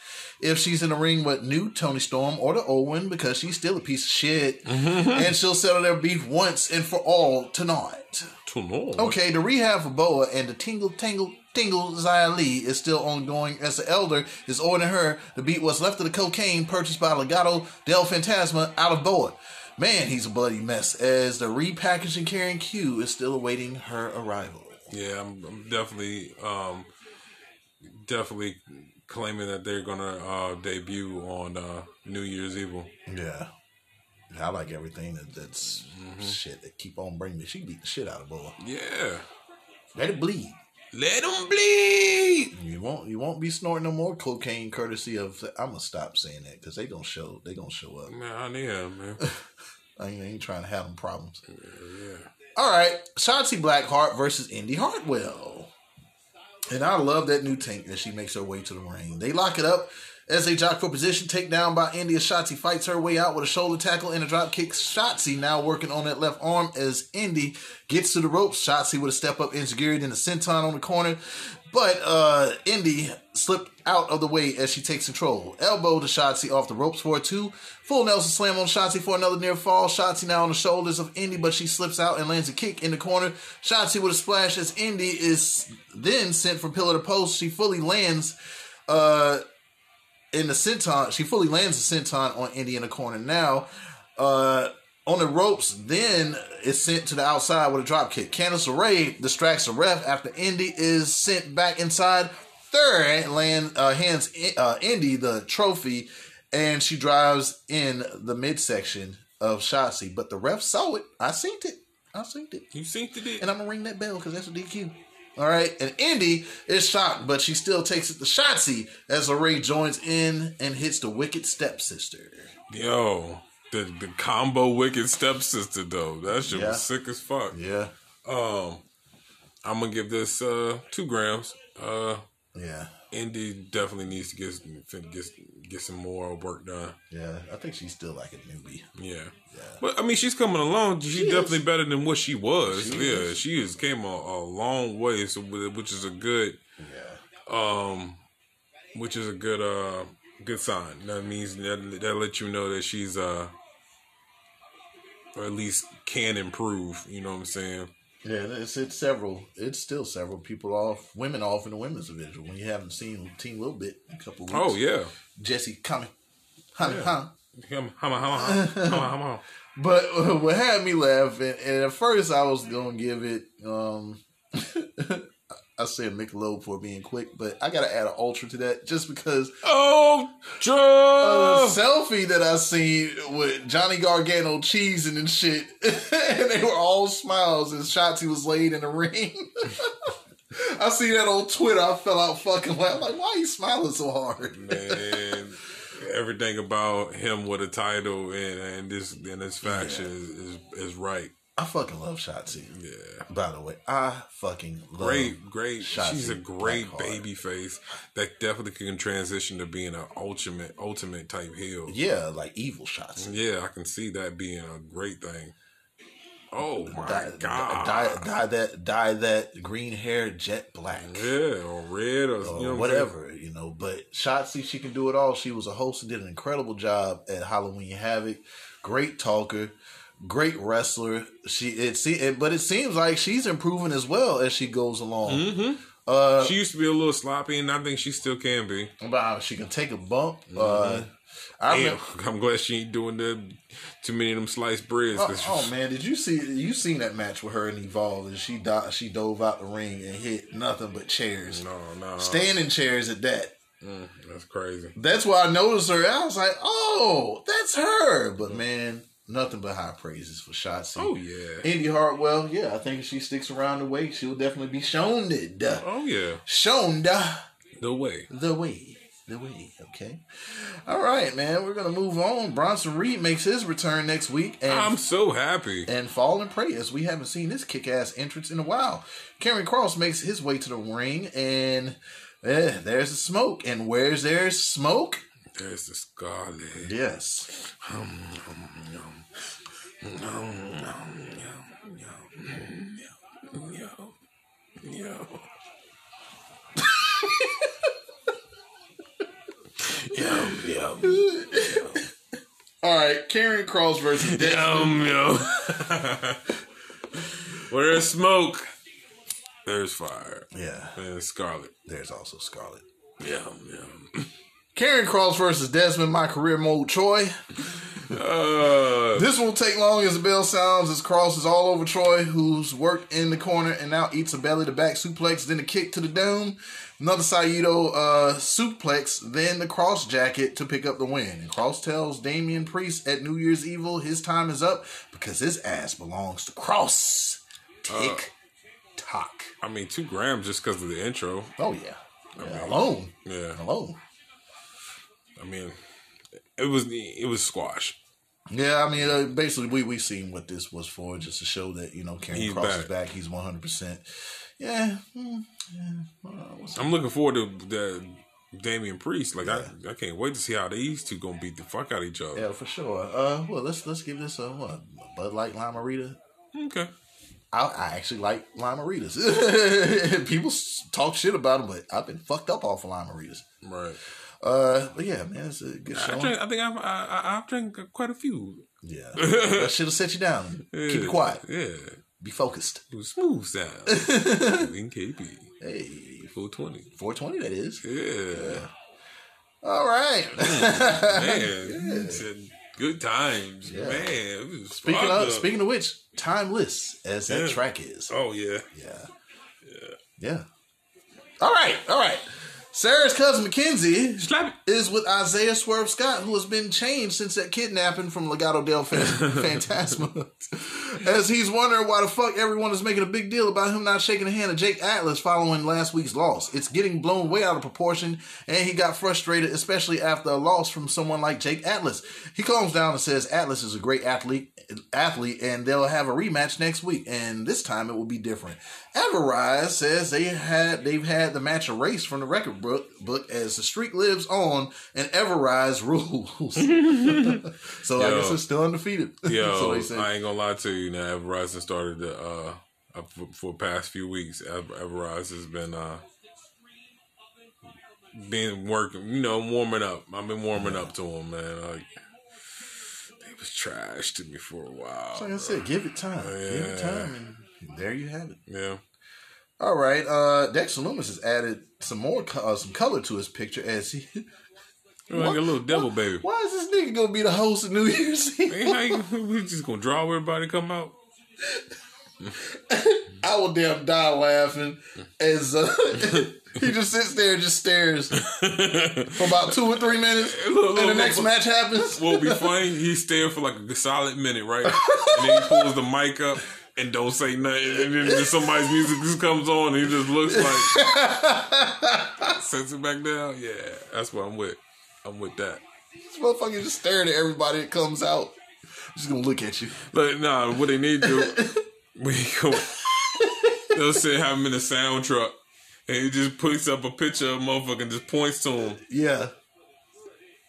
if she's in the ring with new Toni Storm or the old one because she's still a piece of shit, and she'll settle their beef once and for all tonight. Tonight. Okay, the rehab for Boa and the tingle tingle tingle Xia Li is still ongoing as the elder is ordering her to beat what's left of the cocaine purchased by Legado del Fantasma out of Boa. Man, he's a bloody mess as the repackaging carrying Q is still awaiting her arrival. Yeah, I'm, I'm definitely, um, definitely claiming that they're gonna uh, debut on uh, New Year's Evil. Yeah. I like everything that, that's shit that keep on bringing me. She beat the shit out of Boa. Yeah, Let it bleed. let them bleed. You won't you won't be snorting no more cocaine courtesy of I'm gonna stop saying that because they gonna show they gonna show up. Man, I am man. <laughs> I ain't, I ain't trying to have them problems. yeah. All right, Shotzi Blackheart versus Indi Hartwell. And I love that new tank that she makes her way to the ring. They lock it up as they jock for position, take down by Indi as Shotzi fights her way out with a shoulder tackle and a drop kick. Shotzi now working on that left arm as Indi gets to the ropes. Shotzi with a step up insecurity and a senton on the corner. But uh Indi slipped out of the way as she takes control. Elbow to Shotzi off the ropes for a two. Full Nelson slam on Shotzi for another near fall. Shotzi now on the shoulders of Indi, but she slips out and lands a kick in the corner. Shotzi with a splash as Indi is then sent from pillar to post. She fully lands uh in the senton. She fully lands the senton on Indi in the corner now. Uh on the ropes, then is sent to the outside with a drop kick. Candice LeRae distracts the ref after Indi is sent back inside. Third, land uh, hands uh, Indi the trophy, and she drives in the midsection of Shotzi. But the ref saw it. I seen it. I seen it. You synced it. And I'm gonna ring that bell because that's a DQ. All right, and Indi is shocked, but she still takes it to Shotzi as LeRae joins in and hits the wicked stepsister. Yo, the the combo wicked stepsister though. That shit Yeah. was sick as fuck. Yeah, Um, I'm gonna give this uh two grams. Uh, yeah, Indi definitely needs to get get get some more work done. yeah. I think she's still like a newbie. Yeah. yeah. But I mean, she's coming along. She's She is. definitely better than what she was. She yeah, is. she has came a, a long way. So, which is a good, Yeah, um, which is a good, uh, Good sign. That means that that let you know that she's uh, or at least can improve. You know what I'm saying? Yeah, it's it's several. It's still several people off, women off in the women's division. When you haven't seen Team Little Bit in a couple of weeks. Oh yeah. Jesse coming, honey? Hum, hum, hum. <laughs> But what had me laughing, and at first I was gonna give it, um, <laughs> I said Michelob for being quick, but I gotta add an ultra to that just because Oh, Ultra! selfie that I seen with Johnny Gargano cheesing and shit, <laughs> and they were all smiles, and Shotzi was laid in the ring. <laughs> I see that on Twitter. I fell out fucking laugh. Like, why are you smiling so hard? Man, everything about him with a title and, and this and this faction is, is is right. I fucking love Shotzi. Yeah. By the way, I fucking love Great, great. Shotzi She's a great baby face that definitely can transition to being an ultimate, ultimate type heel. Yeah, like evil Shotzi. Yeah, I can see that being a great thing. Oh my dye, god! dye, dye that dye that green hair jet black. Yeah, or red, or, Or you know what whatever, you know. But Shotzi, she can do it all. She was a host and did an incredible job at Halloween Havoc. Great talker, great wrestler. She it see, it, but it seems like she's improving as well as she goes along. Mhm. Uh, She used to be a little sloppy, and I think she still can be. but she can take a bump. Mm-hmm. Uh, I <laughs> I'm glad she ain't doing the too many of them sliced breads. Oh, oh, man, did you see you seen that match with her and Evolve and she di- she dove out the ring and hit nothing but chairs. No, no, Standing chairs at that. Mm, that's crazy. That's why I noticed her. I was like, "Oh, that's her." But man, nothing but high praises for Shotzi. Oh yeah, Indi Hartwell, yeah, I think if she sticks around the way, she'll definitely be shown it. oh yeah. Shown The way. the way. The way, okay. All right, man. We're gonna move on. Bronson Reed makes his return next week, and I'm so happy. and Fallen pray as we haven't seen this kick-ass entrance in a while. Karrion Kross makes his way to the ring, and eh, there's the smoke. And where's there's smoke? There's the Scarlett. Yes. Yo. <laughs> All right, Karrion Kross versus Dex. Yum. Where there's smoke, there's fire. Yeah, And Scarlett. there's also Scarlett. Yum, yum. Karrion Kross versus Desmond, my career mode Troy. Uh, This won't take long as the bell sounds as Kross is all over Troy, who's worked in the corner and now eats a belly to back suplex, then a kick to the dome. Another Saito uh, suplex, then the Kross Jacket to pick up the win. And Kross tells Damian Priest at New Year's Evil his time is up because his ass belongs to Kross. Tick tock. I mean, two grams just because of the intro. Oh, yeah. Yeah, Alone. Yeah. Alone. I mean, it was it was squash. Yeah, I mean, uh, basically, we we seen what this was for, just to show that you know Karrion He's Kross back. is back. He's one hundred percent. Yeah, mm, yeah. I'm looking forward to the Damian Priest. Like I, I can't wait to see how these two gonna beat the fuck out of each other. yeah, for sure. Uh, well, let's let's give this a what Bud Light Limerita. Okay. I, I actually like Limeritas. <laughs> People talk shit about them, but I've been fucked up off of Limeritas. Right. Uh, but yeah, man, it's a good I show. drink. I think I've I, I- I've drank quite a few. Yeah, <laughs> that should have set you down. Keep it quiet. Yeah. Be focused. It was smooth sound. <laughs> in KP. Hey, 420. four twenty. That is. Yeah. All right. Man. <laughs> said Good times. Yeah. Man. Speaking of up. speaking of which, timeless as that track is. Oh yeah, yeah. Yeah. Yeah. All right. All right. Sarah's cousin Mackenzie is with Isaiah Swerve Scott, who has been changed since that kidnapping from Legado del <laughs> Fantasma. As he's wondering why the fuck everyone is making a big deal about him not shaking the hand of Jake Atlas following last week's loss. It's getting blown way out of proportion, and he got frustrated, especially after a loss from someone like Jake Atlas. He calms down and says Atlas is a great athlete, athlete, and they'll have a rematch next week, and this time it will be different. Everrise says they had they've had the match erased from the record book, book as the streak lives on and Everrise rules. <laughs> so I Yo. guess it's still undefeated. <laughs> Yo, so they say. I ain't gonna lie to you. Now, Everrise has started the uh, for, for the past few weeks. Ever- Everrise has been uh, been working, you know, warming up. I've been warming up to him, man. Like, they was trash to me for a while. Like I said, give it time. Give it time, and there you have it. Yeah. All right, uh, Dexter Lumis has added some more, co- uh, some color to his picture as he. <laughs> Like a little devil baby. Why is this nigga gonna be the host of New Year's <laughs> Eve? You, <laughs> we just gonna draw everybody come out? I will damn die laughing as uh, he just sits there and just stares for about two or three minutes, Look, and the look, next look. match happens. What would be funny? He stared for like a solid minute, right? And then he pulls the mic up and don't say nothing. And then somebody's music just comes on and he just looks like <laughs> sets it back down. Yeah, that's what I'm with. I'm with that. This motherfucker just staring at everybody that comes out. I'm Just gonna look at you. But nah, what they need to <laughs> we go. They'll say have him in a sound truck, and he just puts up a picture of a motherfucker and just points to him. Yeah.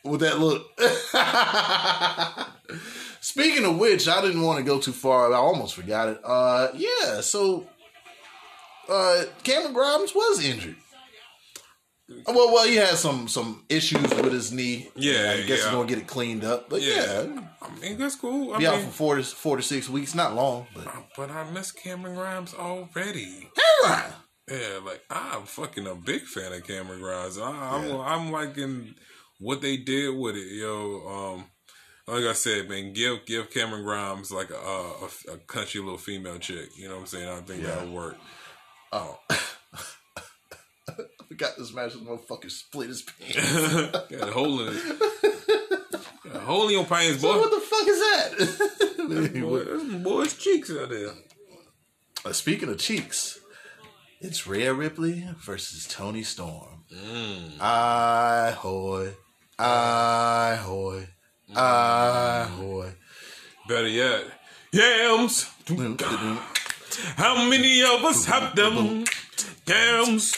With that look. <laughs> Speaking of which, I didn't want to go too far. I almost forgot it. Uh yeah, so uh Cameron Grimes was injured. Well, well, he had some some issues with his knee. Yeah, I guess yeah. he's gonna get it cleaned up. But yeah, Yeah. I mean, that's cool. I be out for four to four to six weeks. Not long, but but I miss Cameron Grimes already. Yeah, like I'm fucking a big fan of Cameron Grimes. I, I'm I'm liking what they did with it, yo. Um, like I said, man, give give Cameron Grimes like a a, a country little female chick. You know what I'm saying? I think that'll work. Oh. <laughs> I forgot this match. This motherfucker split his pants. <laughs> Got a hole in it. Got a hole in your pants, boy. what the fuck is that? <laughs> Boy, boys' cheeks out there. Uh, speaking of cheeks, it's Rhea Ripley versus Toni Storm. Mm. I hoy, I hoy, I boy. Better yet, yams. How many of us have them? Yams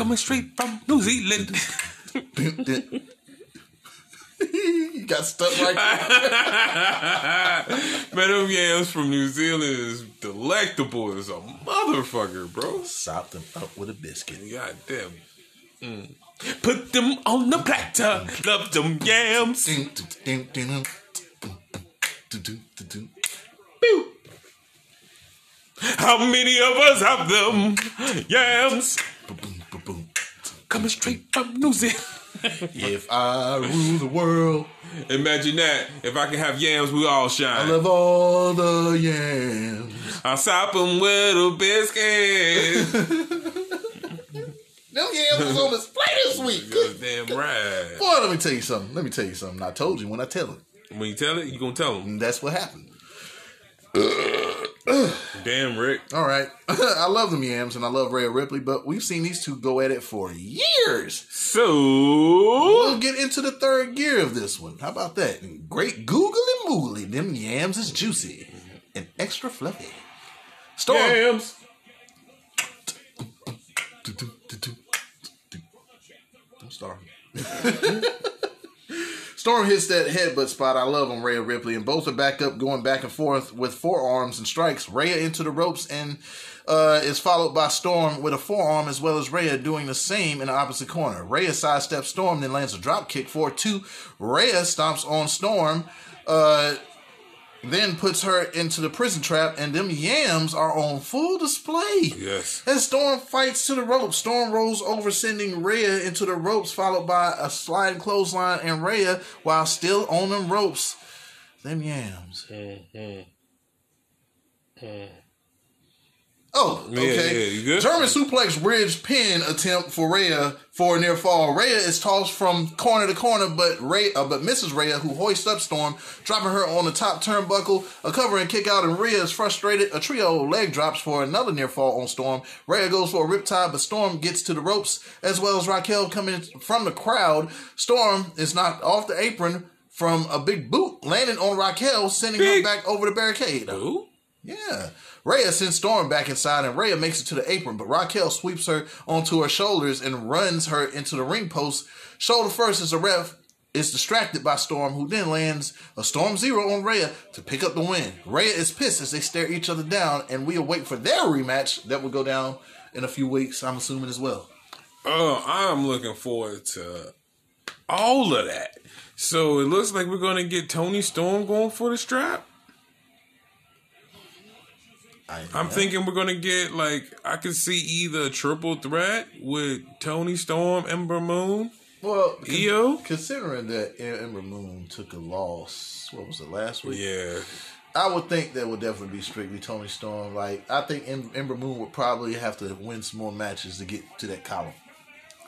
coming straight from New Zealand. you got stuck like that. <laughs> Man, them yams from New Zealand is delectable as a motherfucker, bro. Sop them up with a biscuit. God damn. Mm. Put them on the platter. Love them yams. How many of us have them yams? Coming straight from New Zealand. <laughs> if I rule the world. Imagine that. If I can have yams, we all shine. I love all the yams. I'll sop them with a biscuit. <laughs> Them yams was on display this <laughs> week. Good Damn right. Boy, let me tell you something. Let me tell you something. I told you when I tell it. When you tell it, you gonna tell them. And that's what happened. <clears throat> Damn, Rick. All right. <laughs> I love them yams and I love Rhea Ripley, but we've seen these two go at it for years. So We'll get into the third gear of this one. How about that? Great googly moogly. Them yams is juicy and extra fluffy. Storm. yams. I'm starting. <laughs> Storm hits that headbutt spot. I love him, Rhea Ripley, and both are back up, going back and forth with forearms and strikes. Rhea into the ropes and uh, is followed by Storm with a forearm, as well as Rhea doing the same in the opposite corner. Rhea sidesteps Storm, then lands a drop kick for two. Rhea stomps on Storm. Uh, then puts her into the prison trap, and them yams are on full display. Yes. As Storm fights to the ropes, Storm rolls over, sending Rhea into the ropes, followed by a sliding clothesline and Rhea while still on them ropes. Them yams. Mm-hmm. Mm-hmm. Oh, okay. yeah, good? German suplex bridge pin attempt for Rhea for a near fall. Rhea is tossed from corner to corner, but Ray, uh, but Mrs. Rhea, who hoists up Storm, dropping her on the top turnbuckle, a cover and kick out, and Rhea is frustrated. A trio of leg drops for another near fall on Storm. Rhea goes for a riptide, but Storm gets to the ropes, as well as Raquel coming from the crowd. Storm is knocked off the apron from a big boot, landing on Raquel, sending Big- her back over the barricade. Who? Yeah. Rhea sends Storm back inside, and Rhea makes it to the apron, but Raquel sweeps her onto her shoulders and runs her into the ring post. Shoulder first as the ref is distracted by Storm, who then lands a Storm Zero on Rhea to pick up the win. Rhea is pissed as they stare each other down, and we await for their rematch that will go down in a few weeks, I'm assuming as well. Oh, I'm looking forward to all of that. So it looks like we're gonna get Toni Storm going for the strap. I, I'm thinking we're gonna get like I could see either a triple threat with Toni Storm, Ember Moon. well, con- EO? considering that Ember Moon took a loss, what was it last week? Yeah, I would think that would definitely be strictly Toni Storm. Like I think Em- Ember Moon would probably have to win some more matches to get to that column.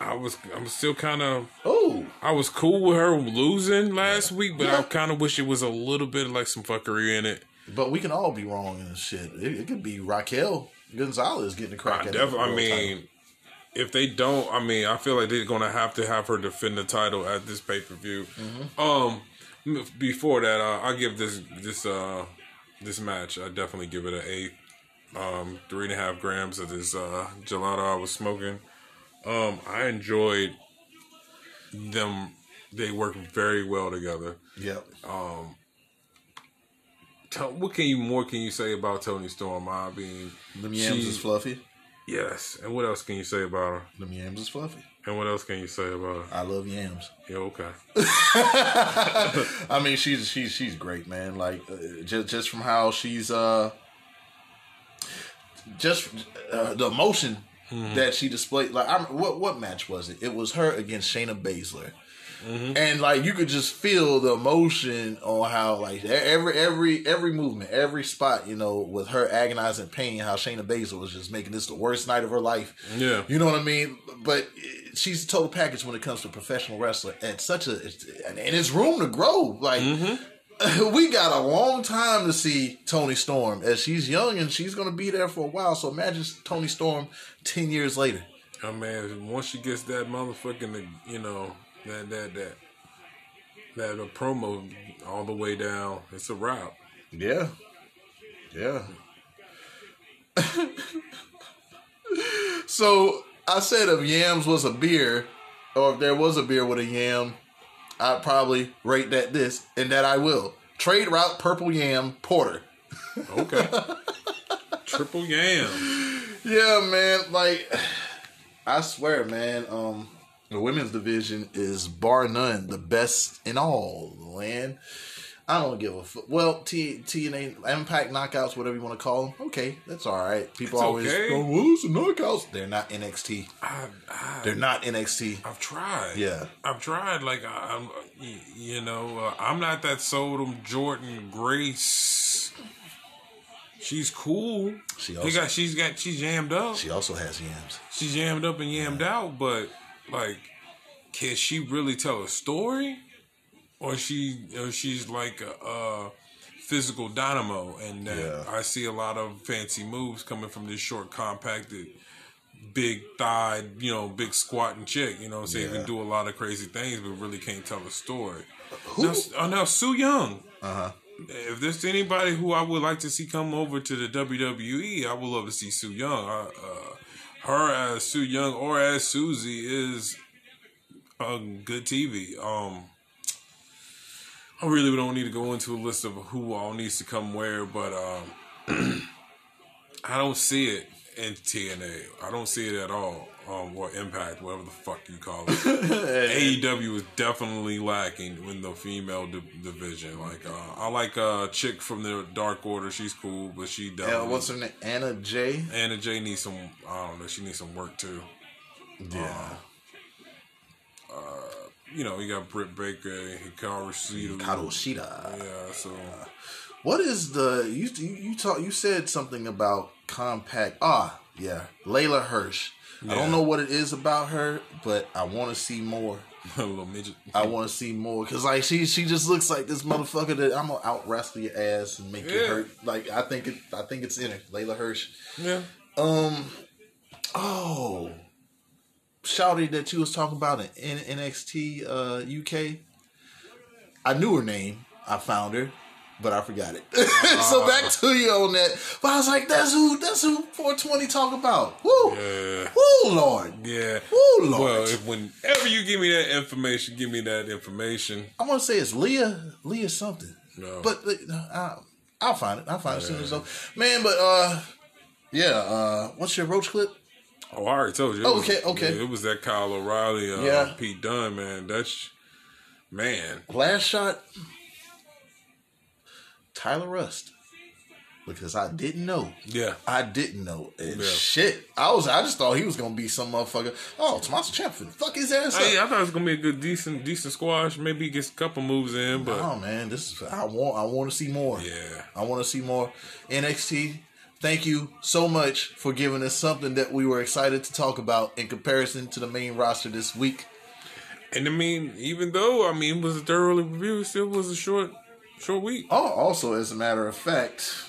I was. I'm still kind of. Oh, I was cool with her losing last week, but I kind of wish it was a little bit like some fuckery in it. But we can all be wrong and shit. It, it could be Raquel Gonzalez getting a crack I at definitely. the I mean, if they don't, I mean, I feel like they're gonna have to have her defend the title at this pay per view. Um, before that, uh, I give this this uh this match. I definitely give it an eight. Um, three and a half grams of this uh gelato I was smoking. Um, I enjoyed them. They work very well together. title. Yep. Tell, what can you more can you say about Toni Storm? I mean, Them yams she- is fluffy. yes. And what else can you say about her? Them yams is fluffy. And what else can you say about her? I love yams. Yeah, okay. <laughs> I mean, she's she's she's great, man. Like uh, just just from how she's uh, just uh, the emotion that she displayed. Like, I'm, what what match was it? It was her against Shayna Baszler. Mm-hmm. And like you could just feel the emotion on how like every every every movement, every spot, you know, with her agonizing pain, how Shayna Baszler was just making this the worst night of her life. Yeah. you know what I mean. But she's a total package when it comes to professional wrestler, and such a and it's room to grow. Like mm-hmm. <laughs> we got a long time to see Toni Storm as she's young and she's gonna be there for a while. So imagine Toni Storm ten years later. I mean, once she gets that motherfucking, you know, that that that that uh, promo all the way down, it's a wrap. Yeah. Yeah. so I said if yams was a beer, or if there was a beer with a yam, I'd probably rate that this, and that I will. Trade route purple yam porter. Okay. <laughs> Triple yam. Yeah, man. Like, I swear, man. Um, the women's division is bar none the best in all the land. I don't give a fuck. Well, T TNA Impact knockouts, whatever you want to call them. Okay, that's all right. People It's always okay. go, "Well, it's the knockouts." They're not NXT. I, I, They're not NXT. I've tried. Yeah. I've tried. Like I, I'm, you know, uh, I'm not that sold on Jordynne Grace. She's cool. She also- got. She's got. She's jammed up. She also has yams. she's jammed up and yammed out, but like, can she really tell a story, or she, or she's like a, a physical dynamo, and that Yeah. I see a lot of fancy moves coming from this short, compacted, big thigh, you know, big squatting chick. You know, what I'm saying Yeah. can do a lot of crazy things, but really can't tell a story. Now, oh, now Su Yung. Uh huh. If there's anybody who I would like to see come over to the WWE, I would love to see Su Yung. I, uh, her as Su Yung or as Susie is a good TV. Um, I really don't need to go into a list of who all needs to come where, but um, <clears throat> I don't see it in TNA. I don't see it at all. Um, or Impact, whatever the fuck you call it. <laughs> AEW is definitely lacking in the female di- division. Like, uh, I like a chick from the Dark Order. She's cool, but she Yeah, definitely. what's her name? Anna Jay. Anna Jay needs some. I don't know. She needs some work too. Yeah. You know, you got Britt Baker, Hikaru Shida. Kadoshida. Yeah, so What is the you you you talk you said something about compact ah yeah Leyla Hirsch. I don't know what it is about her, but I want to see more. <laughs> a little midget. I want to see more because like she she just looks like this motherfucker that I'm gonna out wrestle your ass and make you Yeah. hurt. Like I think it I think it's in her. Leyla Hirsch. Yeah. Um. Oh. Shouty that you was talking about in NXT uh, UK. I knew her name. I found her, but I forgot it. <laughs> so back to you on that. But I was like, that's who. That's who 420 talk about. Woo. Yeah. Woo, Lord. Yeah. Woo, Lord. Well, if, whenever you give me that information, give me that information. I want to say it's Leah. Leah something. No. But uh, I'll, I'll find it. I'll find it as soon. Man, but uh, yeah. Uh, what's your roach clip? Oh, I already told you. It Oh, was- okay, okay. yeah, it was that Kyle O'Reilly, uh, Yeah. Pete Dunne, man. That's man. Last shot, Tyler Rust. Because I didn't know. Yeah. I didn't know. And Yeah. shit. I was I just thought he was gonna be some motherfucker. Oh, Tommaso Ciampa. Fuck his ass up. Hey, I thought it was gonna be a good, decent, decent squash. Maybe he gets a couple moves in, but Oh man, this is I want I want to see more. Yeah. I want to see more NXT. Thank you so much for giving us something that we were excited to talk about in comparison to the main roster this week. and I mean, even though I mean it was a thoroughly review, it still was a short, short week. Oh, also as a matter of fact,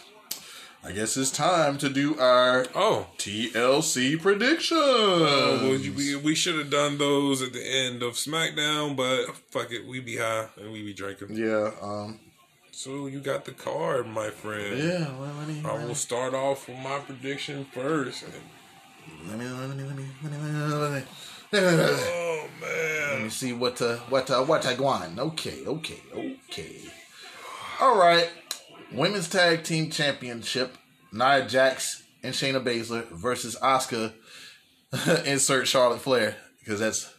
I guess it's time to do our Oh, TLC predictions. Uh, well, we we should have done those at the end of SmackDown, but fuck it, we be high and we be drinking. yeah, um, So you got the card, my friend. yeah. Let me, I will start off with my prediction first. let me, let me, let me, let me, let me, let me, let me, Oh Let man, me see what uh, what uh, what I want. Okay, okay, okay. All right. Women's Tag Team Championship: Nia Jax and Shayna Baszler versus Asuka. <laughs> Insert Charlotte Flair because that's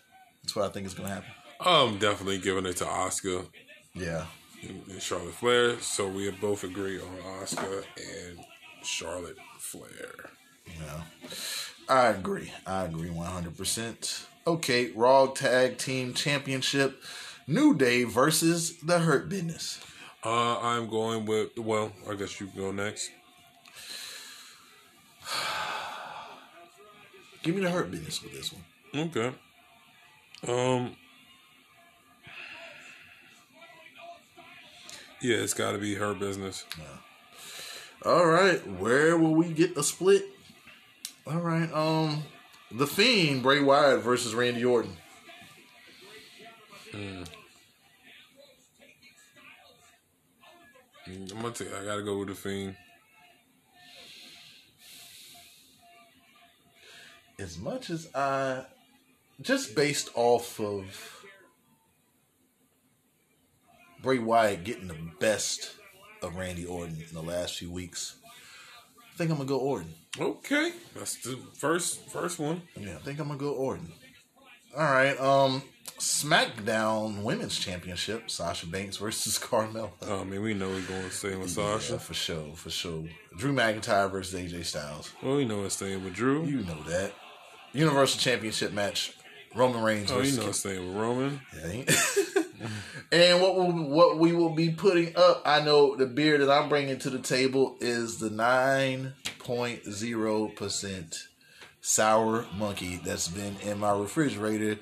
that's what I think is going to happen. I'm definitely giving it to Asuka Yeah. and Charlotte Flair. So we both agree on Asuka and Charlotte Flair. Yeah. I agree. I agree 100%. Okay, Raw Tag Team Championship: New Day versus the Hurt Business. Uh, I'm going with. Well, I guess you go next. <sighs> Give me the Hurt Business with this one. Okay. Um. Yeah, it's got to be her business. All right, where will we get the split? All right, um, the Fiend Bray Wyatt versus Randy Orton. Mm, I'm gonna take. I gotta go with the fiend. As much as I, just based off of Bray Wyatt getting the best of Randy Orton in the last few weeks, I think I'm gonna go Orton. Okay, that's the first first one. Yeah, I think I'm gonna go Orton. All right, um, SmackDown Women's Championship: Sasha Banks versus <laughs> Carmella. Oh, I mean, we know we're going to stay with Yeah, Sasha. for sure, for sure. Drew McIntyre versus AJ Styles. Well, we know it's staying with Drew. You know that. Universal Championship match. Roman Reigns oh, you know it's staying with Roman. Yeah. <laughs> and what will, what we will be putting up, I know the beer that I'm bringing to the table is the 9.0% sour monkey that's been in my refrigerator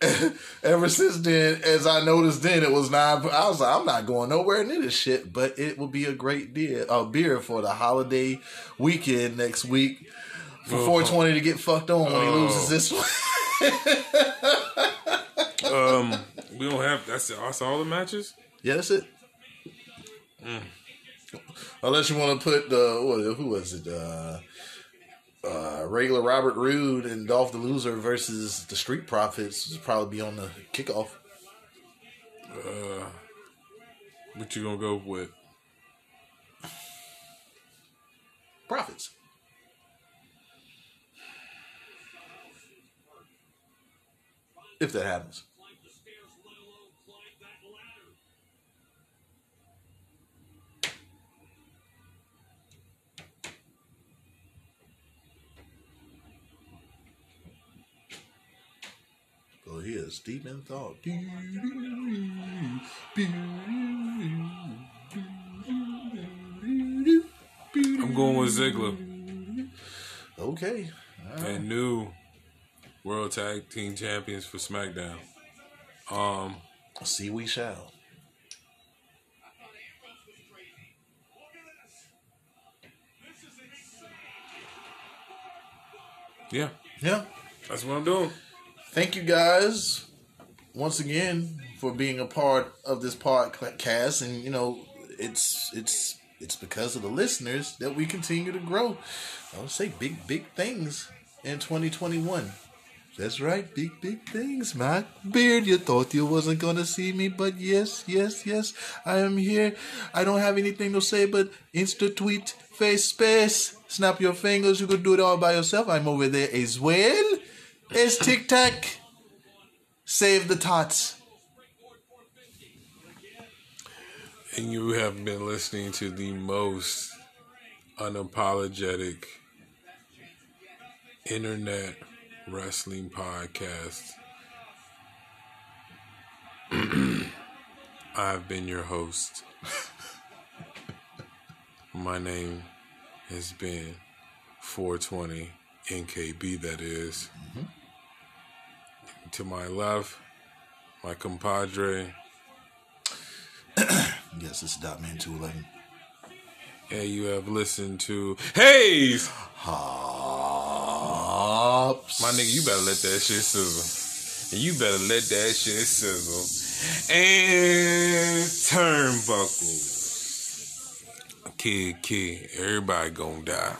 <laughs> ever since then. As I noticed then, it was nine. I was like, I'm not going nowhere near this shit, but it will be a great beer, a beer for the holiday weekend next week for 420 to get fucked on when he loses this one. <laughs> Um, we don't have. That's it. That's all the matches. Yeah, that's it. Unless you want to put the what, who was it? Uh, uh, regular Robert Roode and Dolph the Loser versus the Street Profits would probably be on the kickoff. Uh, what you gonna go with? Profits. If that happens. Go here, deep in thought. I'm going with Ziggler Okay. and new World Tag Team Champions for SmackDown. Um, See, we shall. yeah, Yeah. that's what I'm doing. Thank you guys once again for being a part of this podcast, and you know it's it's it's because of the listeners that we continue to grow. I would say big big things in 2021. That's right, big big things, Mac Beard. You thought you wasn't gonna see me, but yes, yes, yes, I am here. I don't have anything to say, but insta tweet face space, snap your fingers. You could do it all by yourself. I'm over there as well. It's Tic Tac. Save the tots. And you have been listening to the most unapologetic internet wrestling podcast. <clears throat> I've been your host. <laughs> My name has been 420 NKB, that is. Mm-hmm. To my left, my compadre, <clears throat> Yes, this is Dotman 211. and you have listened to Hayes. Hops. My nigga, you better let that shit sizzle. And you better let that shit sizzle. And turnbuckles. Kid, kid, everybody gonna die.